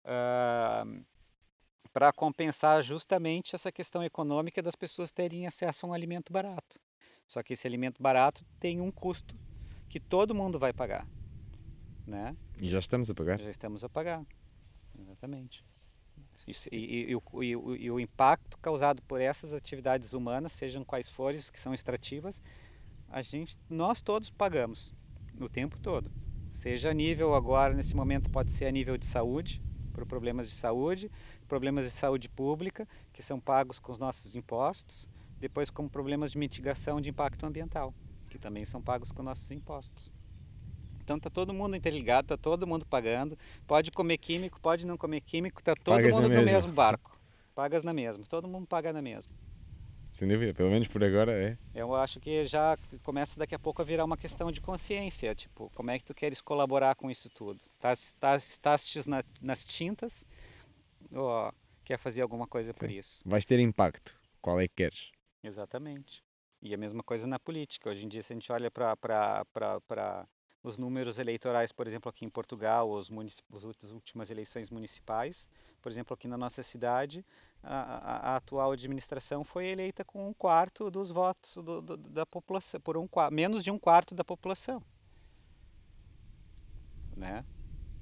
Uh, para compensar justamente essa questão econômica das pessoas terem acesso a um alimento barato. Só que esse alimento barato tem um custo que todo mundo vai pagar, né? E já estamos a pagar. Já estamos a pagar, exatamente. Isso, e, e, e, e, o impacto causado por essas atividades humanas, sejam quais forem, que são extrativas, a gente, nós todos pagamos o tempo todo. Seja a nível agora, nesse momento, pode ser a nível de saúde, por problemas de saúde, problemas de saúde pública, que são pagos com os nossos impostos, depois como problemas de mitigação de impacto ambiental, que também são pagos com nossos impostos. Então tá todo mundo interligado, tá todo mundo pagando. Pode comer químico, pode não comer químico, tá todo Pagas mundo no mesmo barco. (laughs) Pagas na mesma, todo mundo paga na mesma. Sem dúvida, pelo menos por agora é. Eu acho que já começa daqui a pouco a virar uma questão de consciência, tipo, como é que tu queres colaborar com isso tudo? Estás tá, tá, na, nas tintas ou quer fazer alguma coisa Sim. por isso? Vais ter impacto, qual é que queres? Exatamente. E a mesma coisa na política. Hoje em dia, se a gente olha para os números eleitorais, por exemplo, aqui em Portugal, os, as últimas eleições municipais, por exemplo, aqui na nossa cidade, a, a, a atual administração foi eleita com um quarto dos votos do, do, da população, por um menos de um quarto da população, né?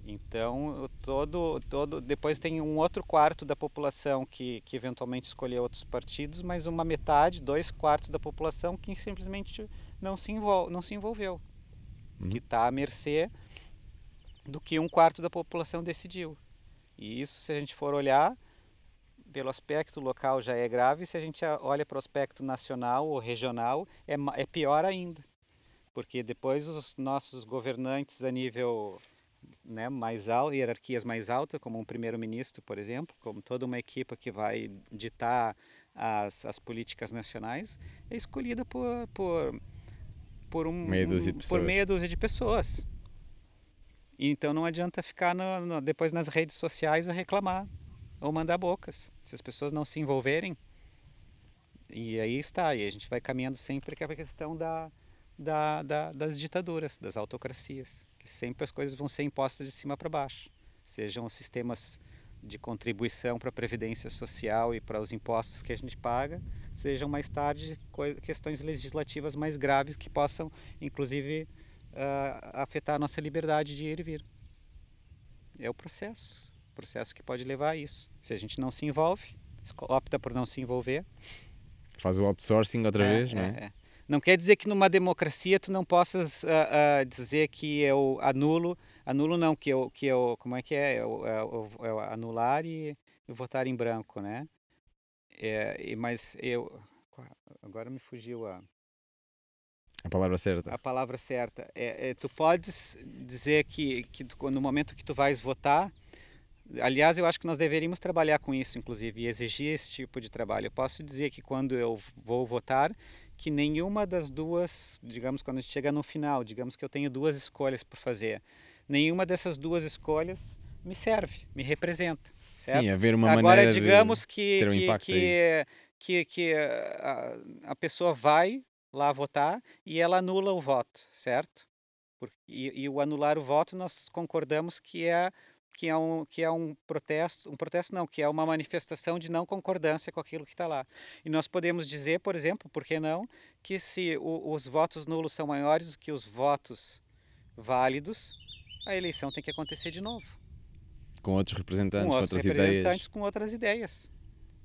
Então, todo, todo, depois tem um outro quarto da população que, que eventualmente escolheu outros partidos, mas uma metade, dois quartos da população que simplesmente não se, envol, não se envolveu uhum. que está à mercê do que um quarto da população decidiu. E isso, se a gente for olhar, pelo aspecto local já é grave, se a gente olha para o aspecto nacional ou regional, é, é pior ainda. Porque depois os nossos governantes a nível né, mais alto, hierarquias mais altas, como um primeiro-ministro, por exemplo, como toda uma equipe que vai ditar as, as políticas nacionais, é escolhida por, por por um meia dúzia de pessoas. por meia dúzia de pessoas. Então não adianta ficar no, no, depois nas redes sociais a reclamar ou mandar bocas. Se as pessoas não se envolverem, e aí está, e a gente vai caminhando sempre para a questão da, da, da, das ditaduras, das autocracias, que sempre as coisas vão ser impostas de cima para baixo, sejam os sistemas de contribuição para a previdência social e para os impostos que a gente paga, sejam mais tarde questões legislativas mais graves que possam, inclusive, uh, afetar a nossa liberdade de ir e vir. É o processo, o processo que pode levar a isso. Se a gente não se envolve, opta por não se envolver. Faz o outsourcing outra é, vez, é, né? É. Não quer dizer que numa democracia tu não possas uh, uh, dizer que eu anulo, anulo não, que eu, que eu como é que é, eu, eu, eu anular e votar em branco, né? É, mas eu. Agora me fugiu a. A palavra certa. A palavra certa. É, é, tu podes dizer que, que no momento que tu vais votar. Aliás, eu acho que nós deveríamos trabalhar com isso, inclusive, e exigir esse tipo de trabalho. Eu posso dizer que quando eu vou votar, que nenhuma das duas, digamos, quando a gente chega no final, digamos que eu tenho duas escolhas por fazer, nenhuma dessas duas escolhas me serve, me representa. Certo? Sim, haver uma Agora, maneira digamos que, ter um que, que, que, que, a, a pessoa vai lá votar e ela anula o voto, certo? e, e o anular o voto nós concordamos que é que é um que é um protesto um protesto não que é uma manifestação de não concordância com aquilo que está lá e nós podemos dizer por exemplo por que não que se o, os votos nulos são maiores do que os votos válidos a eleição tem que acontecer de novo com outros representantes, com, com outras representantes ideias. com outras ideias.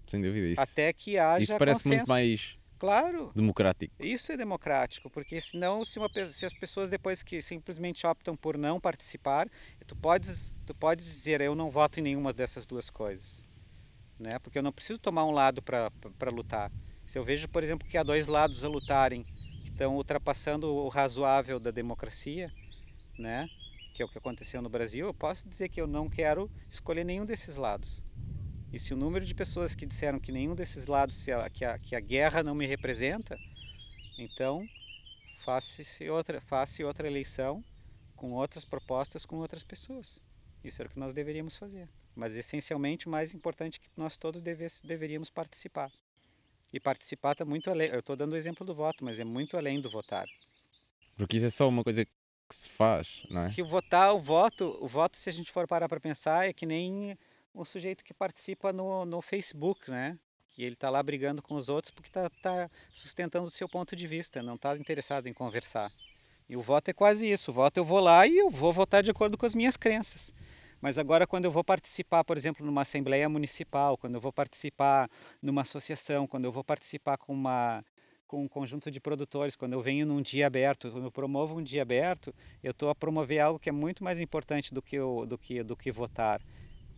Sem dúvida, isso. Até que haja Isso parece consenso. muito mais claro, democrático. Isso é democrático, porque senão se, uma, se as pessoas depois que simplesmente optam por não participar, tu podes, tu podes dizer eu não voto em nenhuma dessas duas coisas, né? Porque eu não preciso tomar um lado para lutar. Se eu vejo, por exemplo, que há dois lados a lutarem, que estão ultrapassando o razoável da democracia, né? Que é o que aconteceu no Brasil, eu posso dizer que eu não quero escolher nenhum desses lados. E se o número de pessoas que disseram que nenhum desses lados, que a, que a guerra não me representa, então faça-se outra, faça outra eleição com outras propostas com outras pessoas. Isso era o que nós deveríamos fazer. Mas essencialmente o mais importante é que nós todos deve, deveríamos participar. E participar está muito além. Eu estou dando o exemplo do voto, mas é muito além do votar. Porque isso é só uma coisa que se faz, não é? Que votar, o voto, o voto, se a gente for parar para pensar, é que nem um sujeito que participa no, no Facebook, né? Que ele está lá brigando com os outros porque está tá sustentando o seu ponto de vista, não está interessado em conversar. E o voto é quase isso. O voto eu vou lá e eu vou votar de acordo com as minhas crenças. Mas agora, quando eu vou participar, por exemplo, numa assembleia municipal, quando eu vou participar numa associação, quando eu vou participar com uma com um conjunto de produtores, quando eu venho num dia aberto, quando eu promovo um dia aberto, eu estou a promover algo que é muito mais importante do que do que do que votar,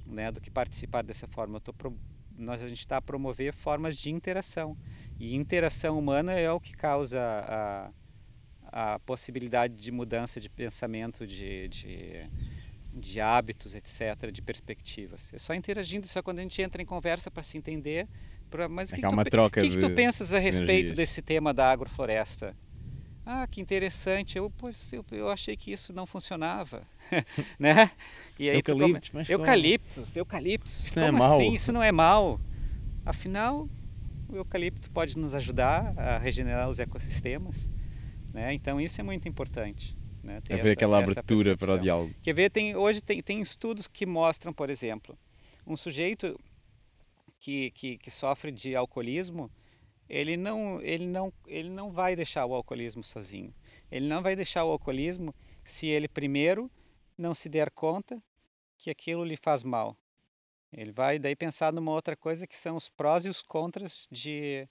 né, do que participar dessa forma. Eu tô pro, nós a gente está a promover formas de interação e interação humana é o que causa a, a possibilidade de mudança de pensamento, de, de de hábitos, etc., de perspectivas. É só interagindo, só quando a gente entra em conversa para se entender. Pra, mas o é que, que, uma tu, troca que, que tu pensas a respeito energias. desse tema da agrofloresta? Ah, que interessante. Eu, pois, eu, eu achei que isso não funcionava, (laughs) né? E aí eucaliptos, come... eucaliptos, eucaliptos. Isso não é mal. Assim? Isso não é mal. Afinal, o eucalipto pode nos ajudar a regenerar os ecossistemas, né? Então isso é muito importante. Né? Tem Haver aquela abertura para o diálogo. Quer ver, tem, hoje tem, tem estudos que mostram, por exemplo, um sujeito que, que, que sofre de alcoolismo, ele não, ele, não, ele não vai deixar o alcoolismo sozinho. Ele não vai deixar o alcoolismo se ele primeiro não se der conta que aquilo lhe faz mal. Ele vai daí pensar numa outra coisa que são os prós e os contras de,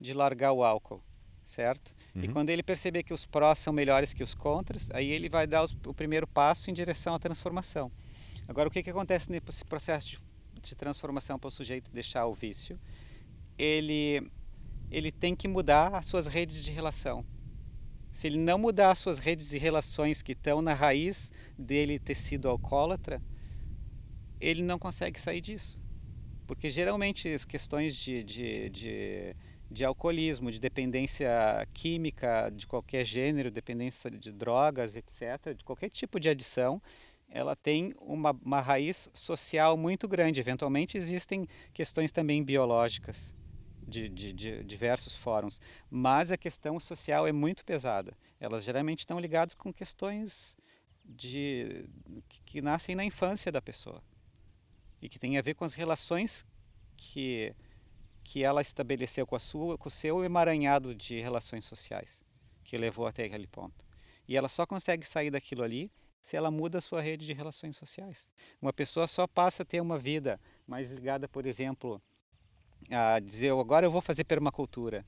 de largar o álcool certo? Uhum. E quando ele perceber que os prós são melhores que os contras, aí ele vai dar os, o primeiro passo em direção à transformação. Agora, o que, que acontece nesse processo de, de transformação para o sujeito deixar o vício? Ele, ele tem que mudar as suas redes de relação. Se ele não mudar as suas redes de relações que estão na raiz dele ter sido alcoólatra, ele não consegue sair disso. Porque geralmente as questões de, de, de de alcoolismo, de dependência química de qualquer gênero, dependência de drogas, etc., de qualquer tipo de adição, ela tem uma, uma raiz social muito grande. Eventualmente existem questões também biológicas de, de, de, diversos fóruns, mas a questão social é muito pesada. Elas geralmente estão ligadas com questões de, que, que nascem na infância da pessoa e que tem a ver com as relações que que ela estabeleceu com, a sua, com o seu emaranhado de relações sociais, que levou até aquele ponto. E ela só consegue sair daquilo ali se ela muda a sua rede de relações sociais. Uma pessoa só passa a ter uma vida mais ligada, por exemplo, a dizer, agora eu vou fazer permacultura,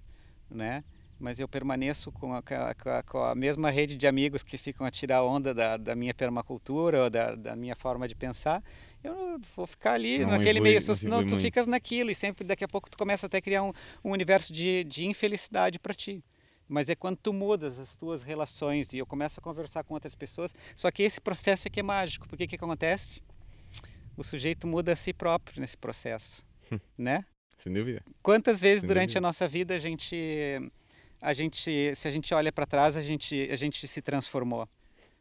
né? mas eu permaneço com a, com a, com a mesma rede de amigos que ficam a tirar onda da, da minha permacultura ou da, da minha forma de pensar, eu vou ficar ali não naquele meio, não, tu ficas naquilo e sempre daqui a pouco tu começa até a criar um, um universo de, de infelicidade para ti. Mas é quando tu mudas as tuas relações e eu começo a conversar com outras pessoas, só que esse processo aqui é mágico, porque o que acontece? O sujeito muda a si próprio nesse processo, (laughs) né? Sem dúvida. Quantas vezes Sem durante dúvida. a nossa vida a gente a gente, se a gente olha para trás, a gente, a gente se transformou.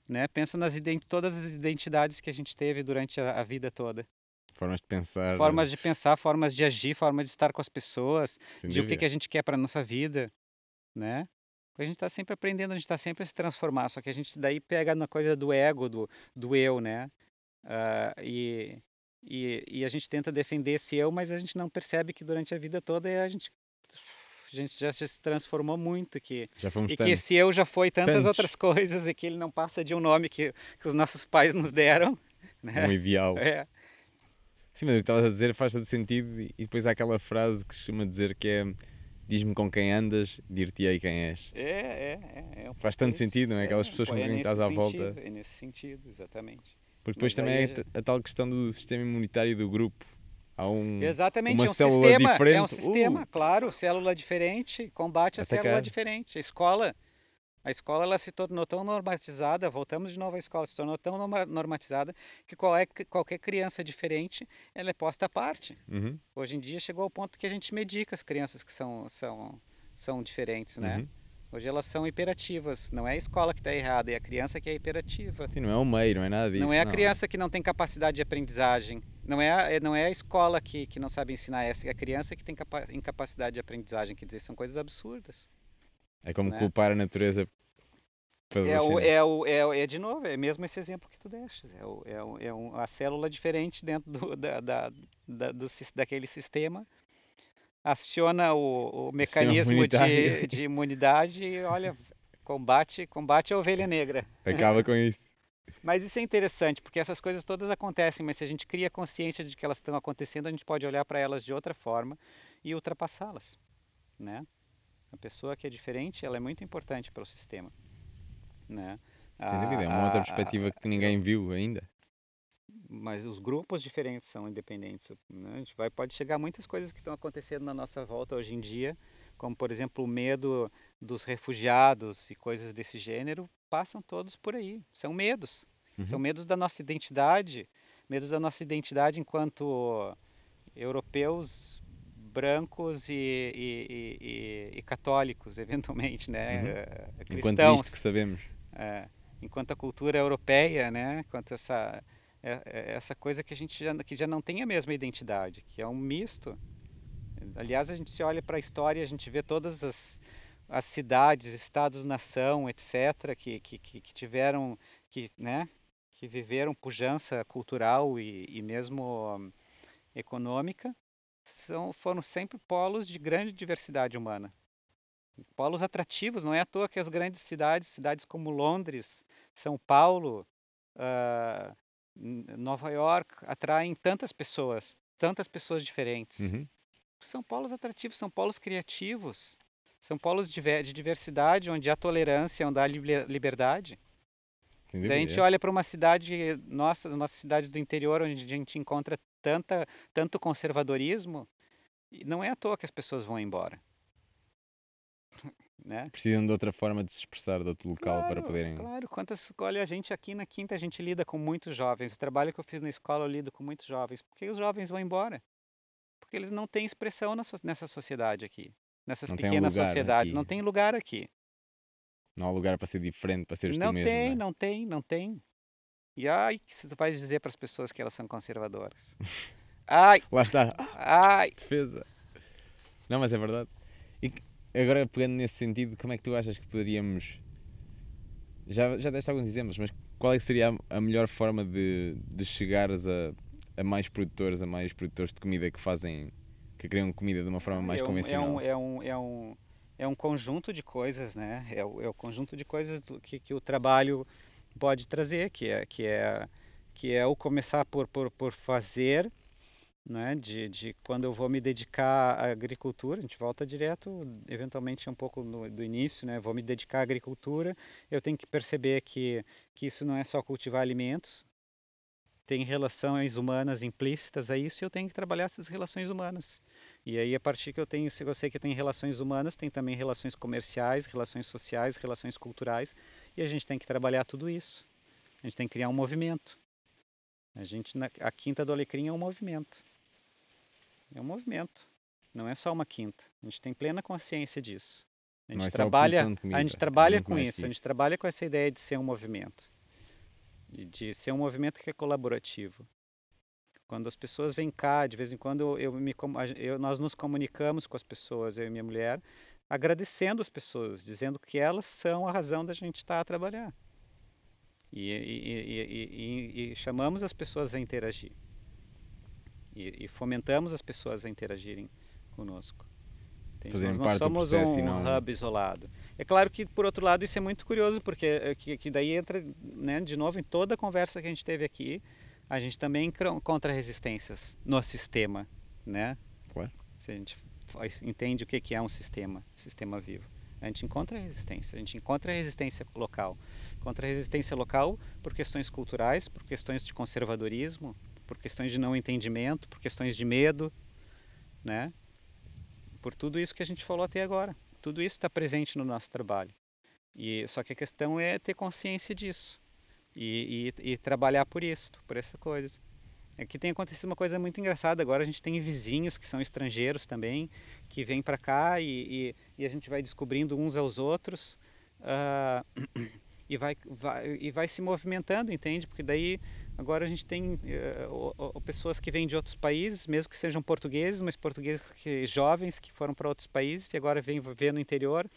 Né? Pensa nas todas as identidades que a gente teve durante a, a vida toda. Formas de pensar. Formas de pensar, formas de agir, formas de estar com as pessoas, Sem de o que, que a gente quer para nossa vida, né? A gente está sempre aprendendo, a gente está sempre a se transformar, só que a gente daí pega na coisa do ego, do, do eu, né? Uh, e, e, e, a gente tenta defender esse eu, mas a gente não percebe que durante a vida toda a gente a gente já, se transformou muito que já fomos e tantos. que esse eu já foi tantas outras coisas e que ele não passa de um nome que, que os nossos pais nos deram (laughs) né? um ideal é. sim mas o que estavas a dizer faz todo sentido e depois há aquela frase que se chama dizer que é diz-me com quem andas dir-te-ei quem és. É, é, é, é faz tanto sentido não é? aquelas é, pessoas com quem estás à volta. é nesse sentido exatamente. Porque depois também é a, a tal questão do sistema imunitário do grupo. Há um, Exatamente, uma é um célula sistema, diferente. É um sistema, uh, claro, célula diferente, combate a Atacar. célula diferente. A escola, a escola ela se tornou tão normatizada, voltamos de novo à escola, se tornou tão normatizada que qualquer, criança diferente ela é posta à parte. uhum, Hoje em dia chegou ao ponto que a gente medica as crianças que são, são, são diferentes, né? uhum. Hoje elas são hiperativas. Não é a escola que está errada, é a criança que é hiperativa. Sim, não é o meio, não é nada disso. Não é a criança que não tem capacidade de aprendizagem. Não é a, é, não é a escola que, que não sabe ensinar, é a criança que tem incapacidade de aprendizagem. Quer dizer, são coisas absurdas. É como né? culpar a natureza É, o, é, o, é, é, de novo, é mesmo esse exemplo que tu deixas. É, o, é, o, é um, a célula diferente dentro do, da, da, da, do, daquele sistema, aciona o, o mecanismo de, de imunidade e olha, combate, combate a ovelha negra. Acaba com isso. (laughs) Mas isso é interessante, porque essas coisas todas acontecem, mas se a gente cria consciência de que elas estão acontecendo, a gente pode olhar para elas de outra forma e ultrapassá-las, né? A pessoa que é diferente, ela é muito importante para o sistema, né? Sem dúvida, é uma outra perspectiva que ninguém viu ainda. Mas os grupos diferentes são independentes. Né? A gente vai, pode chegar a muitas coisas que estão acontecendo na nossa volta hoje em dia, como por exemplo o medo dos refugiados e coisas desse gênero, passam todos por aí. São medos. Uhum. São medos da nossa identidade, medos da nossa identidade enquanto europeus brancos e, e, e, e católicos, (laughs) eventualmente, né? Uhum. Eh, cristãos. Enquanto isto que sabemos. É, enquanto a cultura europeia, né? Enquanto essa é, é essa coisa que a gente já, que já não tem a mesma identidade, que é um misto. Aliás, a gente se olha para a história, a gente vê todas as, as cidades, estados-nação, etc., que, que, que, tiveram, que, né, que viveram pujança cultural e, e mesmo um, econômica, são, foram sempre polos de grande diversidade humana. Polos atrativos, não é à toa que as grandes cidades, cidades como Londres, São Paulo, uh, Nova York, atraem tantas pessoas, tantas pessoas diferentes. Uhum. São polos atrativos, são polos criativos, são polos de, de diversidade, onde há tolerância, onde há liberdade. Daí a gente olha para uma cidade, nossa, nossas cidades do interior, onde a gente encontra tanta, tanto conservadorismo, e não é à toa que as pessoas vão embora. (laughs) né? Precisam de outra forma de se expressar, de outro local claro, para poderem. Claro, quantas. Olha, a gente aqui na Quinta, a gente lida com muitos jovens. O trabalho que eu fiz na escola, eu lido com muitos jovens. Por que os jovens vão embora? Porque eles não têm expressão nessa sociedade aqui nessas não pequenas sociedades. Aqui. Não tem lugar aqui. Não há lugar para ser diferente, para ser não mesmo. Tem, não, tem, não tem. E ai, se tu vais dizer para as pessoas que elas são conservadoras. (laughs) Ai! Lá está. Ai! Defesa. Não, mas é verdade. E agora, pegando nesse sentido, como é que tu achas que poderíamos. Já, já deste alguns exemplos, mas qual é que seria a melhor forma de, de chegares a, a mais produtores, a mais produtores de comida que fazem que criam comida de uma forma mais é um, convencional. É um, é, um, é, um, é um conjunto de coisas, né? É o, é o conjunto de coisas do, que, que o trabalho pode trazer, que é, que é, que é o começar por, por, por fazer, né? De, de quando eu vou me dedicar à agricultura, a gente volta direto, eventualmente um pouco no, do início, né? Vou me dedicar à agricultura, eu tenho que perceber que, que isso não é só cultivar alimentos, tem relações humanas implícitas a isso e eu tenho que trabalhar essas relações humanas. E aí, a partir que eu tenho, se eu sei que tem relações humanas, tem também relações comerciais, relações sociais, relações culturais, e a gente tem que trabalhar tudo isso. A gente tem que criar um movimento. A gente, na, a Quinta do Alecrim é um movimento. É um movimento. Não é só uma quinta. A gente tem plena consciência disso. A gente é trabalha, a gente trabalha é com isso, isso, a gente trabalha com essa ideia de ser um movimento de, de ser um movimento que é colaborativo. Quando as pessoas vêm cá, de vez em quando eu, me, eu, nós nos comunicamos com as pessoas, eu e minha mulher, agradecendo as pessoas, dizendo que elas são a razão da gente estar a trabalhar. E, e, e, e chamamos as pessoas a interagir. E, fomentamos as pessoas a interagirem conosco. Entende? Nós não somos um não... hub isolado. É claro que, por outro lado, isso é muito curioso, porque é, que, que daí entra, né, de novo, em toda a conversa que a gente teve aqui, a gente também encontra resistências no sistema, né? Ué? Se a gente entende o que é um sistema, sistema vivo. A gente encontra resistência, a gente encontra resistência local. Encontra resistência local por questões culturais, por questões de conservadorismo, por questões de não entendimento, por questões de medo, né? Por tudo isso que a gente falou até agora. Tudo isso está presente no nosso trabalho. E só que a questão é ter consciência disso e, e, e trabalhar por isso, por essas coisas. É tem acontecido uma coisa muito engraçada. Agora a gente tem vizinhos que são estrangeiros também, que vêm para cá e, e, a gente vai descobrindo uns aos outros uh, (clears throat) e, vai, vai, e vai se movimentando, entende? Porque daí Agora a gente tem uh, pessoas que vêm de outros países, mesmo que sejam portugueses, mas portugueses que, jovens que foram para outros países e agora vêm viver no interior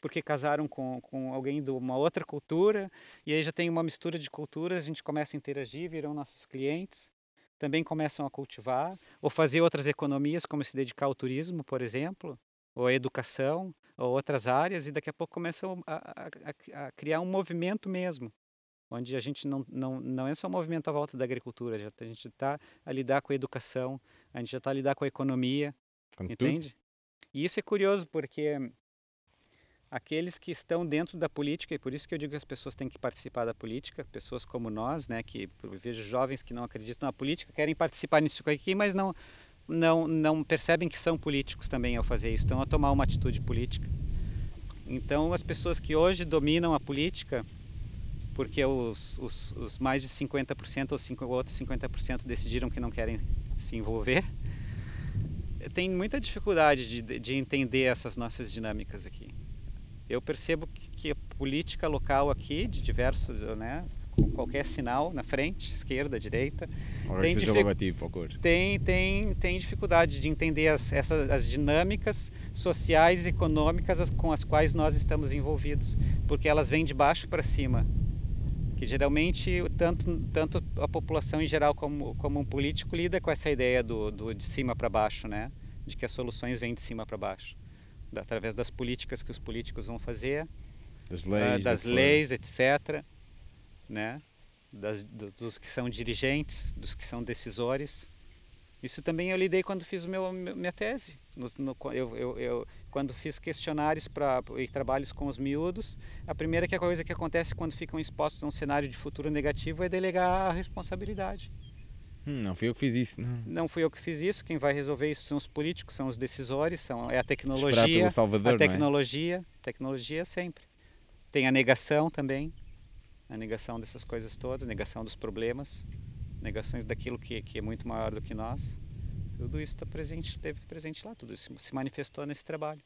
porque casaram com, com alguém de uma outra cultura, e aí já tem uma mistura de culturas, a gente começa a interagir, viram nossos clientes, também começam a cultivar, ou fazer outras economias, como se dedicar ao turismo, por exemplo, ou à educação, ou outras áreas, e daqui a pouco começam a, a, a criar um movimento mesmo, onde a gente não, não, não é só um movimento à volta da agricultura, já, a gente está a lidar com a educação, a gente já está a lidar com a economia, com entende? Tudo. E isso é curioso porque aqueles que estão dentro da política, e por isso que eu digo que as pessoas têm que participar da política, pessoas como nós, né, que vejo jovens que não acreditam na política, querem participar nisso aqui, mas não, não, não percebem que são políticos também ao fazer isso, estão a tomar uma atitude política. Então, as pessoas que hoje dominam a política, porque os, os, os mais de 50% ou cinco, outros 50% decidiram que não querem se envolver, tem muita dificuldade de, de entender essas nossas dinâmicas aqui. Eu percebo que, a política local aqui, de diversos, né, com qualquer sinal na frente, esquerda, direita, tem, dific... tem, tem, tem dificuldade de entender as, essas, as dinâmicas sociais e econômicas com as quais nós estamos envolvidos, porque elas vêm de baixo para cima que geralmente tanto, tanto a população em geral como, como um político lida com essa ideia do, do de cima para baixo, né? De que as soluções vêm de cima para baixo, da, através das políticas que os políticos vão fazer, das leis, uh, das leis etc., né? Das, do, dos que são dirigentes, dos que são decisores. Isso também eu lidei quando fiz o meu, minha tese. No, no, eu, eu, eu, quando fiz questionários pra, e trabalhos com os miúdos, a primeira que a coisa que acontece quando ficam expostos a um cenário de futuro negativo é delegar a responsabilidade. Hum, não fui eu que fiz isso. Não. não fui eu que fiz isso. Quem vai resolver isso são os políticos, são os decisores, são, é a tecnologia. Salvador, a é? tecnologia, é? tecnologia sempre. Tem a negação também, a negação dessas coisas todas, negação dos problemas negações daquilo que, que é muito maior do que nós. Tudo isso está presente, esteve presente lá, tudo isso se manifestou nesse trabalho.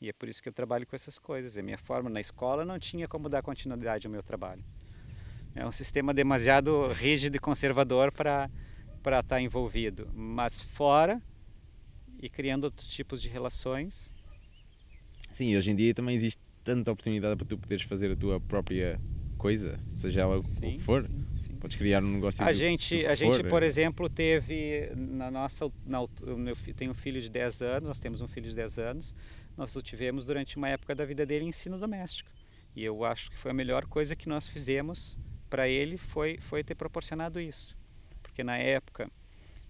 E é por isso que eu trabalho com essas coisas. A minha forma na escola não tinha como dar continuidade ao meu trabalho. É um sistema demasiado rígido e conservador para para estar tá envolvido, mas fora e criando outros tipos de relações. Sim, hoje em dia também existe tanta oportunidade para tu poderes fazer a tua própria coisa, seja ela sim, o que for. Sim. Podes criar um negócio A gente, a gente por exemplo, teve na nossa. Na, eu tenho um filho de 10 anos, nós temos um filho de 10 anos. Nós o tivemos durante uma época da vida dele ensino doméstico. E eu acho que foi a melhor coisa que nós fizemos para ele foi, foi ter proporcionado isso. Porque na época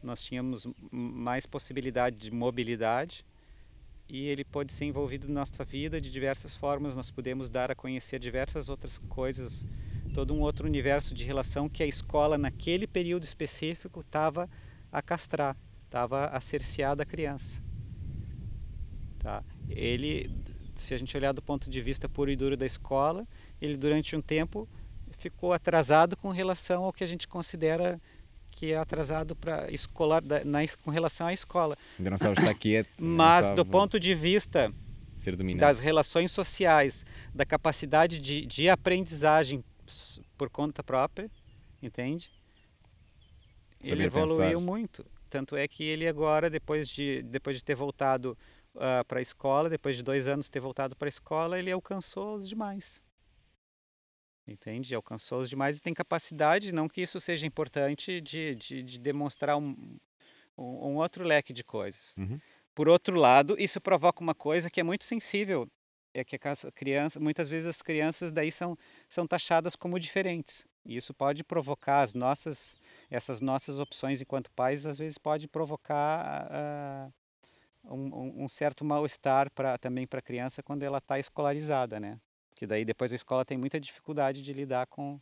nós tínhamos mais possibilidade de mobilidade e ele pode ser envolvido na nossa vida de diversas formas. Nós podemos dar a conhecer diversas outras coisas todo um outro universo de relação que a escola naquele período específico estava a castrar, estava a cercear da criança. Tá? Ele, se a gente olhar do ponto de vista puro e duro da escola, ele durante um tempo ficou atrasado com relação ao que a gente considera que é atrasado para escolar na, com relação à escola. Quieto. (clears throat) Mas do ponto de vista das relações sociais, da capacidade de, de aprendizagem por conta própria, entende? ele evoluiu pensar. muito. Tanto é que ele agora, depois de, depois de ter voltado uh, ah, para a escola, depois de dois anos ter voltado para a escola, ele alcançou os demais. Entende? Alcançou os demais e tem capacidade, não que isso seja importante, de, de, de demonstrar um, um, um, outro leque de coisas. Uhum. Por outro lado, isso provoca uma coisa que é muito sensível é que a criança, muitas vezes as crianças daí são, são taxadas como diferentes. E isso pode provocar as nossas, essas nossas opções enquanto pais, às vezes pode provocar uh, um, um, certo mal-estar também para a criança quando ela está escolarizada, né? Porque daí depois a escola tem muita dificuldade de lidar com,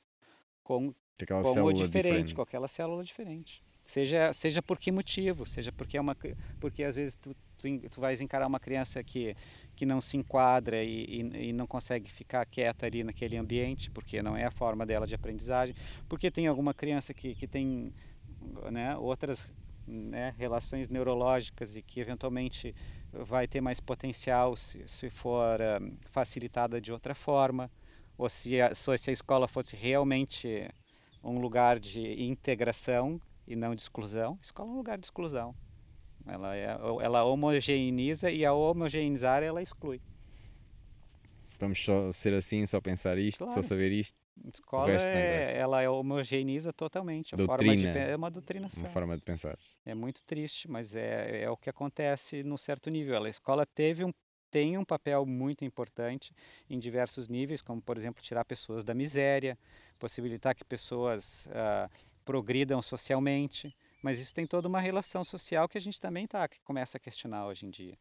com, com o diferente, diferente, com aquela célula diferente. Seja, seja por que motivo, seja porque é uma porque às vezes tu, tu, tu vais encarar uma criança que que não se enquadra e, e, e, não consegue ficar quieta ali naquele ambiente, porque não é a forma dela de aprendizagem, porque tem alguma criança que, que tem né, outras né, relações neurológicas e que eventualmente vai ter mais potencial se, se for uh, facilitada de outra forma, ou se a, se a escola fosse realmente um lugar de integração e não de exclusão. A escola é um lugar de exclusão. Ela, é, ela homogeneiza e ao homogeneizar ela exclui. vamos só ser assim, só pensar isto, claro. só saber isto. Escola é, ela homogeneiza totalmente a Doutrina, forma de é uma doutrinação. Uma forma de pensar. É muito triste, mas é, é o que acontece num certo nível. A escola teve um tem um papel muito importante em diversos níveis, como por exemplo tirar pessoas da miséria, possibilitar que pessoas uh, progridam socialmente, mas isso tem toda uma relação social que a gente também tá que começa a questionar hoje em dia.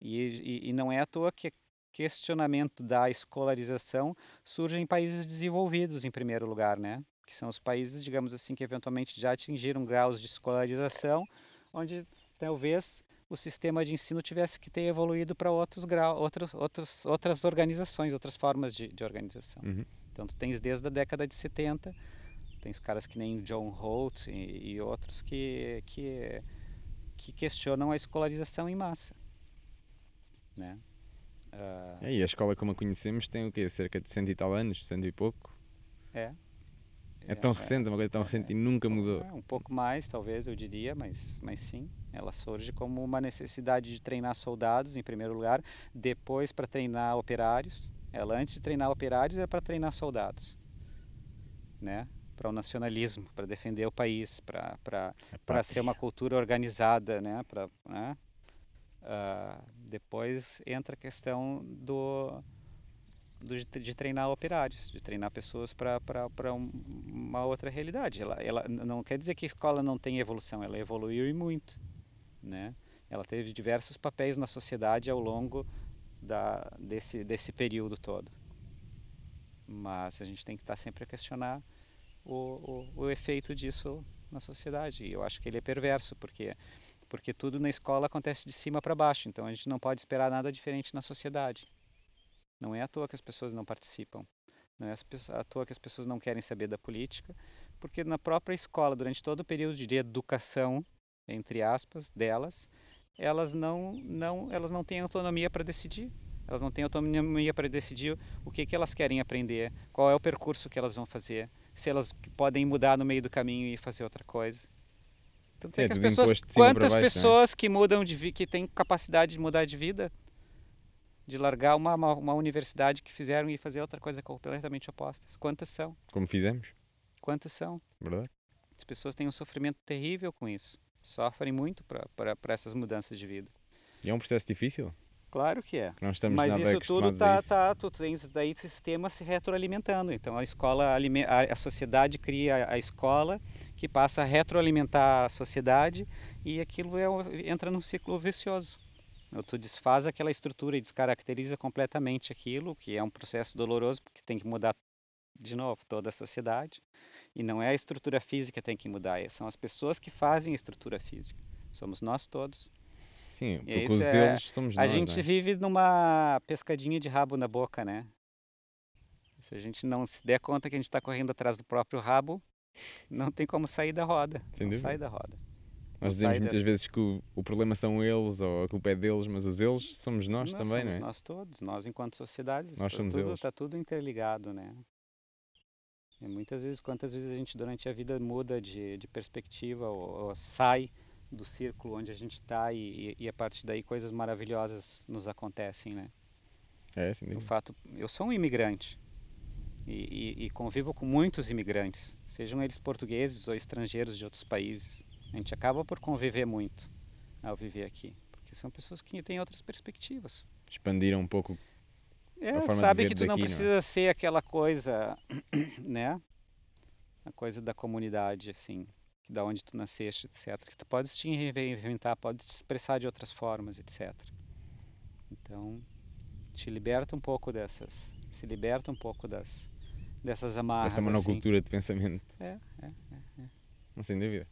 E, e, e não é à toa que questionamento da escolarização surge em países desenvolvidos em primeiro lugar, né? Que são os países, digamos assim, que eventualmente já atingiram graus de escolarização, onde talvez o sistema de ensino tivesse que ter evoluído para outros graus, outros, outros, outras organizações, outras formas de, de organização. Uhum. Então, tu tens desde a década de 70, tens caras que nem John Holt e, e outros que, que, que questionam a escolarização em massa, né? Uh... É, e a escola como a conhecemos tem o quê? Cerca de cento e tal anos, cento e pouco? É. É, tão é, recente, é uma coisa tão é, recente e nunca mudou. É, um pouco mais, talvez, eu diria, mas, mas sim. Ela surge como uma necessidade de treinar soldados, em primeiro lugar, depois para treinar operários. Ela, antes de treinar operários, era para treinar soldados. Né? Para o nacionalismo, para defender o país, para é ser uma cultura organizada, né? Pra, né? Uh, depois entra a questão do, do de treinar operários, de treinar pessoas para um, uma outra realidade. Ela, ela não quer dizer que a escola não tem evolução, ela evoluiu e muito, né? Ela teve diversos papéis na sociedade ao longo da, desse, desse período todo. Mas a gente tem que estar sempre a questionar o, o, o efeito disso na sociedade. E eu acho que ele é perverso, porque porque tudo na escola acontece de cima para baixo, então a gente não pode esperar nada diferente na sociedade. Não é à toa que as pessoas não participam, não é à toa que as pessoas não querem saber da política, porque na própria escola, durante todo o período de educação, entre aspas, delas, elas não, não, elas não têm autonomia para decidir. Elas não têm autonomia para decidir o que, que elas querem aprender, qual é o percurso que elas vão fazer, se elas podem mudar no meio do caminho e fazer outra coisa. É, que pessoas, quantas baixo, né? pessoas né? que mudam de que têm capacidade de mudar de vida, de largar uma, uma, uma, universidade que fizeram e fazer outra coisa completamente opostas? Quantas são? Como fizemos? Quantas são? Verdade. As pessoas têm um sofrimento terrível com isso. Sofrem muito para essas mudanças de vida. E é um processo difícil? Claro que é. Não estamos Mas nada isso tudo tá, tá, tu tens daí sistema se retroalimentando. Então a escola, a, a sociedade cria a escola que passa a retroalimentar a sociedade e aquilo é, entra num ciclo vicioso. Tu desfaz aquela estrutura e descaracteriza completamente aquilo, que é um processo doloroso, porque tem que mudar de novo toda a sociedade. E não é a estrutura física que tem que mudar, é, são as pessoas que fazem a estrutura física. Somos nós todos. Sim, porque os é, eles somos a nós. A gente né? vive numa pescadinha de rabo na boca, né? Se a gente não se der conta que a gente está correndo atrás do próprio rabo, não tem como sair da roda. Sem não sai da roda. Nós dizemos muitas da... vezes que o, o, problema são eles ou a culpa é deles, mas os eles somos nós, nós também, não é? Nós todos, nós enquanto sociedade, nós somos tudo, eles. Está tudo interligado, né? E muitas vezes, quantas vezes a gente durante a vida muda de, de perspectiva ou, ou sai do círculo onde a gente está e, e, a partir daí coisas maravilhosas nos acontecem, né? É, sim. O fato, eu sou um imigrante e, e, e convivo com muitos imigrantes, sejam eles portugueses ou estrangeiros de outros países. A gente acaba por conviver muito ao viver aqui, porque são pessoas que têm outras perspectivas. Expandiram um pouco é, sabe que tu daqui, não precisa não é? ser aquela coisa, (coughs) né? A coisa da comunidade, assim, da onde tu nasceste, etc. Que tu podes te reinventar, pode te expressar de outras formas, etc. Então, te liberta um pouco dessas, se liberta um pouco das, dessas amarras. Essa monocultura assim. de pensamento. É, é, é, é. Não, sem dúvida.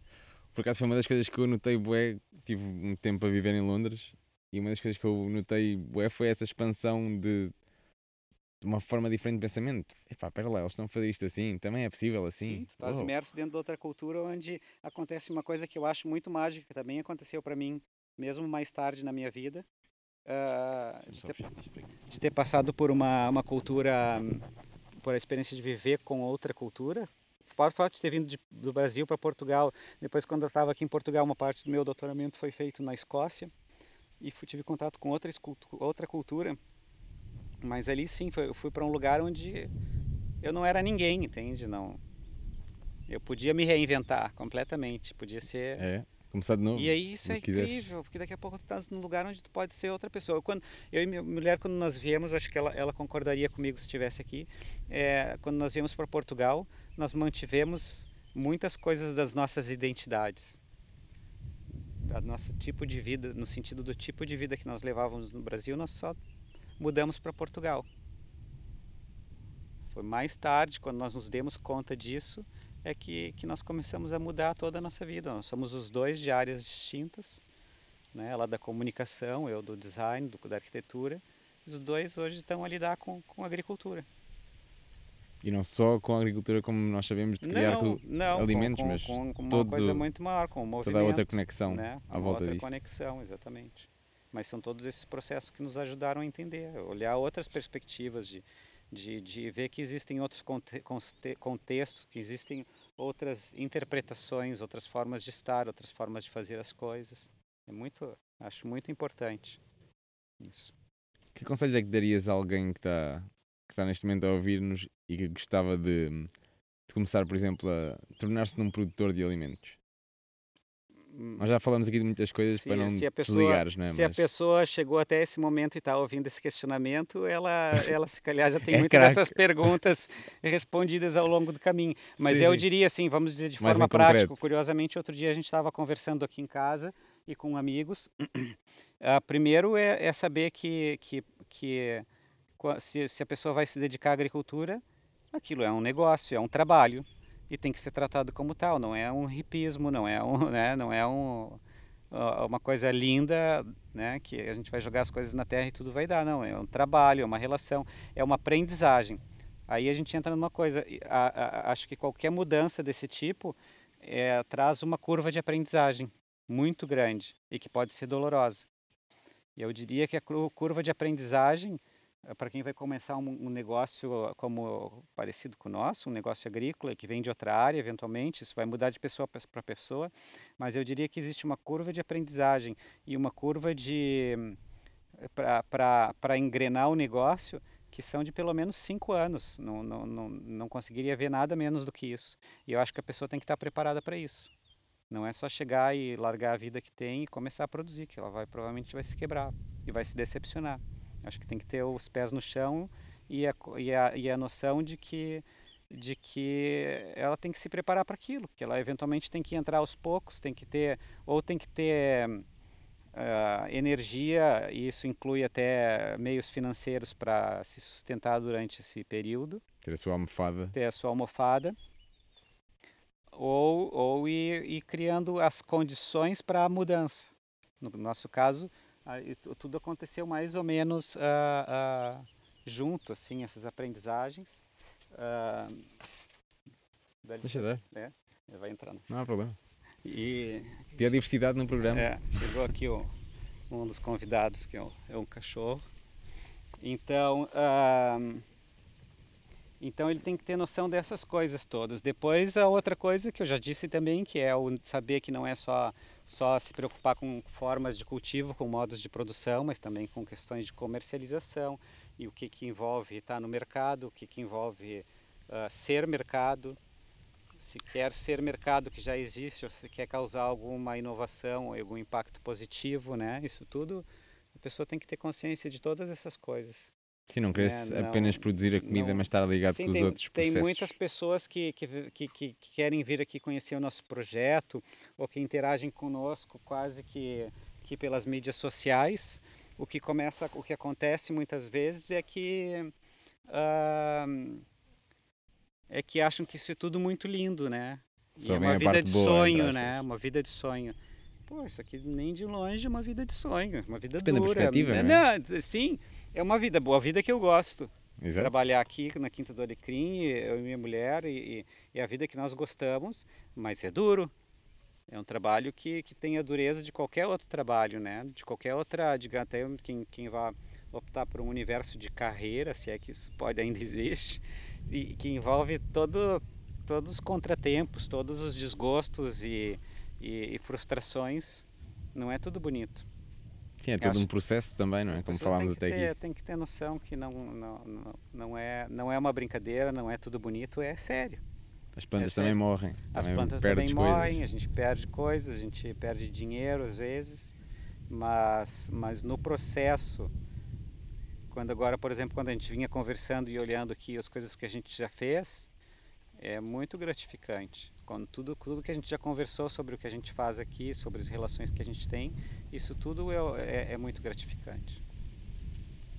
Por acaso foi uma das coisas que eu notei, bué, tive um tempo a viver em Londres e uma das coisas que eu notei, bué, foi essa expansão de, uma forma diferente de pensamento. Epá, pera lá, eles estão a fazer isto assim, também é possível assim. Sim, tu estás oh. imerso dentro de outra cultura onde acontece uma coisa que eu acho muito mágica, que também aconteceu para mim, mesmo mais tarde na minha vida, uh, de, ter, de, ter, passado por uma, uma cultura por a experiência de viver com outra cultura. Pode, pode ter vindo de, do Brasil para Portugal. Depois, quando eu estava aqui em Portugal, uma parte do meu doutoramento foi feito na Escócia e fui, tive contato com outra, outra cultura Mas ali sim, foi, eu fui para um lugar onde eu não era ninguém, entende? Não. Eu podia me reinventar completamente, podia ser. É, começar de novo. E aí isso é incrível, porque daqui a pouco tu estás num lugar onde tu pode ser outra pessoa. Quando eu e minha mulher quando nós viemos, acho que ela, ela concordaria comigo se estivesse aqui. É, quando nós viemos para Portugal, nós mantivemos muitas coisas das nossas identidades da nosso tipo de vida, no sentido do tipo de vida que nós levávamos no Brasil, nós só mudamos para Portugal. Foi mais tarde, quando nós nos demos conta disso, é que, que nós começamos a mudar toda a nossa vida. Nós somos os dois de áreas distintas, né? ela da comunicação, eu do design, do, da arquitetura. Os dois hoje estão a lidar com, com a agricultura. E não só com a agricultura, como nós sabemos, de criar não, não, alimentos, com, mas com, com uma todo, coisa muito maior, com o movimento. Toda a outra conexão né? à volta outra disso. conexão, exatamente. Mas são todos esses processos que nos ajudaram a entender, olhar outras perspectivas, de, de, de ver que existem outros conte contextos, que existem outras interpretações, outras formas de estar, outras formas de fazer as coisas. É muito, acho muito importante isso. Que conselhos é que darias a alguém que está que está neste momento a ouvir-nos e que gostava de, de começar, por exemplo, a tornar-se num produtor de alimentos? Nós já falamos aqui de muitas coisas Sim, para não se a pessoa, desligares, não é? Se Mas... a pessoa chegou até esse momento e está ouvindo esse questionamento, ela, (laughs) ela se calhar já tem é muitas dessas perguntas respondidas ao longo do caminho. Mas Sim. eu diria assim, vamos dizer de forma prática. Curiosamente, outro dia a gente estava conversando aqui em casa e com amigos. Uh, (clears throat) primeiro é, é saber que, que, que se, se a pessoa vai se dedicar à agricultura, aquilo é um negócio, é um trabalho e tem que ser tratado como tal. Não é um hipismo, não é um, (laughs) né, não é um, uma coisa linda, né, que a gente vai jogar as coisas na terra e tudo vai dar. Não, é um trabalho, é uma relação, é uma aprendizagem. Aí a gente entra numa coisa. A, a, acho que qualquer mudança desse tipo é, traz uma curva de aprendizagem muito grande e que pode ser dolorosa. E eu diria que a curva de aprendizagem para quem vai começar um, um, negócio como parecido com o nosso, um negócio agrícola que vem de outra área, eventualmente, isso vai mudar de pessoa para pessoa, mas eu diria que existe uma curva de aprendizagem e uma curva de para engrenar o negócio que são de pelo menos cinco anos. Não, não, não, não conseguiria ver nada menos do que isso. E eu acho que a pessoa tem que estar preparada para isso. Não é só chegar e largar a vida que tem e começar a produzir, que ela vai provavelmente vai se quebrar e vai se decepcionar. Acho que tem que ter os pés no chão e a, e a, e a noção de que, de que ela tem que se preparar para aquilo, que ela eventualmente tem que entrar aos poucos, tem que ter, ou tem que ter uh, energia, e isso inclui até meios financeiros para se sustentar durante esse período. Ter a sua almofada. Ter a sua almofada. Ou, ou ir, ir criando as condições para a mudança. No nosso caso, tudo aconteceu mais ou menos uh, uh, junto, assim, essas aprendizagens. Uh, Deixa dar. É, vai entrando. Não há problema. E, Biodiversidade no programa. É, chegou aqui o, um dos convidados, que é um, é um cachorro. Então, então ele tem que ter noção dessas coisas todas. Depois a outra coisa que eu já disse também, que é o saber que não é só só se preocupar com formas de cultivo, com modos de produção, mas também com questões de comercialização e o que que envolve estar no mercado, o que que envolve uh, ser mercado, se quer ser mercado que já existe ou se quer causar alguma inovação, algum impacto positivo, né? Isso tudo a pessoa tem que ter consciência de todas essas coisas. Sim, não queres é, apenas produzir a comida, não, mas estar ligado sim, com os tem, outros processos. Tem muitas pessoas que, que, que, que, querem vir aqui conhecer o nosso projeto ou que interagem conosco quase que, que pelas mídias sociais. O que começa, o que acontece muitas vezes é que uh, é que acham que isso é tudo muito lindo, né? Só é uma vida de boa, sonho, né? Uma vida de sonho. Pô, isso aqui nem de longe é uma vida de sonho, uma vida Depende dura. Da perspectiva, né? Não, sim, é uma vida boa, a vida que eu gosto. Exato. Trabalhar aqui na Quinta do Alecrim, eu e minha mulher, e, e, a vida que nós gostamos, mas é duro. É um trabalho que, que tem a dureza de qualquer outro trabalho, né? De qualquer outra, digamos, até quem, quem vai optar por um universo de carreira, se é que isso pode ainda existe, e que envolve todo, todos os contratempos, todos os desgostos e, e, e frustrações. Não é tudo bonito. Sim, é todo um processo também, não é? Como falámos até ter, aqui. Tem que ter noção que não, não, não, é, não é uma brincadeira, não é tudo bonito, é sério. As plantas é também morrem. As também plantas também morrem, a gente perde coisas, a gente perde dinheiro às vezes, mas, mas no processo, quando agora, por exemplo, quando a gente vinha conversando e olhando aqui as coisas que a gente já fez, é muito gratificante. Quando tudo, tudo que a gente já conversou sobre o que a gente faz aqui, sobre as relações que a gente tem, isso tudo é, é, é muito gratificante.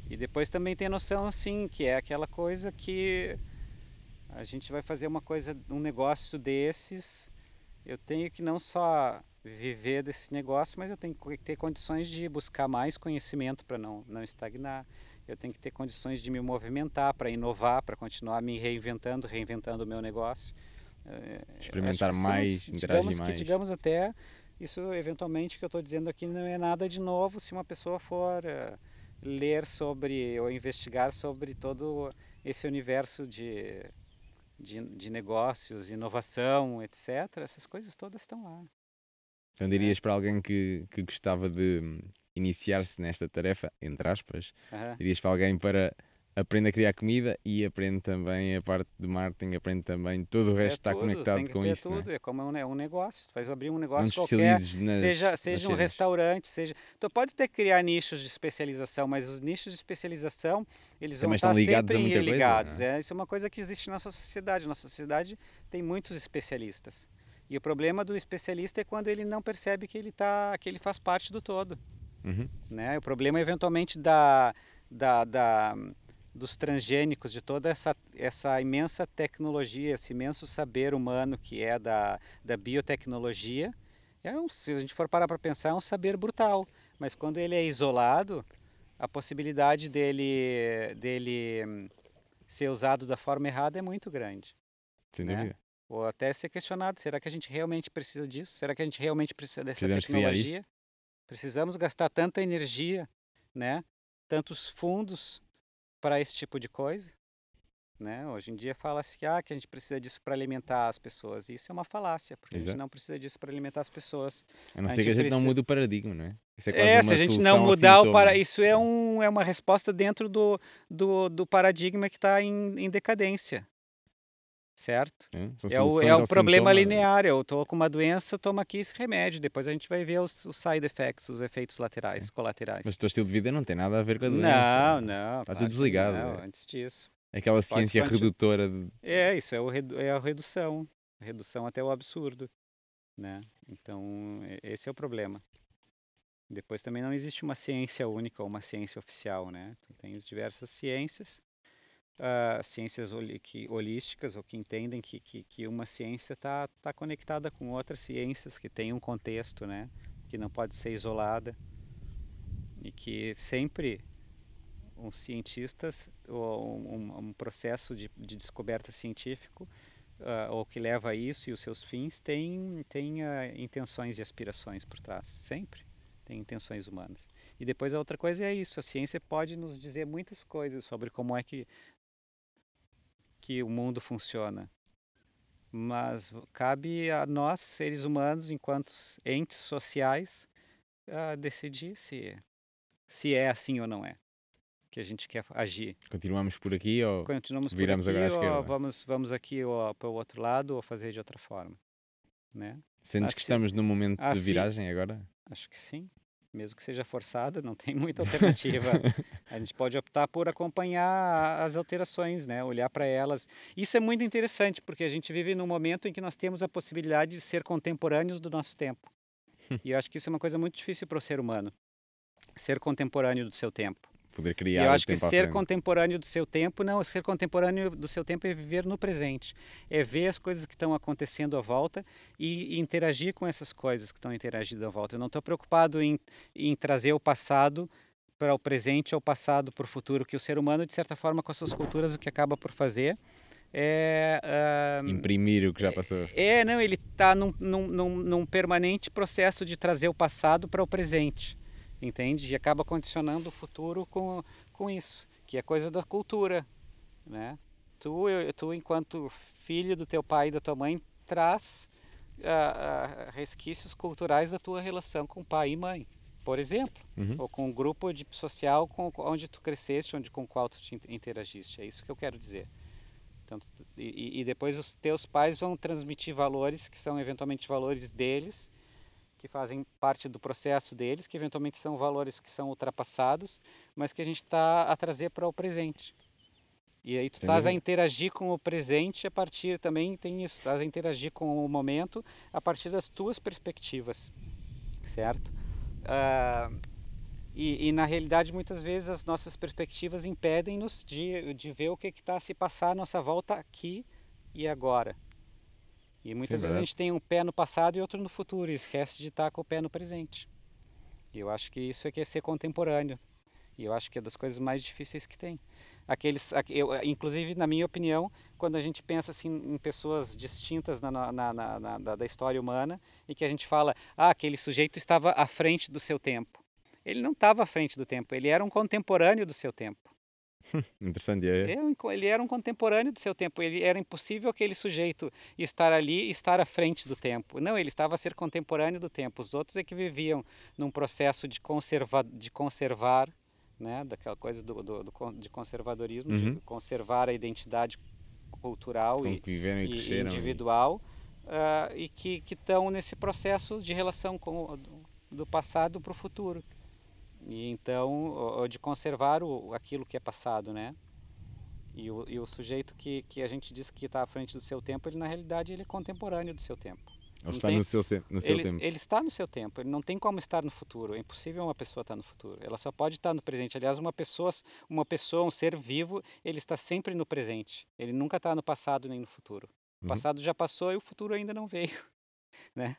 E depois também tem a noção, assim, que é aquela coisa que a gente vai fazer uma coisa, um negócio desses, eu tenho que não só viver desse negócio, mas eu tenho que ter condições de buscar mais conhecimento para não, não estagnar eu tenho que ter condições de me movimentar para inovar, para continuar me reinventando, reinventando o meu negócio. Eh, Experimentar mais, interagir digamos mais. Que, digamos até, isso eventualmente que eu estou dizendo aqui não é nada de novo se uma pessoa for uh, ler sobre ou investigar sobre todo esse universo de, de, de negócios, inovação, etc. Essas coisas todas estão lá. Então dirias é. para alguém que, que gostava de iniciar-se nesta tarefa, entre aspas, uhum. dirias para alguém para aprender a criar comida e aprende também a parte de marketing, aprende também todo o resto é está tudo, conectado com isso. Tudo. É? é como um, é um negócio, tu vais abrir um negócio não qualquer, nas, seja, seja um restaurante, seja. Tu pode ter que criar nichos de especialização, mas os nichos de especialização eles também vão estar ligados sempre a muita ligados. Coisa, é, isso é uma coisa que existe na nossa sociedade. Nossa sociedade tem muitos especialistas. E o problema do especialista é quando ele não percebe que ele tá, que ele faz parte do todo. Uhum. Né? O problema eventualmente da, da, da, dos transgênicos, de toda essa, essa imensa tecnologia, esse imenso saber humano que é da, da biotecnologia, é um, se a gente for parar para pensar, é um saber brutal. Mas quando ele é isolado, a possibilidade dele, dele hum, ser usado da forma errada é muito grande. Sem né? dúvida. Ou até ser questionado, será que a gente realmente precisa disso? Será que a gente realmente precisa dessa Precisamos tecnologia? Precisamos gastar tanta energia, né? Tantos fundos para esse tipo de coisa, né? Hoje em dia fala-se que, ah, que a gente precisa disso para alimentar as pessoas. Isso é uma falácia, porque Exato. a gente não precisa disso para alimentar as pessoas. A não ser que a gente precisa... não mude o paradigma, não é? Isso é, é se a gente não mudar o para isso é, um, é uma resposta dentro do, do, do paradigma que está em, em decadência. Certo? É, é o, é o problema sintoma, linear. Eu estou com uma doença, toma aqui esse remédio. Depois a gente vai ver os, os side effects, os efeitos laterais, é. colaterais. Mas o teu estilo de vida não tem nada a ver com a doença. Não, não. Está tudo desligado. Não, é. antes disso. Aquela ciência Pode redutora. De... É, isso é, o, é a redução. A redução até o absurdo. Né? Então, esse é o problema. Depois também não existe uma ciência única ou uma ciência oficial, né? Tu tens diversas ciências uh, ciências holísticas ou que entendem que, que, que uma ciência está tá conectada com outras ciências que tem um contexto, né? Que não pode ser isolada e que sempre um cientista ou um, um processo de, de, descoberta científico uh, ou que leva a isso e os seus fins tem, tem uh, intenções e aspirações por trás, sempre tem intenções humanas. E depois a outra coisa é isso, a ciência pode nos dizer muitas coisas sobre como é que que o mundo funciona. Mas cabe a nós, seres humanos, enquanto entes sociais, a decidir se, se é assim ou não é que a gente quer agir. Continuamos por aqui ou Continuamos viramos por aqui, agora à esquerda? Vamos, vamos aqui ou para o outro lado ou fazer de outra forma. Né? Sentes assim, que estamos num momento assim, de viragem agora? Acho que sim mesmo que seja forçada, não (laughs) tem muita alternativa. a gente pode optar por acompanhar as alterações, né? olhar para elas. Isso é muito interessante, porque a gente vive num momento em que nós temos a possibilidade de ser contemporâneos do nosso tempo. (laughs) e eu acho que isso é uma coisa muito difícil para o ser humano, ser contemporâneo do seu tempo. Poder criar. E eu acho que ser contemporâneo do seu tempo, não, ser contemporâneo do seu tempo é viver no presente, é ver as coisas que estão acontecendo à volta e, e interagir com essas coisas que estão interagindo à volta. Eu não estou preocupado em, em trazer o passado para o presente ou o passado para o futuro, que o ser humano, de certa forma, com as suas culturas, o que acaba por fazer é, uh, imprimir o que já passou. É, não, ele está num, num, num, num, permanente processo de trazer o passado para o presente entende? E acaba condicionando o futuro com, com isso, que é coisa da cultura, né? Tu, eu, tu enquanto filho do teu pai e da tua mãe, traz uh, uh, resquícios culturais da tua relação com pai e mãe. por exemplo, Uhum. ou com um grupo de social com onde tu cresceste, onde com o qual tu te interagiste. É isso que eu quero dizer. Então, e, e depois os teus pais vão transmitir valores que são eventualmente valores deles, que fazem parte do processo deles, que eventualmente são valores que são ultrapassados, mas que a gente está a trazer para o presente. E aí tu estás a interagir com o presente a partir também tem isso, estás a interagir com o momento a partir das tuas perspectivas, certo? Uh, e, e, na realidade muitas vezes as nossas perspectivas impedem-nos de, de ver o que está a se passar à nossa volta aqui e agora. E muitas Sim, vezes a gente tem um pé no passado e outro no futuro e esquece de estar com o pé no presente. E eu acho que isso é que é ser contemporâneo. E eu acho que é das coisas mais difíceis que tem aqueles, eu, inclusive na minha opinião, quando a gente pensa assim em pessoas distintas na, na, na, na, da história humana e que a gente fala, ah, aquele sujeito estava à frente do seu tempo. Ele não estava à frente do tempo, ele era um contemporâneo do seu tempo. (laughs) Interessante. É. é ele era um contemporâneo do seu tempo. Ele era impossível aquele sujeito estar ali estar à frente do tempo. Não, ele estava a ser contemporâneo do tempo. Os outros é que viviam num processo de, conserva, de conservar né, daquela coisa do, do, do de conservadorismo, uhum. de conservar a identidade cultural e, e, e, individual, uh, e que estão nesse processo de relação com, do passado para o futuro. E então, de conservar o, aquilo que é passado, né? E o, e o sujeito que, que a gente diz que está à frente do seu tempo, ele na realidade ele é contemporâneo do seu tempo. Ele está tem, no seu, no seu ele, tempo. Ele está no seu tempo, ele não tem como estar no futuro. É impossível uma pessoa estar no futuro. Ela só pode estar no presente. Aliás, uma pessoa, uma pessoa, um ser vivo, ele está sempre no presente. Ele nunca está no passado nem no futuro. O uhum. passado já passou e o futuro ainda não veio, (laughs) né?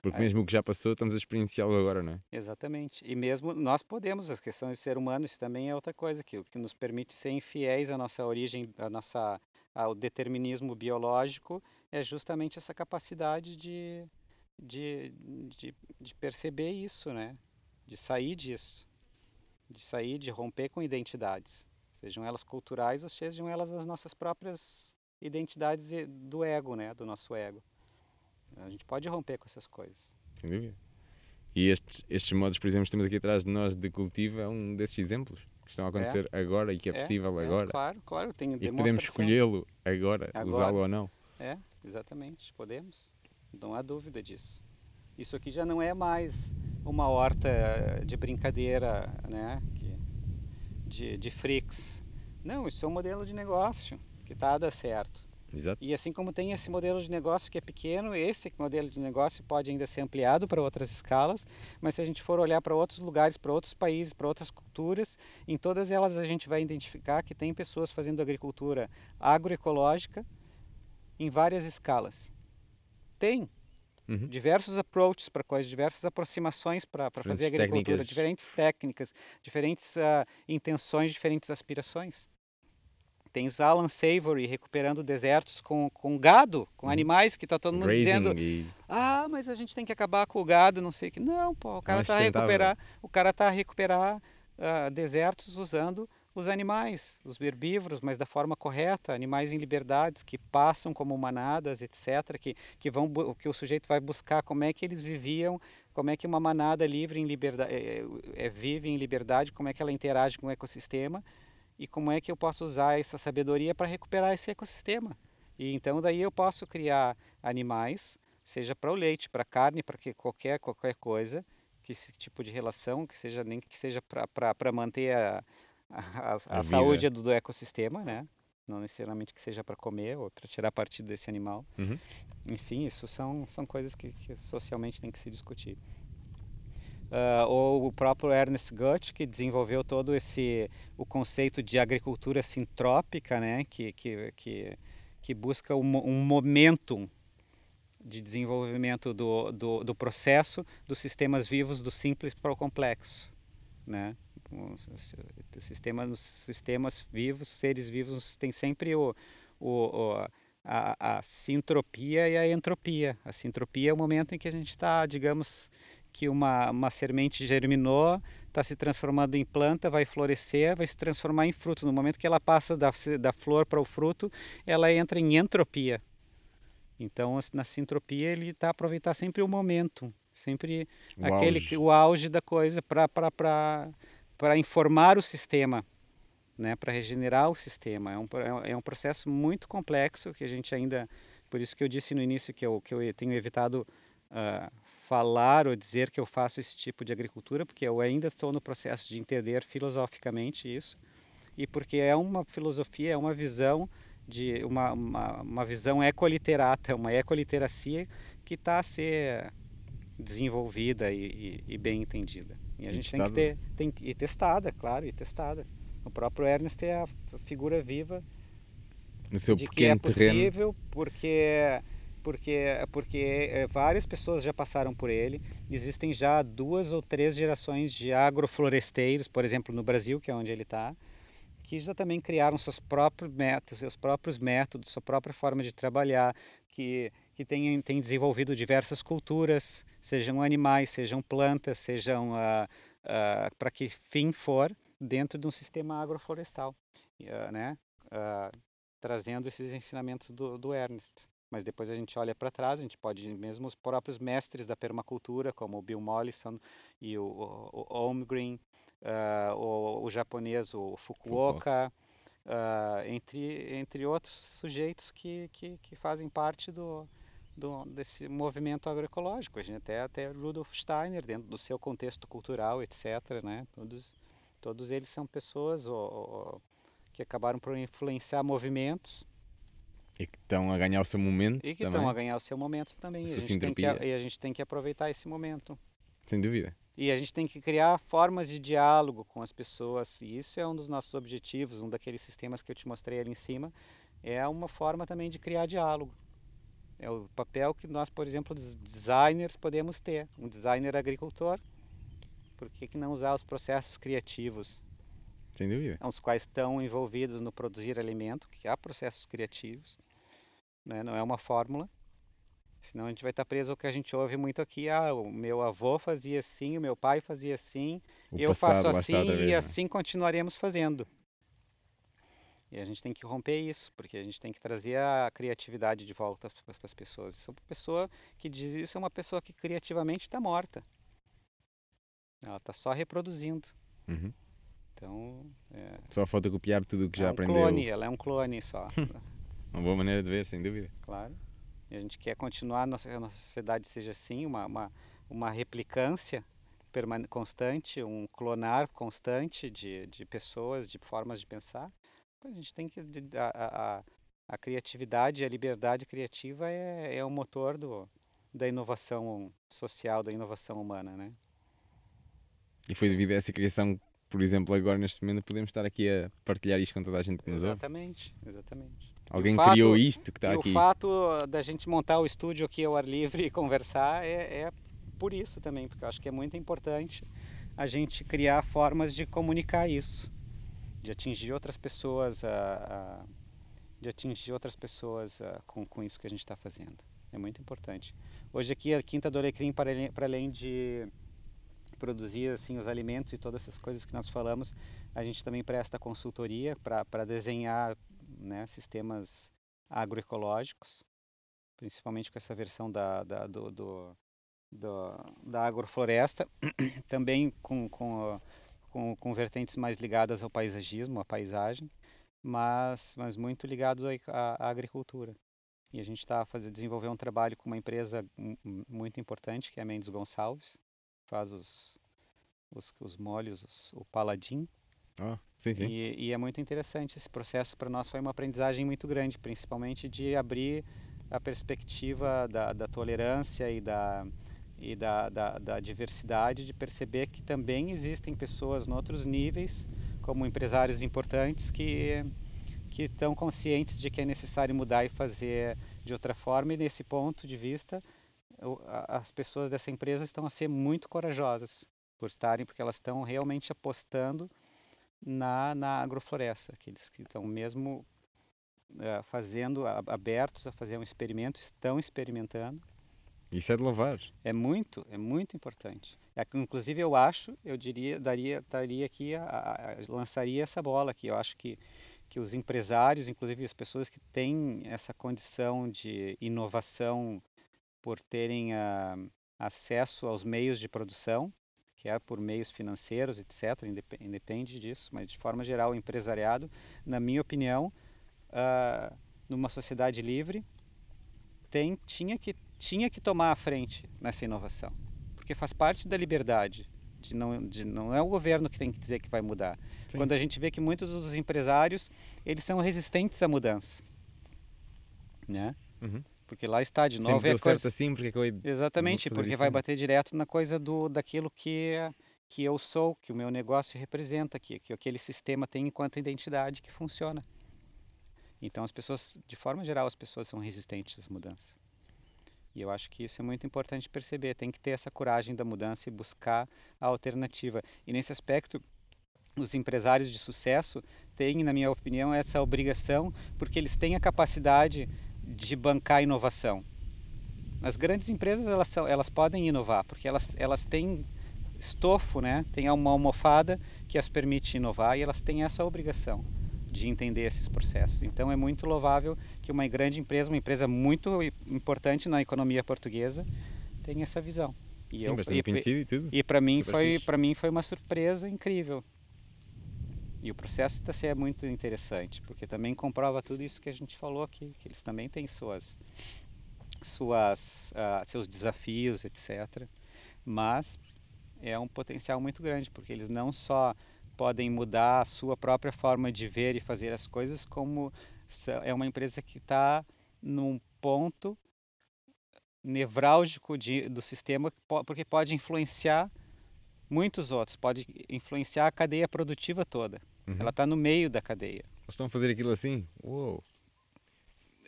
Porque mesmo o que já passou, estamos a experienciá-lo agora, não é? Exatamente. E mesmo nós podemos, as questões de ser humano, isso também é outra coisa, que, que nos permite ser infiéis à nossa origem, à nossa, ao determinismo biológico é justamente essa capacidade de, de, de, de perceber isso, né? de sair disso, de sair, de romper com identidades, sejam elas culturais ou sejam elas as nossas próprias identidades do ego, né? do nosso ego. A gente pode romper com essas coisas. Sem dúvida. E estes, estes modos, por exemplo, que temos aqui atrás de nós de cultivo é um desses exemplos que estão a acontecer é. agora e que é, é possível é, agora. Claro, claro. Tem e podemos escolhê-lo agora, agora. usá-lo ou não. É, exatamente, podemos. Não há dúvida disso. Isso aqui já não é mais uma horta de brincadeira, né? De, de freaks. Não, isso é um modelo de negócio que está a dar certo. Exato. E assim como tem esse modelo de negócio que é pequeno, esse modelo de negócio pode ainda ser ampliado para outras escalas, mas se a gente for olhar para outros lugares, para outros países, para outras culturas, em todas elas a gente vai identificar que tem pessoas fazendo agricultura agroecológica, em várias escalas. Tem uhum. diversos approaches para coisas, diversas aproximações para fazer agricultura, técnicas. diferentes técnicas, diferentes uh, intenções, diferentes aspirações. Tem os Alan Savory recuperando desertos com, com gado, com uhum. animais, que está todo mundo Grazing dizendo, e... ah, mas a gente tem que acabar com o gado, não sei o que. Não, pô, o cara está a recuperar, o cara tá a recuperar uh, desertos usando os animais, os herbívoros, mas da forma correta, animais em liberdades que passam como manadas, etc, que que vão que o sujeito vai buscar como é que eles viviam, como é que uma manada livre em liberdade é, é, vive em liberdade, como é que ela interage com o ecossistema e como é que eu posso usar essa sabedoria para recuperar esse ecossistema. E então daí eu posso criar animais, seja para o leite, para carne, para qualquer qualquer coisa, que esse tipo de relação, que seja nem que seja para manter a a, a, a saúde do, do, ecossistema, né? Não necessariamente que seja para comer ou para tirar partido desse animal. Uhum. Enfim, isso são, são coisas que, que socialmente tem que se discutir. Uh, ou o próprio Ernest Gutt que desenvolveu todo esse o conceito de agricultura sintrópica, né, que que, que, que busca um, um momentum de desenvolvimento do, do, do processo dos sistemas vivos do simples para o complexo, né? o sistema, nos sistemas vivos, seres vivos, tem sempre o, o, o a, a sintropia e a entropia. A sintropia é o momento em que a gente está, digamos, que uma, uma semente germinou, está se transformando em planta, vai florescer, vai se transformar em fruto. No momento que ela passa da, da flor para o fruto, ela entra em entropia. Então, na sintropia, ele está a aproveitar sempre o momento, Sempre O aquele auge. o auge da coisa para informar o sistema, né, para regenerar o sistema. É um, é um processo muito complexo que a gente ainda, por isso que eu disse no início que eu, que eu tenho evitado uh, falar ou dizer que eu faço esse tipo de agricultura, porque eu ainda estou no processo de entender filosoficamente isso, e porque é uma filosofia, é uma visão de uma, uma, uma visão ecoliterata, uma ecoliteracia que está a ser desenvolvida e, e, e, bem entendida. E a e gente testada. tem que ter, tem, e testada, claro, e testada. O próprio Ernest é a figura viva no seu de pequeno que é possível, terreno. porque porque porque eh, várias pessoas já passaram por ele. Existem já duas ou três gerações de agrofloresteiros, por exemplo, no Brasil, que é onde ele está, que já também criaram seus próprios métodos, seus próprios métodos, sua própria forma de trabalhar, que que têm, têm desenvolvido diversas culturas, sejam animais, sejam plantas, sejam uh, uh, para que fim for dentro de um sistema agroflorestal, uh, né? trazendo esses ensinamentos do, do Ernest. Mas depois a gente olha para trás, a gente pode mesmo os próprios mestres da permacultura, como o Bill Mollison e o, o, o Holmgren, uh, o, o, japonês, o Fukuoka, uh, entre, entre outros sujeitos que, que, que fazem parte do, do, desse movimento agroecológico. A gente até, até Rudolf Steiner, dentro do seu contexto cultural, etc. Né? Todos, todos eles são pessoas que acabaram por influenciar movimentos. E que estão a ganhar o seu momento E que também. estão a ganhar o seu momento também. A, a gente tem que, e a gente tem que aproveitar esse momento. Sem dúvida. E a gente tem que criar formas de diálogo com as pessoas. E isso é um dos nossos objetivos, um daqueles sistemas que eu te mostrei ali em cima. É uma forma também de criar diálogo. É o papel que nós, por exemplo, designers podemos ter. Um designer agricultor, por que, que não usar os processos criativos? Sem dúvida. Os quais estão envolvidos no produzir alimento, que há processos criativos. Né? Não é uma fórmula. Senão a gente vai estar preso ao que a gente ouve muito aqui. Ah, o meu avô fazia assim, o meu pai fazia assim, o eu faço assim e assim continuaremos fazendo. E a gente tem que romper isso, porque a gente tem que trazer a criatividade de volta para as pessoas. Se uma pessoa que diz isso é uma pessoa que criativamente está morta. Ela está só reproduzindo. Uhum. Então. É... Só fotocopiar tudo o que é já um aprendeu. Clone, ela é um clone só. (laughs) uma boa maneira de ver, sem dúvida. Claro. E a gente quer continuar, a nossa, a nossa sociedade seja assim, uma, uma, uma replicância constante, um clonar constante de, de pessoas, de formas de pensar. A gente tem que. A, a, a criatividade, a liberdade criativa é, é o motor do, da inovação social, da inovação humana, né? E foi devido a essa criação, por exemplo, agora neste momento podemos estar aqui a partilhar isto com toda a gente que nos ouve? Exatamente, exatamente. Alguém fato, criou isto que está aqui. o fato da gente montar o estúdio aqui ao ar livre e conversar é, é por isso também, porque eu acho que é muito importante a gente criar formas de comunicar isso de atingir outras pessoas, a, de atingir outras pessoas com, com isso que a gente está fazendo. É muito importante. Hoje aqui a Quinta do Alecrim, para além, para além de produzir assim os alimentos e todas essas coisas que nós falamos, a gente também presta consultoria para desenhar né, sistemas agroecológicos, principalmente com essa versão da, da, do, do, do da agrofloresta, (clears throat) também com, com com, com vertentes mais ligadas ao paisagismo, à paisagem, mas, mas muito ligados à, à agricultura. E a gente está desenvolver um trabalho com uma empresa muito importante, que é a Mendes Gonçalves, faz os, os, os molhos, os, o Paladim. Ah, sim, sim. E, e é muito interessante esse processo. Para nós foi uma aprendizagem muito grande, principalmente de abrir a perspectiva da, da tolerância e da, e da, da, da, diversidade, de perceber que também existem pessoas em outros níveis, como empresários importantes, que, que estão conscientes de que é necessário mudar e fazer de outra forma. E nesse ponto de vista, as pessoas dessa empresa estão a ser muito corajosas por estarem, porque elas estão realmente apostando na, na agrofloresta, aqueles que estão mesmo uh, fazendo, abertos a fazer um experimento, estão experimentando isso é de louvar. É muito, é muito importante. É, inclusive eu acho, eu diria, daria, daria aqui, a, a, lançaria essa bola aqui. Eu acho que que os empresários, inclusive as pessoas que têm essa condição de inovação por terem a, acesso aos meios de produção, que é por meios financeiros, etc., independe disso, mas de forma geral, o empresariado, na minha opinião, uh, numa sociedade livre, tem, tinha, que, tinha que tomar a frente nessa inovação, porque faz parte da liberdade. De não, de, não é o governo que tem que dizer que vai mudar. Sim. Quando a gente vê que muitos dos empresários eles são resistentes à mudança, né? Uhum. Porque lá está, de novo, Sempre é deu coisa... certo assim, porque eu... Exatamente, porque vai bater direto na coisa do, daquilo que, que eu sou, que o meu negócio representa, que, que aquele sistema tem enquanto identidade que funciona. Então as pessoas, de forma geral, as pessoas são resistentes às mudanças. E eu acho que isso é muito importante perceber, tem que ter essa coragem da mudança e buscar a alternativa. E nesse aspecto, os empresários de sucesso têm, na minha opinião, essa obrigação, porque eles têm a capacidade de bancar inovação. As grandes empresas elas, são, elas podem inovar porque elas, elas têm estofo, né? tem uma almofada que as permite inovar e elas têm essa obrigação de entender esses processos. Então é muito louvável que uma grande empresa, uma empresa muito importante na economia portuguesa, tenha essa visão. E Sim, eu, bastante e, e tudo. E para mim foi para mim foi uma surpresa incrível. E o processo está sendo muito interessante, porque também comprova tudo isso que a gente falou aqui, que eles também têm suas, suas, uh, seus desafios, etc. Mas é um potencial muito grande, porque eles não só podem mudar a sua própria forma de ver e fazer as coisas, como é uma empresa que está num ponto nevrálgico de, do sistema, porque pode influenciar muitos outros, pode influenciar a cadeia produtiva toda. Uhum. Ela está no meio da cadeia. Eles estão a fazer aquilo assim? Uou!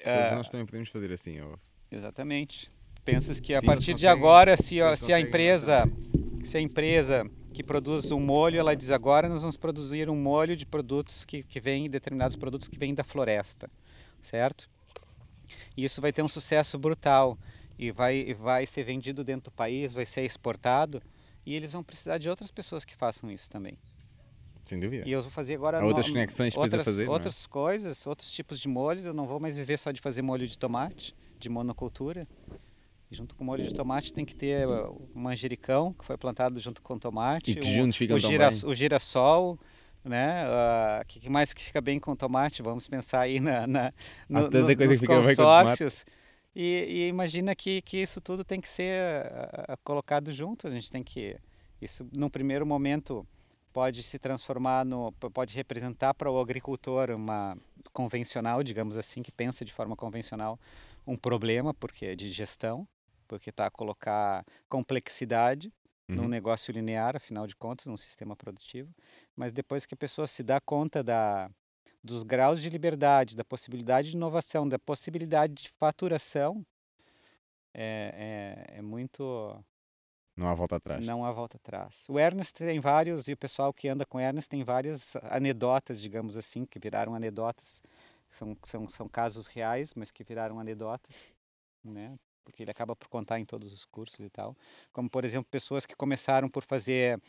Todos uh, nós também podemos fazer assim. Oh. Exatamente. Pensas que a Sim, partir de agora, se, se a empresa, se a empresa que produz um molho, ela diz agora nós vamos produzir um molho de produtos que, que vêm, determinados produtos que vêm da floresta, certo? E isso vai ter um sucesso brutal e vai, vai ser vendido dentro do país, vai ser exportado e eles vão precisar de outras pessoas que façam isso também. Sem dúvida. E eu vou fazer agora Há outras no, conexões outras, fazer, é? outras é? coisas, outros tipos de molhos. Eu não vou mais viver só de fazer molho de tomate, de monocultura. E junto com o molho de tomate tem que ter o manjericão, que foi plantado junto com o tomate. E que juntos ficam o, gira, o girassol, né? O uh, que mais que fica bem com tomate? Vamos pensar aí na, na no, no, nos consórcios. E, e, imagina que, que isso tudo tem que ser uh, colocado junto. A gente tem que isso, num primeiro momento, pode se transformar no, pode representar para o agricultor uma convencional, digamos assim, que pensa de forma convencional, um problema porque é de gestão, porque está a colocar complexidade uhum. num negócio linear, afinal de contas, num sistema produtivo. Mas depois que a pessoa se dá conta da dos graus de liberdade, da possibilidade de inovação, da possibilidade de faturação, é, é, é muito não há volta atrás. Não há volta atrás. O Ernest tem vários, e o pessoal que anda com o Ernest tem várias anedotas, digamos assim, que viraram anedotas. São, são, são casos reais, mas que viraram anedotas, né? Porque ele acaba por contar em todos os cursos e tal. Como, por exemplo, pessoas que começaram por fazer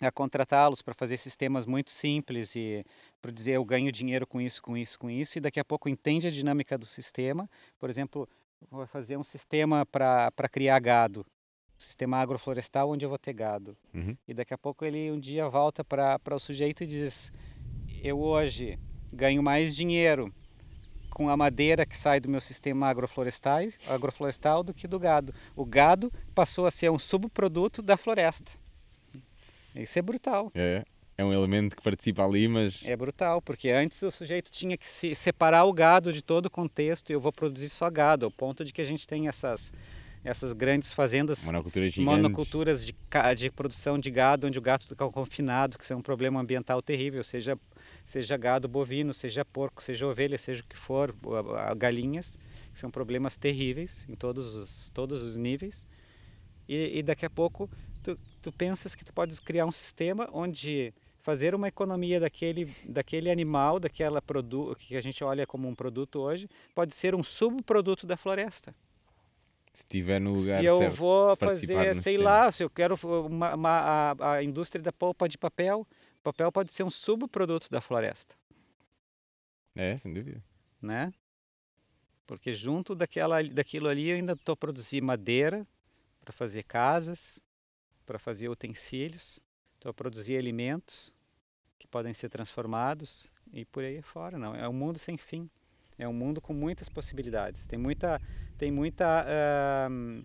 a contratá-los para fazer sistemas muito simples e para dizer eu ganho dinheiro com isso, com isso, com isso, e daqui a pouco entende a dinâmica do sistema. Por exemplo, vou fazer um sistema para criar gado sistema agroflorestal onde eu vou ter gado. Uhum. E daqui a pouco ele um dia volta para o sujeito e diz: Eu hoje ganho mais dinheiro com a madeira que sai do meu sistema agroflorestal, agroflorestal do que do gado. O gado passou a ser um subproduto da floresta. Isso é brutal. É, é um elemento que participa ali, mas. É brutal, porque antes o sujeito tinha que se separar o gado de todo o contexto e eu vou produzir só gado, ao ponto de que a gente tem essas essas grandes fazendas monoculturas, monoculturas de, de, produção de gado, onde o gado fica confinado, que é um problema ambiental terrível, seja, seja gado bovino, seja porco, seja ovelha, seja o que for, galinhas, que são problemas terríveis em todos os, todos os níveis. E, e daqui a pouco tu, tu pensas que tu podes criar um sistema onde fazer uma economia daquele, daquele animal, daquela produto que a gente olha como um produto hoje, pode ser um subproduto da floresta se estiver no lugar se eu vou fazer, sei lá, se eu quero uma, uma, a, a indústria da polpa de papel, papel pode ser um subproduto da floresta. É, sem dúvida. Né? Porque junto daquela, daquilo ali eu ainda estou produzindo madeira, para fazer casas, para fazer utensílios, para produzir alimentos que podem ser transformados e por aí fora. Não, é um mundo sem fim. É um mundo com muitas possibilidades. Tem muita, tem muita uh,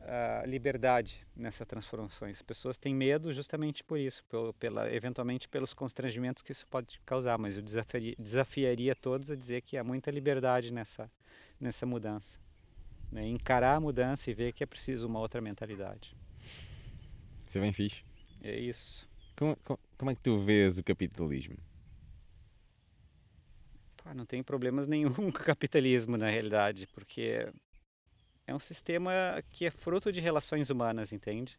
uh, liberdade nessa transformação. As pessoas têm medo justamente por isso, pelo, pela, eventualmente pelos constrangimentos que isso pode causar. Mas eu desafiaria, desafiaria todos a dizer que há muita liberdade nessa, nessa mudança. Né? Encarar a mudança e ver que é preciso uma outra mentalidade. É bem fixe. É isso. Como, como, como é que tu vês o capitalismo? Pá, não tem problemas nenhum (laughs) com o capitalismo na realidade, porque é um sistema que é fruto de relações humanas, entende?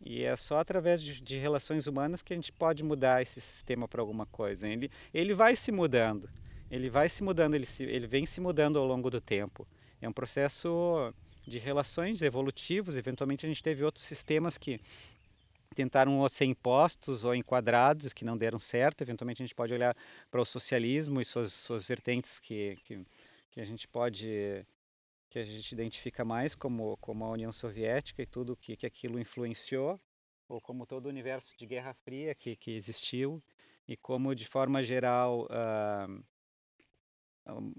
E é só através de, de relações humanas que a gente pode mudar esse sistema para alguma coisa. Ele, ele vai se mudando, ele vai se mudando, ele, se, ele vem se mudando ao longo do tempo. É um processo de relações evolutivos. Eventualmente a gente teve outros sistemas que tentaram ser impostos ou enquadrados que não deram certo. Eventualmente a gente pode olhar para o socialismo e suas, suas vertentes que, que, que a gente pode que a gente identifica mais como, como a União Soviética e tudo que, que aquilo influenciou, ou como todo o universo de Guerra Fria que, que existiu, e como, de forma geral, uh, um,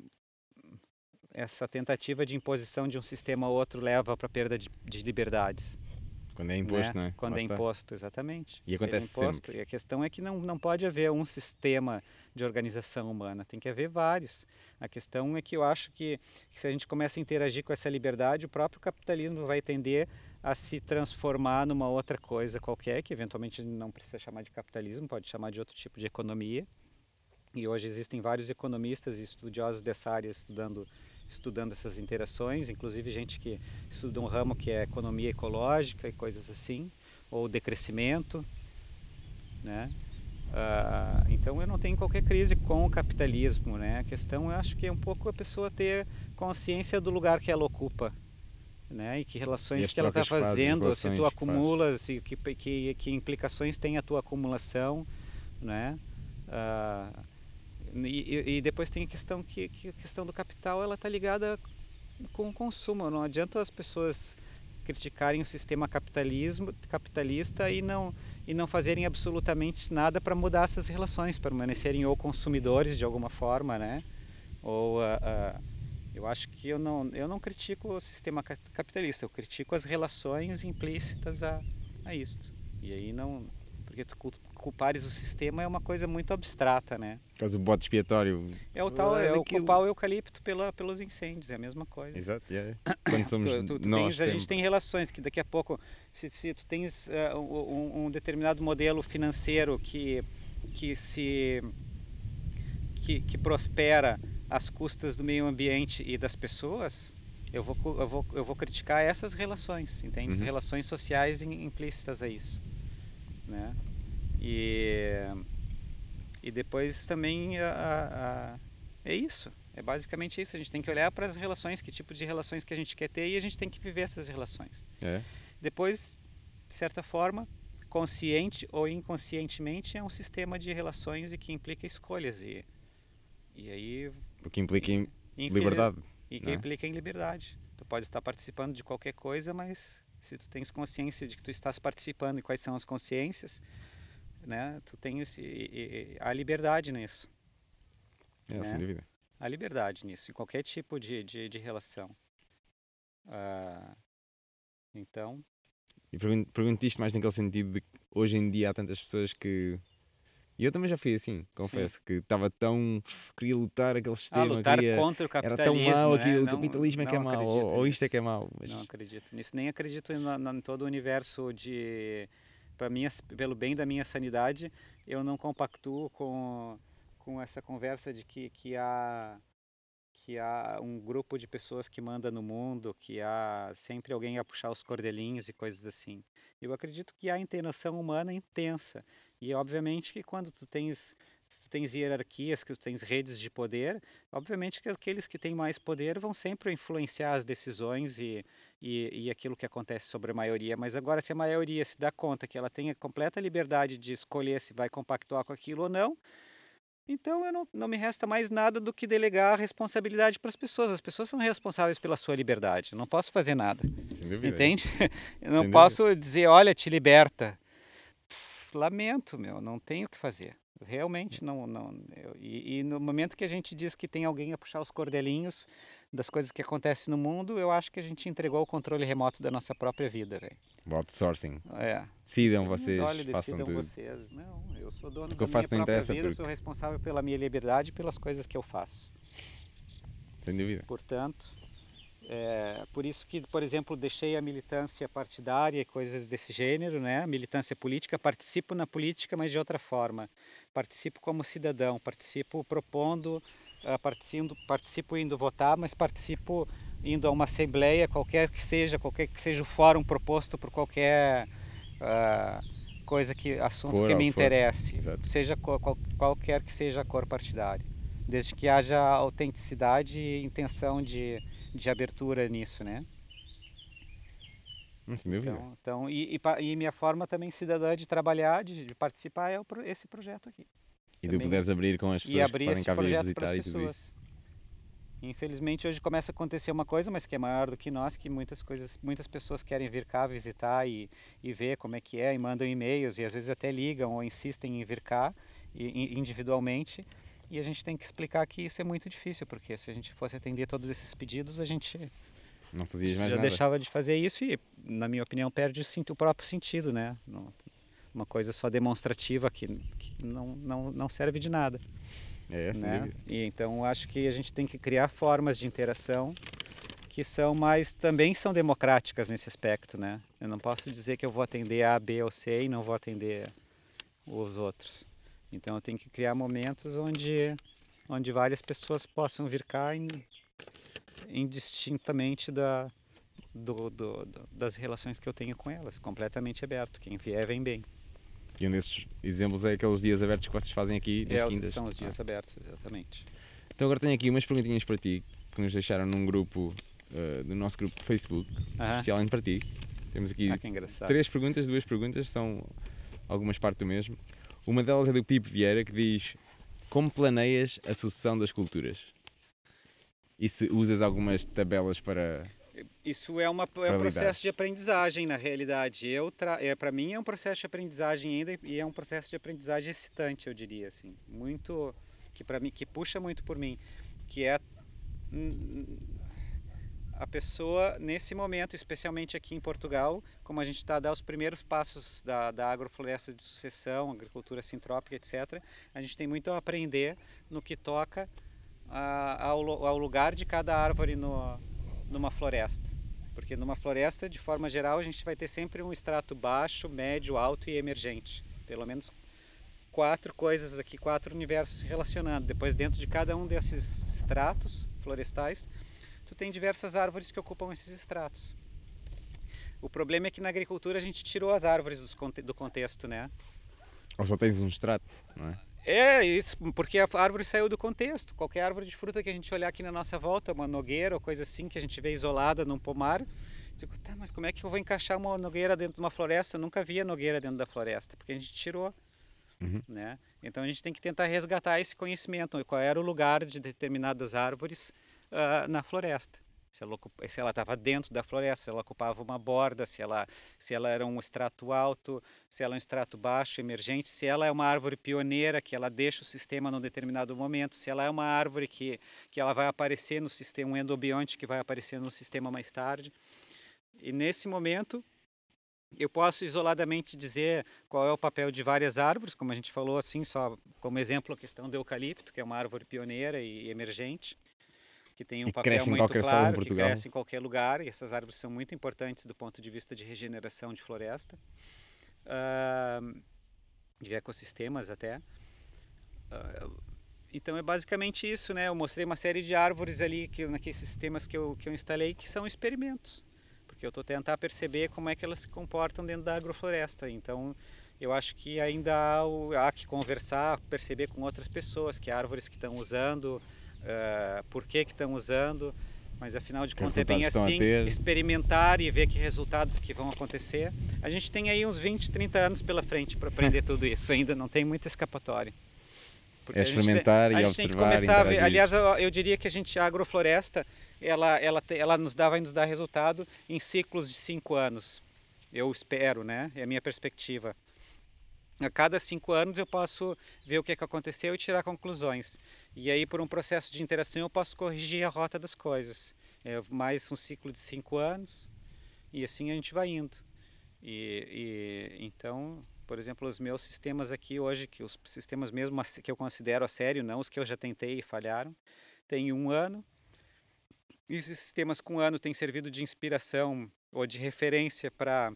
essa tentativa de imposição de um sistema a outro leva para a perda de, de liberdades. Quando é imposto, né? né? Quando é imposto, exatamente. E acontece imposto. sempre. E a questão é que não, não pode haver um sistema de organização humana, tem que haver vários. A questão é que eu acho que, que se a gente começa a interagir com essa liberdade, o próprio capitalismo vai tender a se transformar numa outra coisa qualquer, que eventualmente não precisa chamar de capitalismo, pode chamar de outro tipo de economia. E hoje existem vários economistas e estudiosos dessa área estudando estudando essas interações, inclusive gente que estuda um ramo que é economia ecológica e coisas assim, ou decrescimento, né? Uh, então eu não tenho qualquer crise com o capitalismo, né? A questão eu acho que é um pouco a pessoa ter consciência do lugar que ela ocupa, né? E que relações e que ela está fazendo, se tu acumulas e que, que, que implicações tem a tua acumulação, né? Uh, e, e, depois tem a questão que, que, a questão do capital ela está ligada com o consumo. Não adianta as pessoas criticarem o sistema capitalismo capitalista e não e não fazerem absolutamente nada para mudar essas relações, permanecerem ou consumidores de alguma forma, né? Ou uh, uh, eu acho que eu não eu não critico o sistema capitalista, eu critico as relações implícitas a, a isso. E aí não porque tu culpares o sistema é uma coisa muito abstrata, né? Caso o bote expiatório. É o tal, é, o culpar o eucalipto pela, pelos incêndios, é a mesma coisa. Exato, yeah. (coughs) Quando somos tu, tu, tu nós tens, A gente tem relações que daqui a pouco, se, se tu tens uh, um, um, determinado modelo financeiro que, que se... Que, que prospera às custas do meio ambiente e das pessoas, eu vou, eu vou, eu vou criticar essas relações, entende? Uhum. Relações sociais implícitas a isso, né? E, e depois também a, a, é isso. É basicamente isso. A gente tem que olhar para as relações, que tipo de relações que a gente quer ter e a gente tem que viver essas relações. É. Depois, de certa forma, consciente ou inconscientemente, é um sistema de relações e que implica escolhas. E, e aí. O que implica em liberdade. E que é? implica em liberdade. Tu pode estar participando de qualquer coisa, mas se tu tens consciência de que tu estás participando e quais são as consciências, né? Tu tem esse, a liberdade nisso. É, né? sem dúvida. A liberdade nisso, em qualquer tipo de, de, de relação. Uh, então... E pergunto isto mais naquele sentido de que hoje em dia há tantas pessoas que e eu também já fui assim, confesso, Sim. que estava tão. queria lutar aquele ah, sistema. Ah, lutar queria, contra o capitalismo. Era tão mau aquilo, né? o capitalismo é que é mau, ou, ou, isto é que é mau. Mas... Não acredito nisso, nem acredito em, em todo o universo de mim, pelo bem da minha sanidade, eu não compactuo com, com essa conversa de que, que há que há um grupo de pessoas que manda no mundo, que há sempre alguém a puxar os cordelinhos e coisas assim. Eu acredito que há intenção humana intensa. E obviamente que quando tu tens se tu tens hierarquias, que tu tens redes de poder, obviamente que aqueles que têm mais poder vão sempre influenciar as decisões e, e, e, aquilo que acontece sobre a maioria. Mas agora, se a maioria se dá conta que ela tem a completa liberdade de escolher se vai compactuar com aquilo ou não, Então eu não, não me resta mais nada do que delegar a responsabilidade para as pessoas. As pessoas são responsáveis pela sua liberdade. Eu não posso fazer nada. Entende? (laughs) Eu não Sem posso dúvida. dizer, olha, te liberta. Lamento, meu, não tenho o que fazer. Realmente não. não eu, e, e, no momento que a gente diz que tem alguém a puxar os cordelinhos das coisas que acontecem no mundo, eu acho que a gente entregou o controle remoto da nossa própria vida, velho. Outsourcing. É. Decidam vocês, olha, façam tudo. vocês. Não, eu sou dono da eu faço minha própria vida, porque... sou responsável pela minha liberdade e pelas coisas que eu faço. Sem dúvida. Portanto, é, por isso que, por exemplo, deixei a militância partidária e coisas desse gênero, né? Militância política, participo na política, mas de outra forma. Participo como cidadão, participo propondo, uh, participo, participo indo votar, mas participo indo a uma assembleia, qualquer que seja, qualquer que seja o fórum proposto por qualquer uh, coisa que assunto cor, que me interesse, seja qual, qualquer que seja a cor partidária, desde que haja autenticidade e intenção de de abertura nisso, né? Sem dúvida. Então, então e, e, e, minha forma também cidadã de trabalhar, de, de participar é o, esse projeto aqui. E também. de poderes abrir com as pessoas que podem cá vir visitar e tudo isso. Infelizmente hoje começa a acontecer uma coisa, mas que é maior do que nós, que muitas coisas, muitas pessoas querem vir cá visitar e, e ver como é que é, e mandam e-mails e às vezes até ligam ou insistem em vir cá e, individualmente e a gente tem que explicar que isso é muito difícil, porque se a gente fosse atender todos esses pedidos, a gente não fazia mais já nada. deixava de fazer isso e, na minha opinião, perde o próprio sentido, né? Uma coisa só demonstrativa que, que não, não, não serve de nada. É, né? E então acho que a gente tem que criar formas de interação que são mais também são democráticas nesse aspecto, né? Eu não posso dizer que eu vou atender A, B ou C e não vou atender os outros. Então eu tenho que criar momentos onde, onde várias pessoas possam vir cá indistintamente da, do, do, do, das relações que eu tenho com elas, completamente aberto. Quem vier, vem bem. E um desses exemplos é aqueles dias abertos que vocês fazem aqui nas é, quintas. São os dias ah. abertos, exatamente. Então agora tenho aqui umas perguntinhas para ti que nos deixaram num grupo, uh, no nosso grupo de Facebook, ah. especialmente para ti. Temos aqui ah, três perguntas, duas perguntas, são algumas partes do mesmo. Uma delas é do Pipo Vieira que diz: Como planeias a sucessão das culturas? E se usas algumas tabelas para. Isso é, uma, é um processo de aprendizagem, na realidade. Eu tra... é, Para mim é um processo de aprendizagem ainda e é um processo de aprendizagem excitante, eu diria. assim Muito. Que, para mim, que puxa muito por mim. Que é a pessoa, nesse momento, especialmente aqui em Portugal, como a gente está a dar os primeiros passos da, da agrofloresta de sucessão, agricultura sintrópica, etc., a gente tem muito a aprender no que toca a, ao, ao, lugar de cada árvore no, numa floresta. Porque numa floresta, de forma geral, a gente vai ter sempre um extrato baixo, médio, alto e emergente. Pelo menos quatro coisas aqui, quatro universos se relacionando. Depois, dentro de cada um desses estratos florestais, tu tem diversas árvores que ocupam esses estratos. O problema é que na agricultura a gente tirou as árvores do contexto, né? Ou só tens um extrato, não é? É, isso, porque a árvore saiu do contexto. Qualquer árvore de fruta que a gente olhar aqui na nossa volta, uma nogueira ou coisa assim, que a gente vê isolada num pomar, digo, tá, mas como é que eu vou encaixar uma nogueira dentro de uma floresta? Eu nunca via nogueira dentro da floresta, porque a gente tirou. Uhum. Né? Então a gente tem que tentar resgatar esse conhecimento, qual era o lugar de determinadas árvores uh, na floresta. Se ela estava dentro da floresta, se ela ocupava uma borda, se ela, se ela era um extrato alto, se ela é um extrato baixo, emergente, se ela é uma árvore pioneira, que ela deixa o sistema num determinado momento, se ela é uma árvore que, que ela vai aparecer no sistema, um endobionte que vai aparecer no sistema mais tarde. E nesse momento, eu posso isoladamente dizer qual é o papel de várias árvores, como a gente falou assim, só como exemplo a questão do eucalipto, que é uma árvore pioneira e emergente que tem um e papel muito claro, que cresce em qualquer lugar, e essas árvores são muito importantes do ponto de vista de regeneração de floresta, uh, de ecossistemas até. Uh, então é basicamente isso, né? Eu mostrei uma série de árvores ali, que, naqueles sistemas que eu, que eu instalei, que são experimentos, porque eu estou tentando perceber como é que elas se comportam dentro da agrofloresta. Então eu acho que ainda há, há que conversar, perceber com outras pessoas que árvores que estão usando, uh, por que estão usando, mas afinal de contas é bem assim, experimentar e ver que resultados que vão acontecer. A gente tem aí uns 20, 30 anos pela frente para aprender (laughs) tudo isso, ainda não tem muita escapatória. Porque é experimentar tem, e observar. Aliás, eu, eu, diria que a gente a agrofloresta ela ela ela nos dá vai nos dar resultado em ciclos de cinco anos. Eu espero, né? É a minha perspectiva. A cada cinco anos eu posso ver o que, é que aconteceu e tirar conclusões. E aí, por um processo de interação, eu posso corrigir a rota das coisas. É mais um ciclo de cinco anos e assim a gente vai indo. E, e então por exemplo, os meus sistemas aqui hoje, que os sistemas mesmo que eu considero a sério, não os que eu já tentei e falharam, tem um ano. Esses sistemas com um ano têm servido de inspiração ou de referência para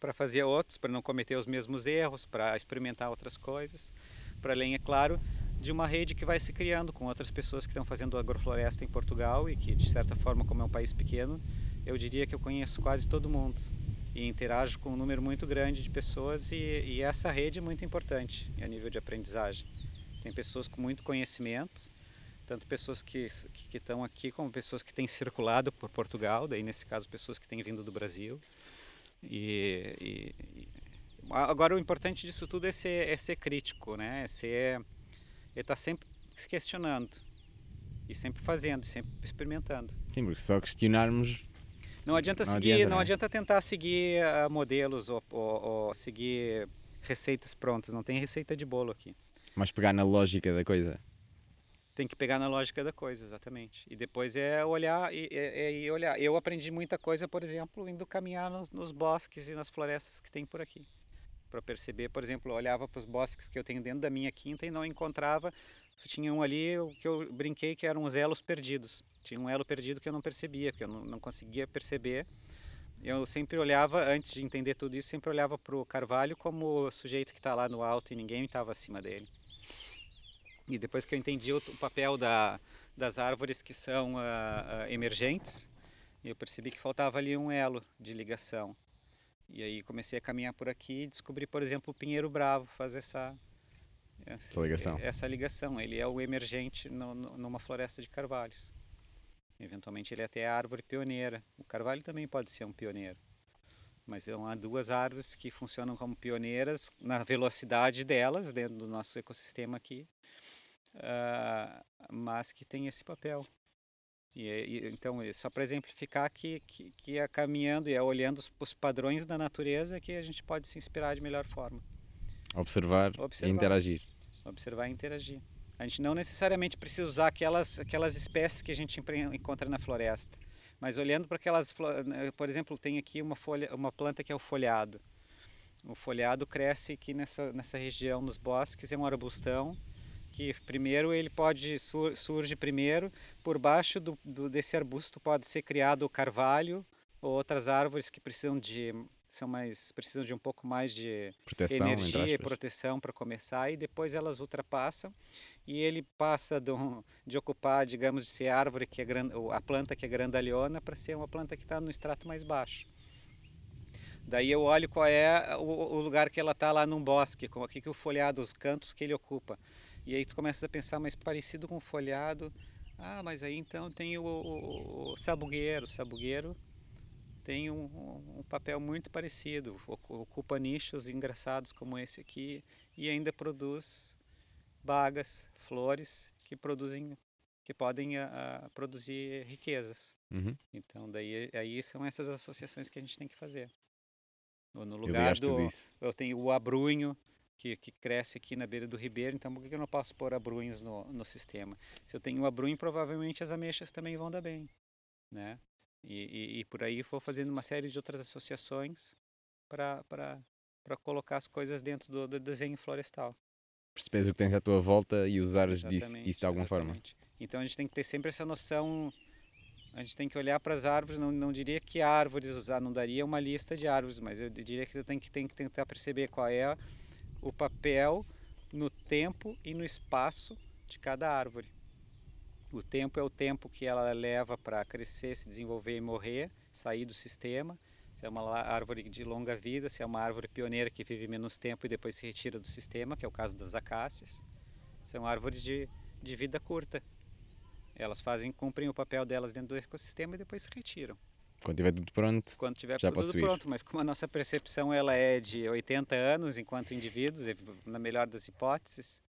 para fazer outros, para não cometer os mesmos erros, para experimentar outras coisas, para além, é claro, de uma rede que vai se criando com outras pessoas que estão fazendo agrofloresta em Portugal e que, de certa forma, como é um país pequeno, eu diria que eu conheço quase todo mundo e interajo com um número muito grande de pessoas e, e essa rede é muito importante a nível de aprendizagem. Tem pessoas com muito conhecimento, tanto pessoas que, que, que estão aqui como pessoas que têm circulado por Portugal, daí nesse caso pessoas que têm vindo do Brasil. E, e, agora o importante disso tudo é ser, é ser crítico, né? É ser, é estar tá sempre se questionando e sempre fazendo, sempre experimentando. Sim, porque só questionarmos não adianta não seguir, adianta, não né? adianta tentar seguir uh, modelos ou, ou, ou, seguir receitas prontas. Não tem receita de bolo aqui. Mas pegar na lógica da coisa. Tem que pegar na lógica da coisa, exatamente. E depois é olhar e, e, e olhar. Eu aprendi muita coisa, por exemplo, indo caminhar nos, nos bosques e nas florestas que tem por aqui para perceber, por exemplo, eu olhava para os bosques que eu tenho dentro da minha quinta e não encontrava, tinha um ali que eu brinquei que eram os elos perdidos. Tinha um elo perdido que eu não percebia, que eu não, não conseguia perceber. Eu sempre olhava, antes de entender tudo isso, sempre olhava para o carvalho como o sujeito que está lá no alto e ninguém estava acima dele. E depois que eu entendi o, o papel da, das árvores que são uh, uh, emergentes, eu percebi que faltava ali um elo de ligação. E aí comecei a caminhar por aqui e descobri, por exemplo, o pinheiro bravo faz essa, essa, essa ligação. Essa ligação. Ele é o emergente no, no, numa floresta de carvalhos. Eventualmente ele é até a árvore pioneira. O carvalho também pode ser um pioneiro. Mas são há duas árvores que funcionam como pioneiras na velocidade delas dentro do nosso ecossistema aqui, uh, mas que tem esse papel. E, e, então, só para exemplificar que, que, que é caminhando e é olhando os, os, padrões da natureza que a gente pode se inspirar de melhor forma. Observar, Observar e interagir. Observar e interagir. A gente não necessariamente precisa usar aquelas, aquelas espécies que a gente encontra na floresta, mas olhando para aquelas, né, por exemplo, tem aqui uma folha, uma planta que é o folhado. O folhado cresce aqui nessa, nessa região nos bosques, é um arbustão que primeiro ele pode sur, surge primeiro por baixo do, do, desse arbusto pode ser criado o carvalho ou outras árvores que precisam de são mais precisam de um pouco mais de proteção, energia e proteção para começar e depois elas ultrapassam e ele passa de, um, de ocupar, digamos, de ser árvore que é a planta que é grandalhona para ser uma planta que está no extrato mais baixo. Daí eu olho qual é o, o lugar que ela está lá num bosque, com aqui que o folhado, os cantos que ele ocupa. E aí tu começas a pensar, mas parecido com o folhado, ah, mas aí então tem o, o, o sabugueiro. O sabugueiro tem um, um, papel muito parecido, ocupa nichos engraçados como esse aqui e ainda produz bagas, flores que produzem, que podem uh, produzir riquezas. Uhum. Então daí aí são essas associações que a gente tem que fazer. No lugar do, eu tenho o abrunho que, que, cresce aqui na beira do ribeiro, então por que eu não posso pôr abrunhos no, no sistema? Se eu tenho abrunho, provavelmente as ameixas também vão dar bem, né? E, e, e por aí vou fazendo uma série de outras associações para colocar as coisas dentro do, do desenho florestal. Percebes o que tens à tua volta e usares disso, isso de alguma exatamente. forma. Então a gente tem que ter sempre essa noção a gente tem que olhar para as árvores, não, não diria que árvores usar, não daria uma lista de árvores, mas eu diria que tem que, tem que tentar perceber qual é o papel no tempo e no espaço de cada árvore. O tempo é o tempo que ela leva para crescer, se desenvolver e morrer, sair do sistema. Se é uma árvore de longa vida, se é uma árvore pioneira que vive menos tempo e depois se retira do sistema, que é o caso das acácias. São árvores de, de vida curta. Elas fazem, cumprem o papel delas dentro do ecossistema e depois se retiram. Quando tiver tudo pronto, Quando tiver já tudo pronto, mas como a nossa percepção ela é de 80 anos enquanto indivíduos, na melhor das hipóteses,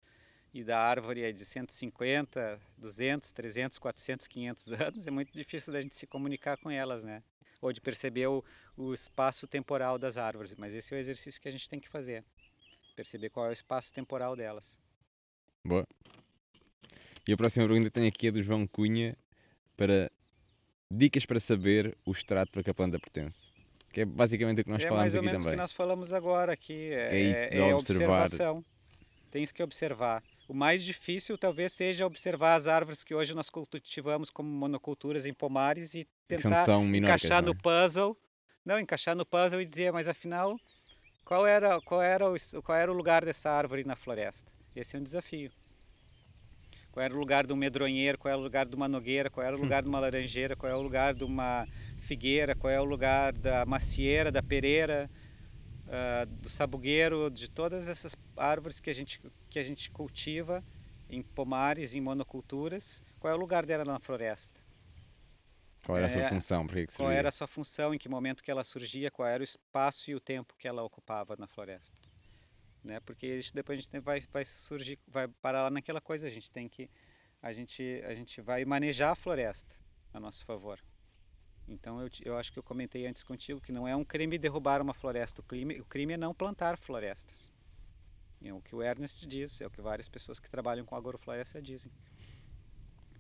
e da árvore é de 150, 200, 300, 400, 500 anos, é muito difícil da gente se comunicar com elas, né? Ou de perceber o, o espaço temporal das árvores, mas esse é o exercício que a gente tem que fazer, perceber qual é o espaço temporal delas. Boa. E a próxima pergunta tem aqui a do João Cunha para dicas para saber o extrato para que a planta pertence. Que é basicamente o que nós é falamos aqui também. É mais ou menos o que nós falamos agora aqui. É, é isso, de é observar. observação. Tens que observar. O mais difícil talvez seja observar as árvores que hoje nós cultivamos como monoculturas em pomares e tentar encaixar no é? puzzle. Não, encaixar no puzzle e dizer, mas afinal, qual era, qual era, o, qual era o lugar dessa árvore na floresta? Esse é um desafio. Qual era o lugar de um medronheiro, qual era o lugar de uma nogueira, qual era o lugar de uma laranjeira, qual é o lugar de uma figueira, qual é o lugar da macieira, da pereira, uh, do sabugueiro, de todas essas árvores que a gente, que a gente cultiva em pomares, em monoculturas, qual é o lugar dela na floresta? Qual era é, a sua é, função? Que que qual era a sua função? Em que momento que ela surgia? Qual era o espaço e o tempo que ela ocupava na floresta? Né? Porque isso depois a gente vai, vai surgir, vai parar lá naquela coisa. A gente tem que, a gente, a gente vai manejar a floresta a nosso favor. Então eu, eu acho que eu comentei antes contigo que não é um crime derrubar uma floresta, o crime, o crime é não plantar florestas. É o que o Ernest diz, é o que várias pessoas que trabalham com agrofloresta dizem.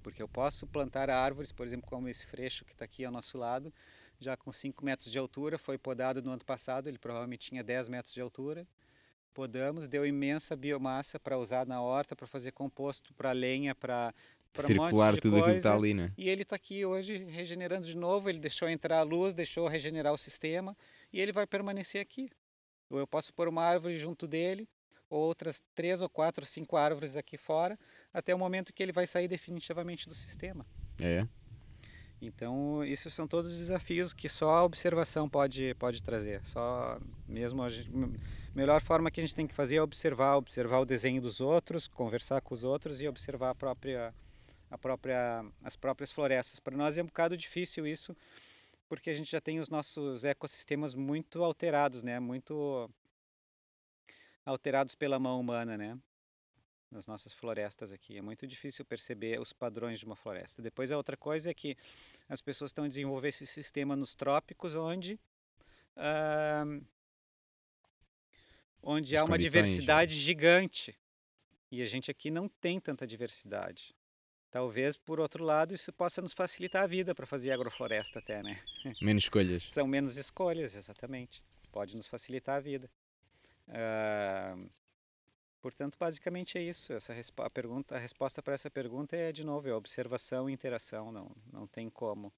Porque eu posso plantar árvores, por exemplo, como esse freixo que está aqui ao nosso lado, já com 5 metros de altura, foi podado no ano passado, ele provavelmente tinha 10 metros de altura. Podamos, deu imensa biomassa para usar na horta, para fazer composto, para lenha, para circular um tudo coisa, aquilo que está ali, né? E ele está aqui hoje regenerando de novo, ele deixou entrar a luz, deixou regenerar o sistema e ele vai permanecer aqui. Ou eu posso pôr uma árvore junto dele, ou outras três ou quatro, cinco árvores aqui fora, até o momento que ele vai sair definitivamente do sistema. É. Então, isso são todos desafios que só a observação pode, pode trazer. Só mesmo a gente, melhor forma que a gente tem que fazer é observar, observar o desenho dos outros, conversar com os outros e observar a própria a própria, as próprias florestas. Para nós é um bocado difícil isso, porque a gente já tem os nossos ecossistemas muito alterados, né? Muito alterados pela mão humana, né? Nas nossas florestas aqui. É muito difícil perceber os padrões de uma floresta. Depois a outra coisa é que as pessoas estão desenvolvendo esse sistema nos trópicos, onde uh, onde As há uma diversidade já. gigante. E a gente aqui não tem tanta diversidade. Talvez, por outro lado, isso possa nos facilitar a vida para fazer agrofloresta até, né? (laughs) Menos escolhas. São menos escolhas, exatamente. Pode nos facilitar a vida. Uh, portanto, basicamente é isso. Essa a pergunta, a resposta para essa pergunta é de novo, é observação e interação. Não, não tem como.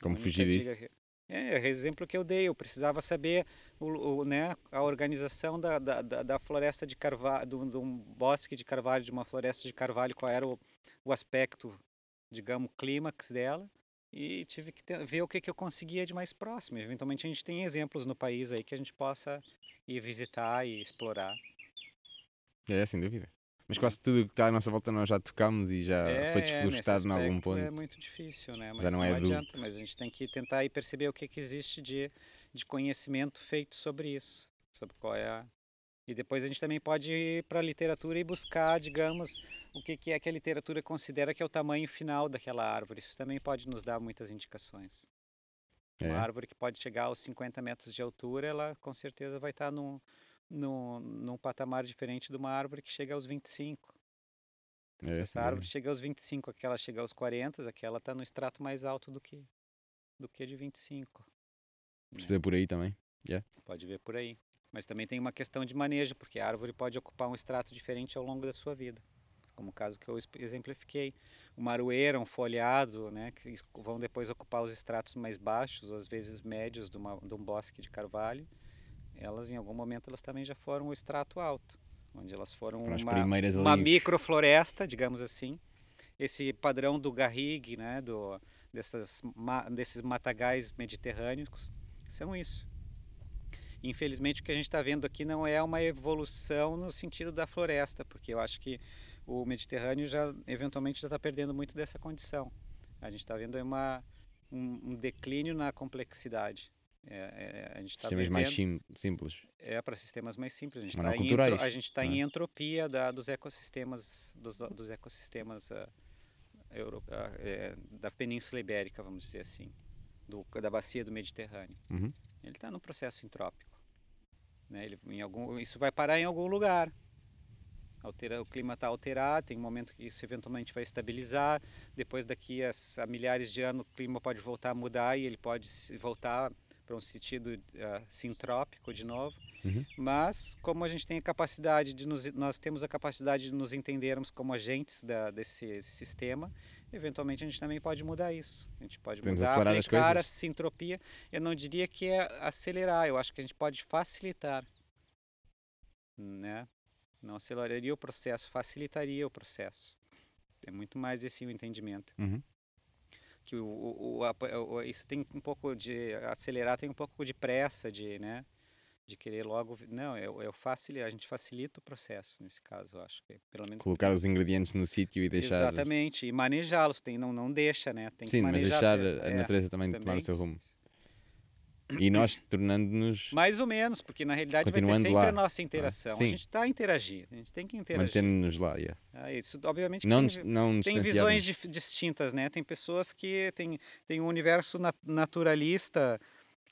Como fugir disso? É, é o exemplo que eu dei. Eu precisava saber o, o né, a organização da, da, da floresta de carvalho, de um bosque de carvalho, de uma floresta de carvalho, qual era o o aspecto, digamos, clímax dela e tive que ter, ver o que, que eu conseguia de mais próximo. Eventualmente a gente tem exemplos no país aí que a gente possa ir visitar e explorar. É, sem dúvida. Mas quase tudo que está à nossa volta nós já tocamos e já é, foi desflorestado em algum ponto. É muito difícil, né? Mas já não, não é adianta, mas a gente tem que tentar ir perceber o que, que existe de, de conhecimento feito sobre isso, sobre qual é a... E depois a gente também pode ir para a literatura e buscar, digamos, o que, que é que a literatura considera que é o tamanho final daquela árvore. Isso também pode nos dar muitas indicações. É. Uma árvore que pode chegar aos 50 metros de altura, ela com certeza vai estar num, num, num patamar diferente de uma árvore que chega aos 25. Então, é, se essa árvore chega aos 25, aquela chega aos 40, aquela está no extrato mais alto do que, do que de 25. Pode ver por aí também. Yeah. Pode ver por aí. Mas também tem uma questão de manejo, porque a árvore pode ocupar um extrato diferente ao longo da sua vida como o caso que eu exemplifiquei. O maroeira, um folhado, né, que vão depois ocupar os estratos mais baixos, ou às vezes médios de, uma, de um bosque de carvalho, elas em algum momento elas também já foram o extrato alto, onde elas foram uma, uma microfloresta, digamos assim. Esse padrão do garrigue, né, do, dessas, desses matagais mediterrâneos, são isso. Infelizmente o que a gente está vendo aqui não é uma evolução no sentido da floresta, porque eu acho que o Mediterrâneo já eventualmente já está perdendo muito dessa condição. A gente está vendo uma, um, um, declínio na complexidade. É, é, a gente tá Sistemas mais sim, simples. É, para sistemas mais simples. A gente está em, a gente tá em é? entropia da, dos ecossistemas, dos, dos ecossistemas uh, euro, uh, da Península Ibérica, vamos dizer assim, do, da bacia do Mediterrâneo. Uhum. Ele está no processo entrópico. Né? Ele, em algum, isso vai parar em algum lugar. Altera, o clima está alterado, tem um momento que isso eventualmente vai estabilizar. Depois, daqui a, a, milhares de anos, o clima pode voltar a mudar e ele pode voltar para um sentido uh, sintrópico de novo. Uhum. Mas, como a gente tem a capacidade de nos, nós temos a capacidade de nos entendermos como agentes da, desse sistema, eventualmente a gente também pode mudar isso. A gente pode Podemos mudar, aplicar a sintropia. Eu não diria que é acelerar, eu acho que a gente pode facilitar, né? Não aceleraria o processo, facilitaria o processo. É muito mais esse o entendimento. Uhum. Que o, o, o, o, isso tem um pouco de acelerar, tem um pouco de pressa, de, né? de querer logo. Não, eu, eu facil, a gente facilita o processo nesse caso, eu acho que pelo menos. Colocar os ingredientes no sítio e deixar. Exatamente, e manejá-los, tem não não deixa, né? Tem Sim, que manejar, mas deixar a é, natureza também, também tomar o seu rumo. E nós tornando-nos. Mais ou menos, porque na realidade vai ter sempre lá. a nossa interação. A gente está a interagir, a gente tem que interagir. Mantendo-nos lá, yeah. ah, isso, obviamente, não, tem, não tem visões distintas, né? Tem pessoas que têm, têm um universo naturalista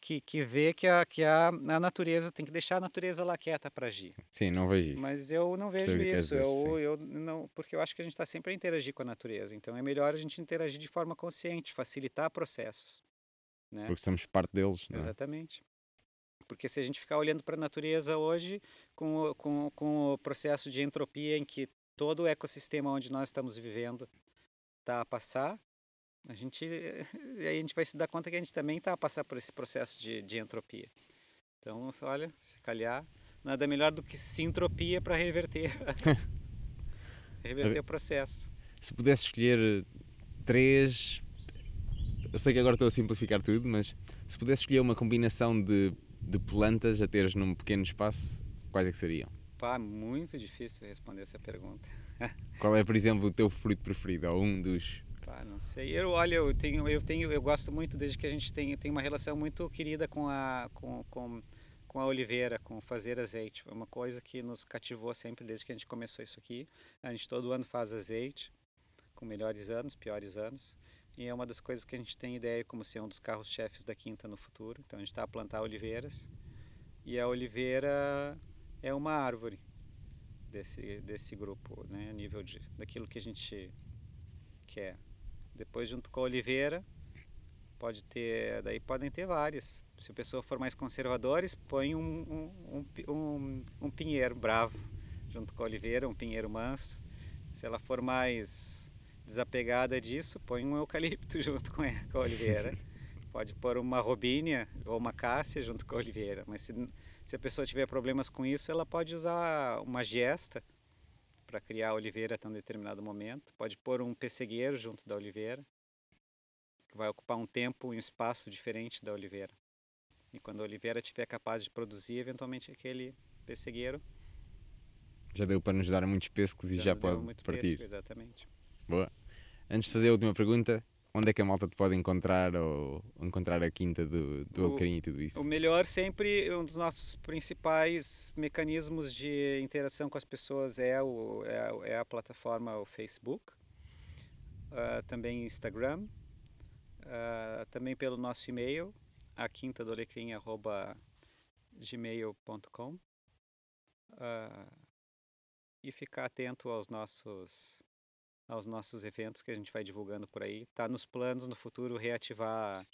que, que vê que, a, que a, a natureza tem que deixar a natureza lá quieta para agir. Sim, não vejo isso. Mas eu não vejo isso. Eu, eu não, porque eu acho que a gente está sempre a interagir com a natureza. Então é melhor a gente interagir de forma consciente, facilitar processos. Né? Porque somos parte deles. É? Exatamente. Porque se a gente ficar olhando para a natureza hoje, com, o, com, com o processo de entropia em que todo o ecossistema onde nós estamos vivendo está a passar, a gente, (laughs) aí a gente vai se dar conta que a gente também está a passar por esse processo de, de entropia. Então, olha, se calhar, nada melhor do que sintropia para reverter, (laughs) reverter o processo. Se pudesse escolher três eu sei que agora estou a simplificar tudo, mas se pudesse escolher uma combinação de, de plantas a teres num pequeno espaço, quais é que seriam? Pá, muito difícil responder essa pergunta. (laughs) Qual é, por exemplo, o teu fruto preferido ou um dos? Pá, não sei. Eu, olha, eu tenho, eu tenho, eu gosto muito desde que a gente tem, tem uma relação muito querida com a, com, com, com a oliveira, com fazer azeite. Foi uma coisa que nos cativou sempre desde que a gente começou isso aqui. A gente todo ano faz azeite, com melhores anos, piores anos. E é uma das coisas que a gente tem ideia como ser um dos carros-chefes da quinta no futuro. Então a gente está a plantar oliveiras. E a oliveira é uma árvore desse, desse grupo, né? A nível de, daquilo que a gente quer. Depois, junto com a oliveira, pode ter, daí podem ter várias. Se a pessoa for mais conservadora, põe um, um, um, um, pinheiro bravo junto com a oliveira, um pinheiro manso. Se ela for mais desapegada disso, põe um eucalipto (laughs) junto com a, oliveira. Pode pôr uma robínia ou uma cássia junto com a oliveira. Mas se, se a pessoa tiver problemas com isso, ela pode usar uma gesta para criar a oliveira até um determinado momento. Pode pôr um pessegueiro junto da oliveira, que vai ocupar um tempo e um espaço diferente da oliveira. E quando a oliveira estiver capaz de produzir, eventualmente aquele pessegueiro. Já deu para nos dar muitos pescos e já, já pode partir. Pesco, exatamente. Boa. Antes de fazer a última pergunta, onde é que a malta te pode encontrar ou encontrar a quinta do, do Alecrim e tudo isso? O melhor sempre, um dos nossos principais mecanismos de interação com as pessoas é, o, é, é a plataforma o Facebook, uh, também Instagram, uh, também pelo nosso e-mail, a quinta do Alecrim, arroba gmail.com uh, ah, e ficar atento aos nossos aos nossos eventos que a gente vai divulgando por aí. Está nos planos no futuro reativar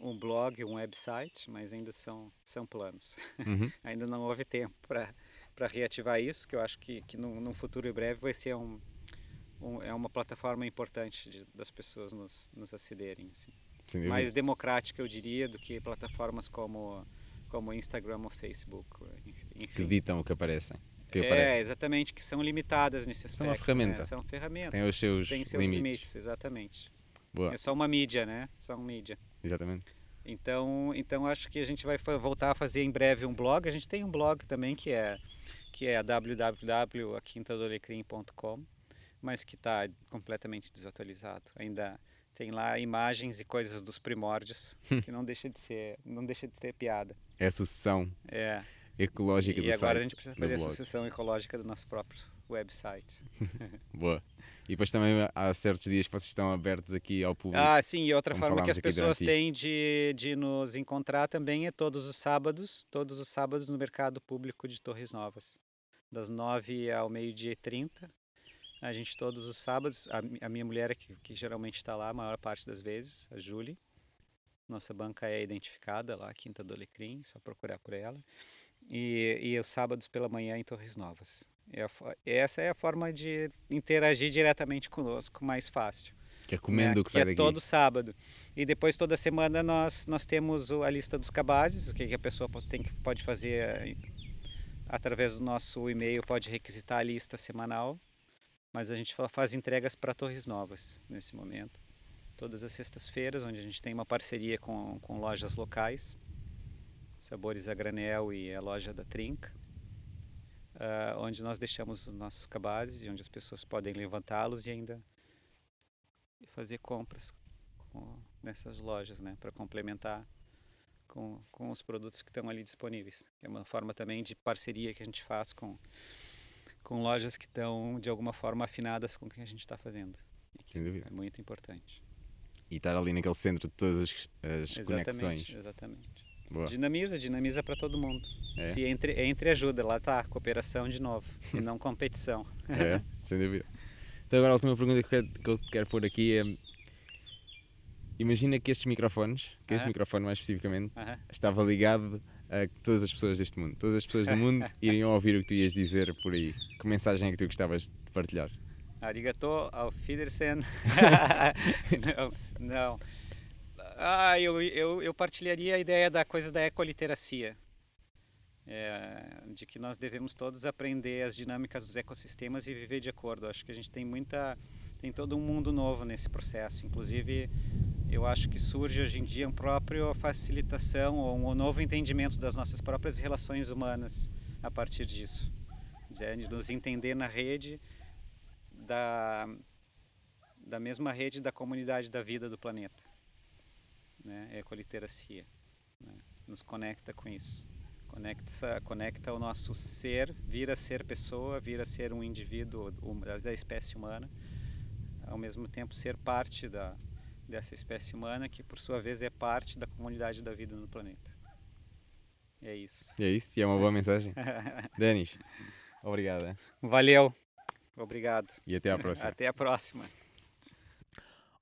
um blog, um website, mas ainda são, são planos. Uhum. (laughs) ainda não houve tempo para reativar isso, que eu acho que, que num, num futuro breve vai ser um, um, é uma plataforma importante de, das pessoas nos, nos acederem. Assim. Mais democrática, eu diria, do que plataformas como como Instagram ou Facebook. Enfim. Que ditam o que aparecem que é, exatamente, que são limitadas nesse aspecto. São uma ferramenta. Né? São ferramentas. Tem os seus, Tem seus limites. limites. exatamente. Boa. É só uma mídia, né? Só uma mídia. Exatamente. Então, então acho que a gente vai voltar a fazer em breve um blog. A gente tem um blog também que é que é www.aquintadolecrim.com, mas que está completamente desatualizado. Ainda tem lá imagens e coisas dos primórdios, (laughs) que não deixa de ser, não deixa de ter piada. É sucessão É. ecológica E do agora site. a gente precisa fazer a sucessão ecológica do nosso próprio website. (laughs) Boa. E depois também há certos dias que vocês estão abertos aqui ao público. Ah, sim, e outra forma que as pessoas têm de, de nos encontrar também é todos os sábados, todos os sábados no mercado público de Torres Novas, das 9 ao meio-dia e 30. A gente todos os sábados, a, a minha mulher que, que geralmente está lá a maior parte das vezes, a Julie. Nossa banca é identificada lá, Quinta do Alecrim, só procurar por ela. E, e os sábados pela manhã em Torres Novas. É a essa é a forma de interagir diretamente conosco mais fácil que é comendo né, que sai é daqui. todo sábado. E depois toda semana nós, nós temos a lista dos cabazes, o que, a pessoa tem que, pode fazer eh, através do nosso e-mail, pode requisitar a lista semanal. Mas a gente fa- faz entregas para Torres Novas nesse momento. Todas as sextas-feiras, onde a gente tem uma parceria com, com lojas locais, Sabores a Granel e a loja da Trinca, ah, onde nós deixamos os nossos cabazes e onde as pessoas podem levantá-los e ainda fazer compras com- nessas lojas, né, para complementar com, com os produtos que estão ali disponíveis. É uma forma também de parceria que a gente faz com, com lojas que estão de alguma forma afinadas com o que a gente está fazendo. Sem dúvida. É muito importante. E estar ali naquele centro de todas as, as Exatamente, conexões. exatamente. Boa. Dinamiza, dinamiza para todo mundo. É. Se entre, entre ajuda, lá tá, cooperação de novo, (laughs) e não competição. É, sem dúvida. Então agora a última pergunta que eu quero- que eu te quero pôr aqui é imagina que estes microfones, que esse Aham. microfone mais especificamente, Aham. estava ligado a todas as pessoas deste mundo. Todas as pessoas do mundo (laughs) iriam ouvir o que tu ias dizer por aí. Que mensagem é que tu gostavas de partilhar? Arigato, auf Wiedersehen. (laughs) não, não. Ah, eu, eu, eu partilharia a ideia da coisa da ecoliteracia. É, de que nós devemos todos aprender as dinâmicas dos ecossistemas e viver de acordo. Acho que a gente tem muita, tem todo um mundo novo nesse processo. Inclusive, eu acho que surge hoje em dia um próprio facilitação ou um novo entendimento das nossas próprias relações humanas a partir disso, de, nos entender na rede da, da mesma rede da comunidade da vida do planeta. Né? Ecoliteracia. Né? Nos conecta com isso. Conecta, conecta o nosso ser, vira ser pessoa, vira ser um indivíduo um, da espécie humana, ao mesmo tempo ser parte da, dessa espécie humana, que por sua vez é parte da comunidade da vida no planeta. É isso. E é isso? E é uma boa mensagem? (laughs) Denis, obrigado. Valeu. Obrigado. E até à próxima. Até a próxima.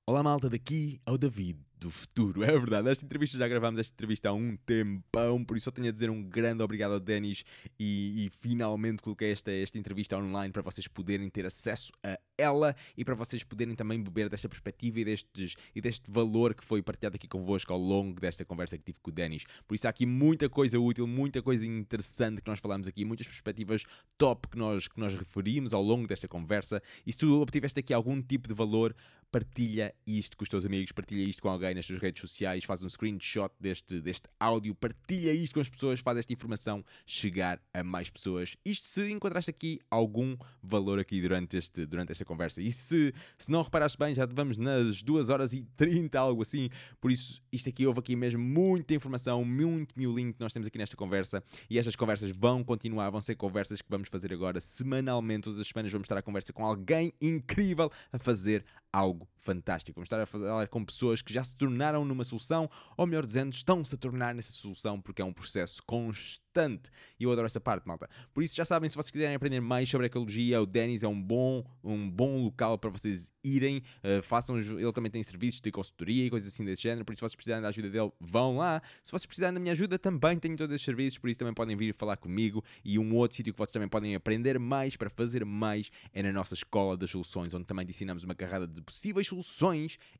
Olá malta, daqui ao David do futuro. (laughs) É verdade, esta entrevista já gravámos esta entrevista há um tempão, por isso só tenho a dizer um grande obrigado ao Denis e, e finalmente coloquei esta, esta entrevista online para vocês poderem ter acesso a ela e para vocês poderem também beber desta perspectiva e, destes, e deste valor que foi partilhado aqui convosco ao longo desta conversa que tive com o Denis. Por isso há aqui muita coisa útil, muita coisa interessante que nós falamos aqui, muitas perspectivas top que nós, que nós referimos ao longo desta conversa. E se tu obtiveste aqui algum tipo de valor, partilha isto com os teus amigos, partilha isto com alguém nas tuas redes sociais, faz um screenshot deste, deste áudio, partilha isto com as pessoas, faz esta informação chegar a mais pessoas. Isto se encontraste aqui algum valor aqui durante, este, durante esta conversa. E se, se não reparaste bem, já vamos nas 2 horas e 30, algo assim. Por isso, isto aqui houve aqui mesmo muita informação, muito miolinho que nós temos aqui nesta conversa. E estas conversas vão continuar, vão ser conversas que vamos fazer agora semanalmente. Todas as semanas vamos estar a conversa com alguém incrível a fazer algo fantástico. Vamos estar a falar com pessoas que já se tornaram numa solução, ou melhor dizendo, estão-se a tornar nessa solução porque é um processo constante. E eu adoro essa parte, malta. Por isso já sabem, se vocês quiserem aprender mais sobre ecologia, o Denis é um bom, um bom local para vocês irem. Uh, façam, ele também tem serviços de consultoria e coisas assim desse género. Por isso, se vocês precisarem da ajuda dele, vão lá. Se vocês precisarem da minha ajuda, também tenho todos esses serviços. Por isso, também podem vir falar comigo. E um outro sítio que vocês também podem aprender mais para fazer mais é na nossa Escola das Soluções, onde também ensinamos uma carrada de possíveis soluções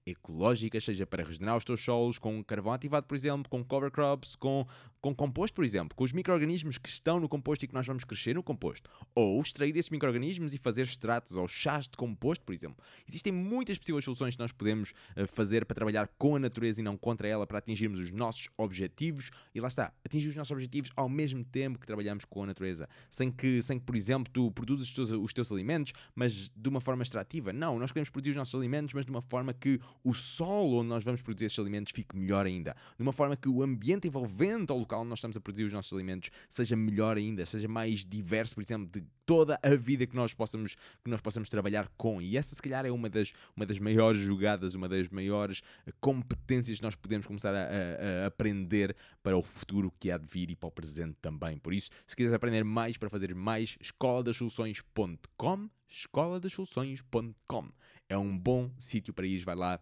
ecológicas, seja para regenerar os teus solos com carvão ativado, por exemplo, com cover crops, com, com composto, por exemplo, com os micro-organismos que estão no composto e que nós vamos crescer no composto. Ou extrair esses micro-organismos e fazer extratos ou chás de composto, por exemplo. Existem muitas possíveis soluções que nós podemos uh, fazer para trabalhar com a natureza e não contra ela, para atingirmos os nossos objetivos. E lá está, atingir os nossos objetivos ao mesmo tempo que trabalhamos com a natureza. Sem que, sem que por exemplo, tu produzas os teus, os teus alimentos, mas de uma forma extrativa. Não, nós queremos produzir os nossos alimentos, mas de uma forma que o solo onde nós vamos produzir esses alimentos fique melhor ainda, de uma forma que o ambiente envolvente ao local onde nós estamos a produzir os nossos alimentos seja melhor ainda, seja mais diverso, por exemplo, de toda a vida que nós possamos, que nós possamos trabalhar com. E essa, se calhar, é uma das, uma das maiores jogadas, uma das maiores competências que nós podemos começar a, a, a aprender para o futuro que há de vir e para o presente também. Por isso, se quiseres aprender mais para fazer mais, escoladasoluções.com escoladasoluções.com é um bom sítio para ir, vai lá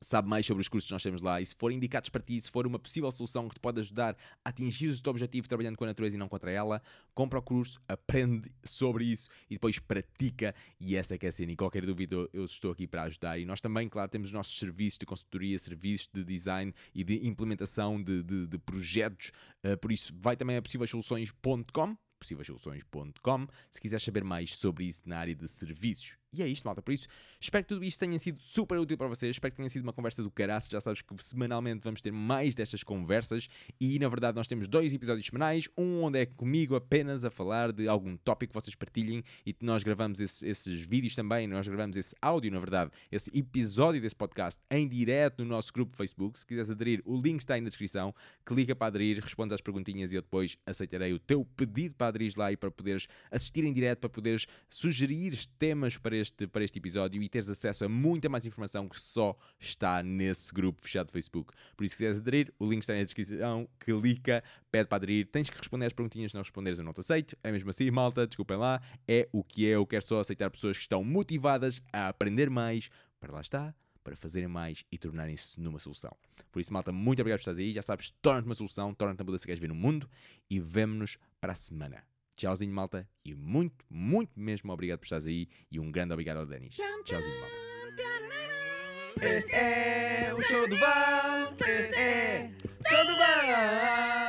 sabe mais sobre os cursos que nós temos lá e se forem indicados para ti, se for uma possível solução que te pode ajudar a atingir o teu objetivo trabalhando com a natureza e não contra ela, compra o curso, aprende sobre isso e depois pratica e essa é que é a cena. E qualquer dúvida eu estou aqui para ajudar. E nós também, claro, temos os nossos serviços de consultoria, serviços de design e de implementação de, de, de projetos. Uh, por isso, vai também a possíveissoluções.com possíveissoluções.com se quiser saber mais sobre isso na área de serviços. E é isto, malta. Por isso, espero que tudo isto tenha sido super útil para vocês. Espero que tenha sido uma conversa do caraço. Já sabes que semanalmente vamos ter mais destas conversas. E na verdade, nós temos dois episódios semanais. Um onde é comigo apenas a falar de algum tópico que vocês partilhem. E nós gravamos esse, esses vídeos também. Nós gravamos esse áudio, na verdade, esse episódio desse podcast em direto no nosso grupo Facebook. Se quiseres aderir, o link está aí na descrição. Clica para aderir, responde às perguntinhas e eu depois aceitarei o teu pedido para aderir lá e para poderes assistir em direto, para poderes sugerir temas para este, para este episódio e teres acesso a muita mais informação que só está nesse grupo fechado do Facebook. Por isso, se quiseres aderir, o link está na descrição, clica, pede para aderir, tens que responder as perguntinhas, se não responderes eu não te aceito, é mesmo assim, malta, desculpem lá, é o que é, eu quero só aceitar pessoas que estão motivadas a aprender mais, para lá está, para fazerem mais e tornarem-se numa solução. Por isso, malta, muito obrigado por estares aí. Já sabes, torna-te uma solução, torna-te a mudança que queres ver no mundo e vemo-nos para a semana. Tchauzinho, malta. E muito, muito mesmo obrigado por estares aí. E um grande obrigado ao Denis. Tchauzinho, malta. Este é o show do Val. Este é o show do Val.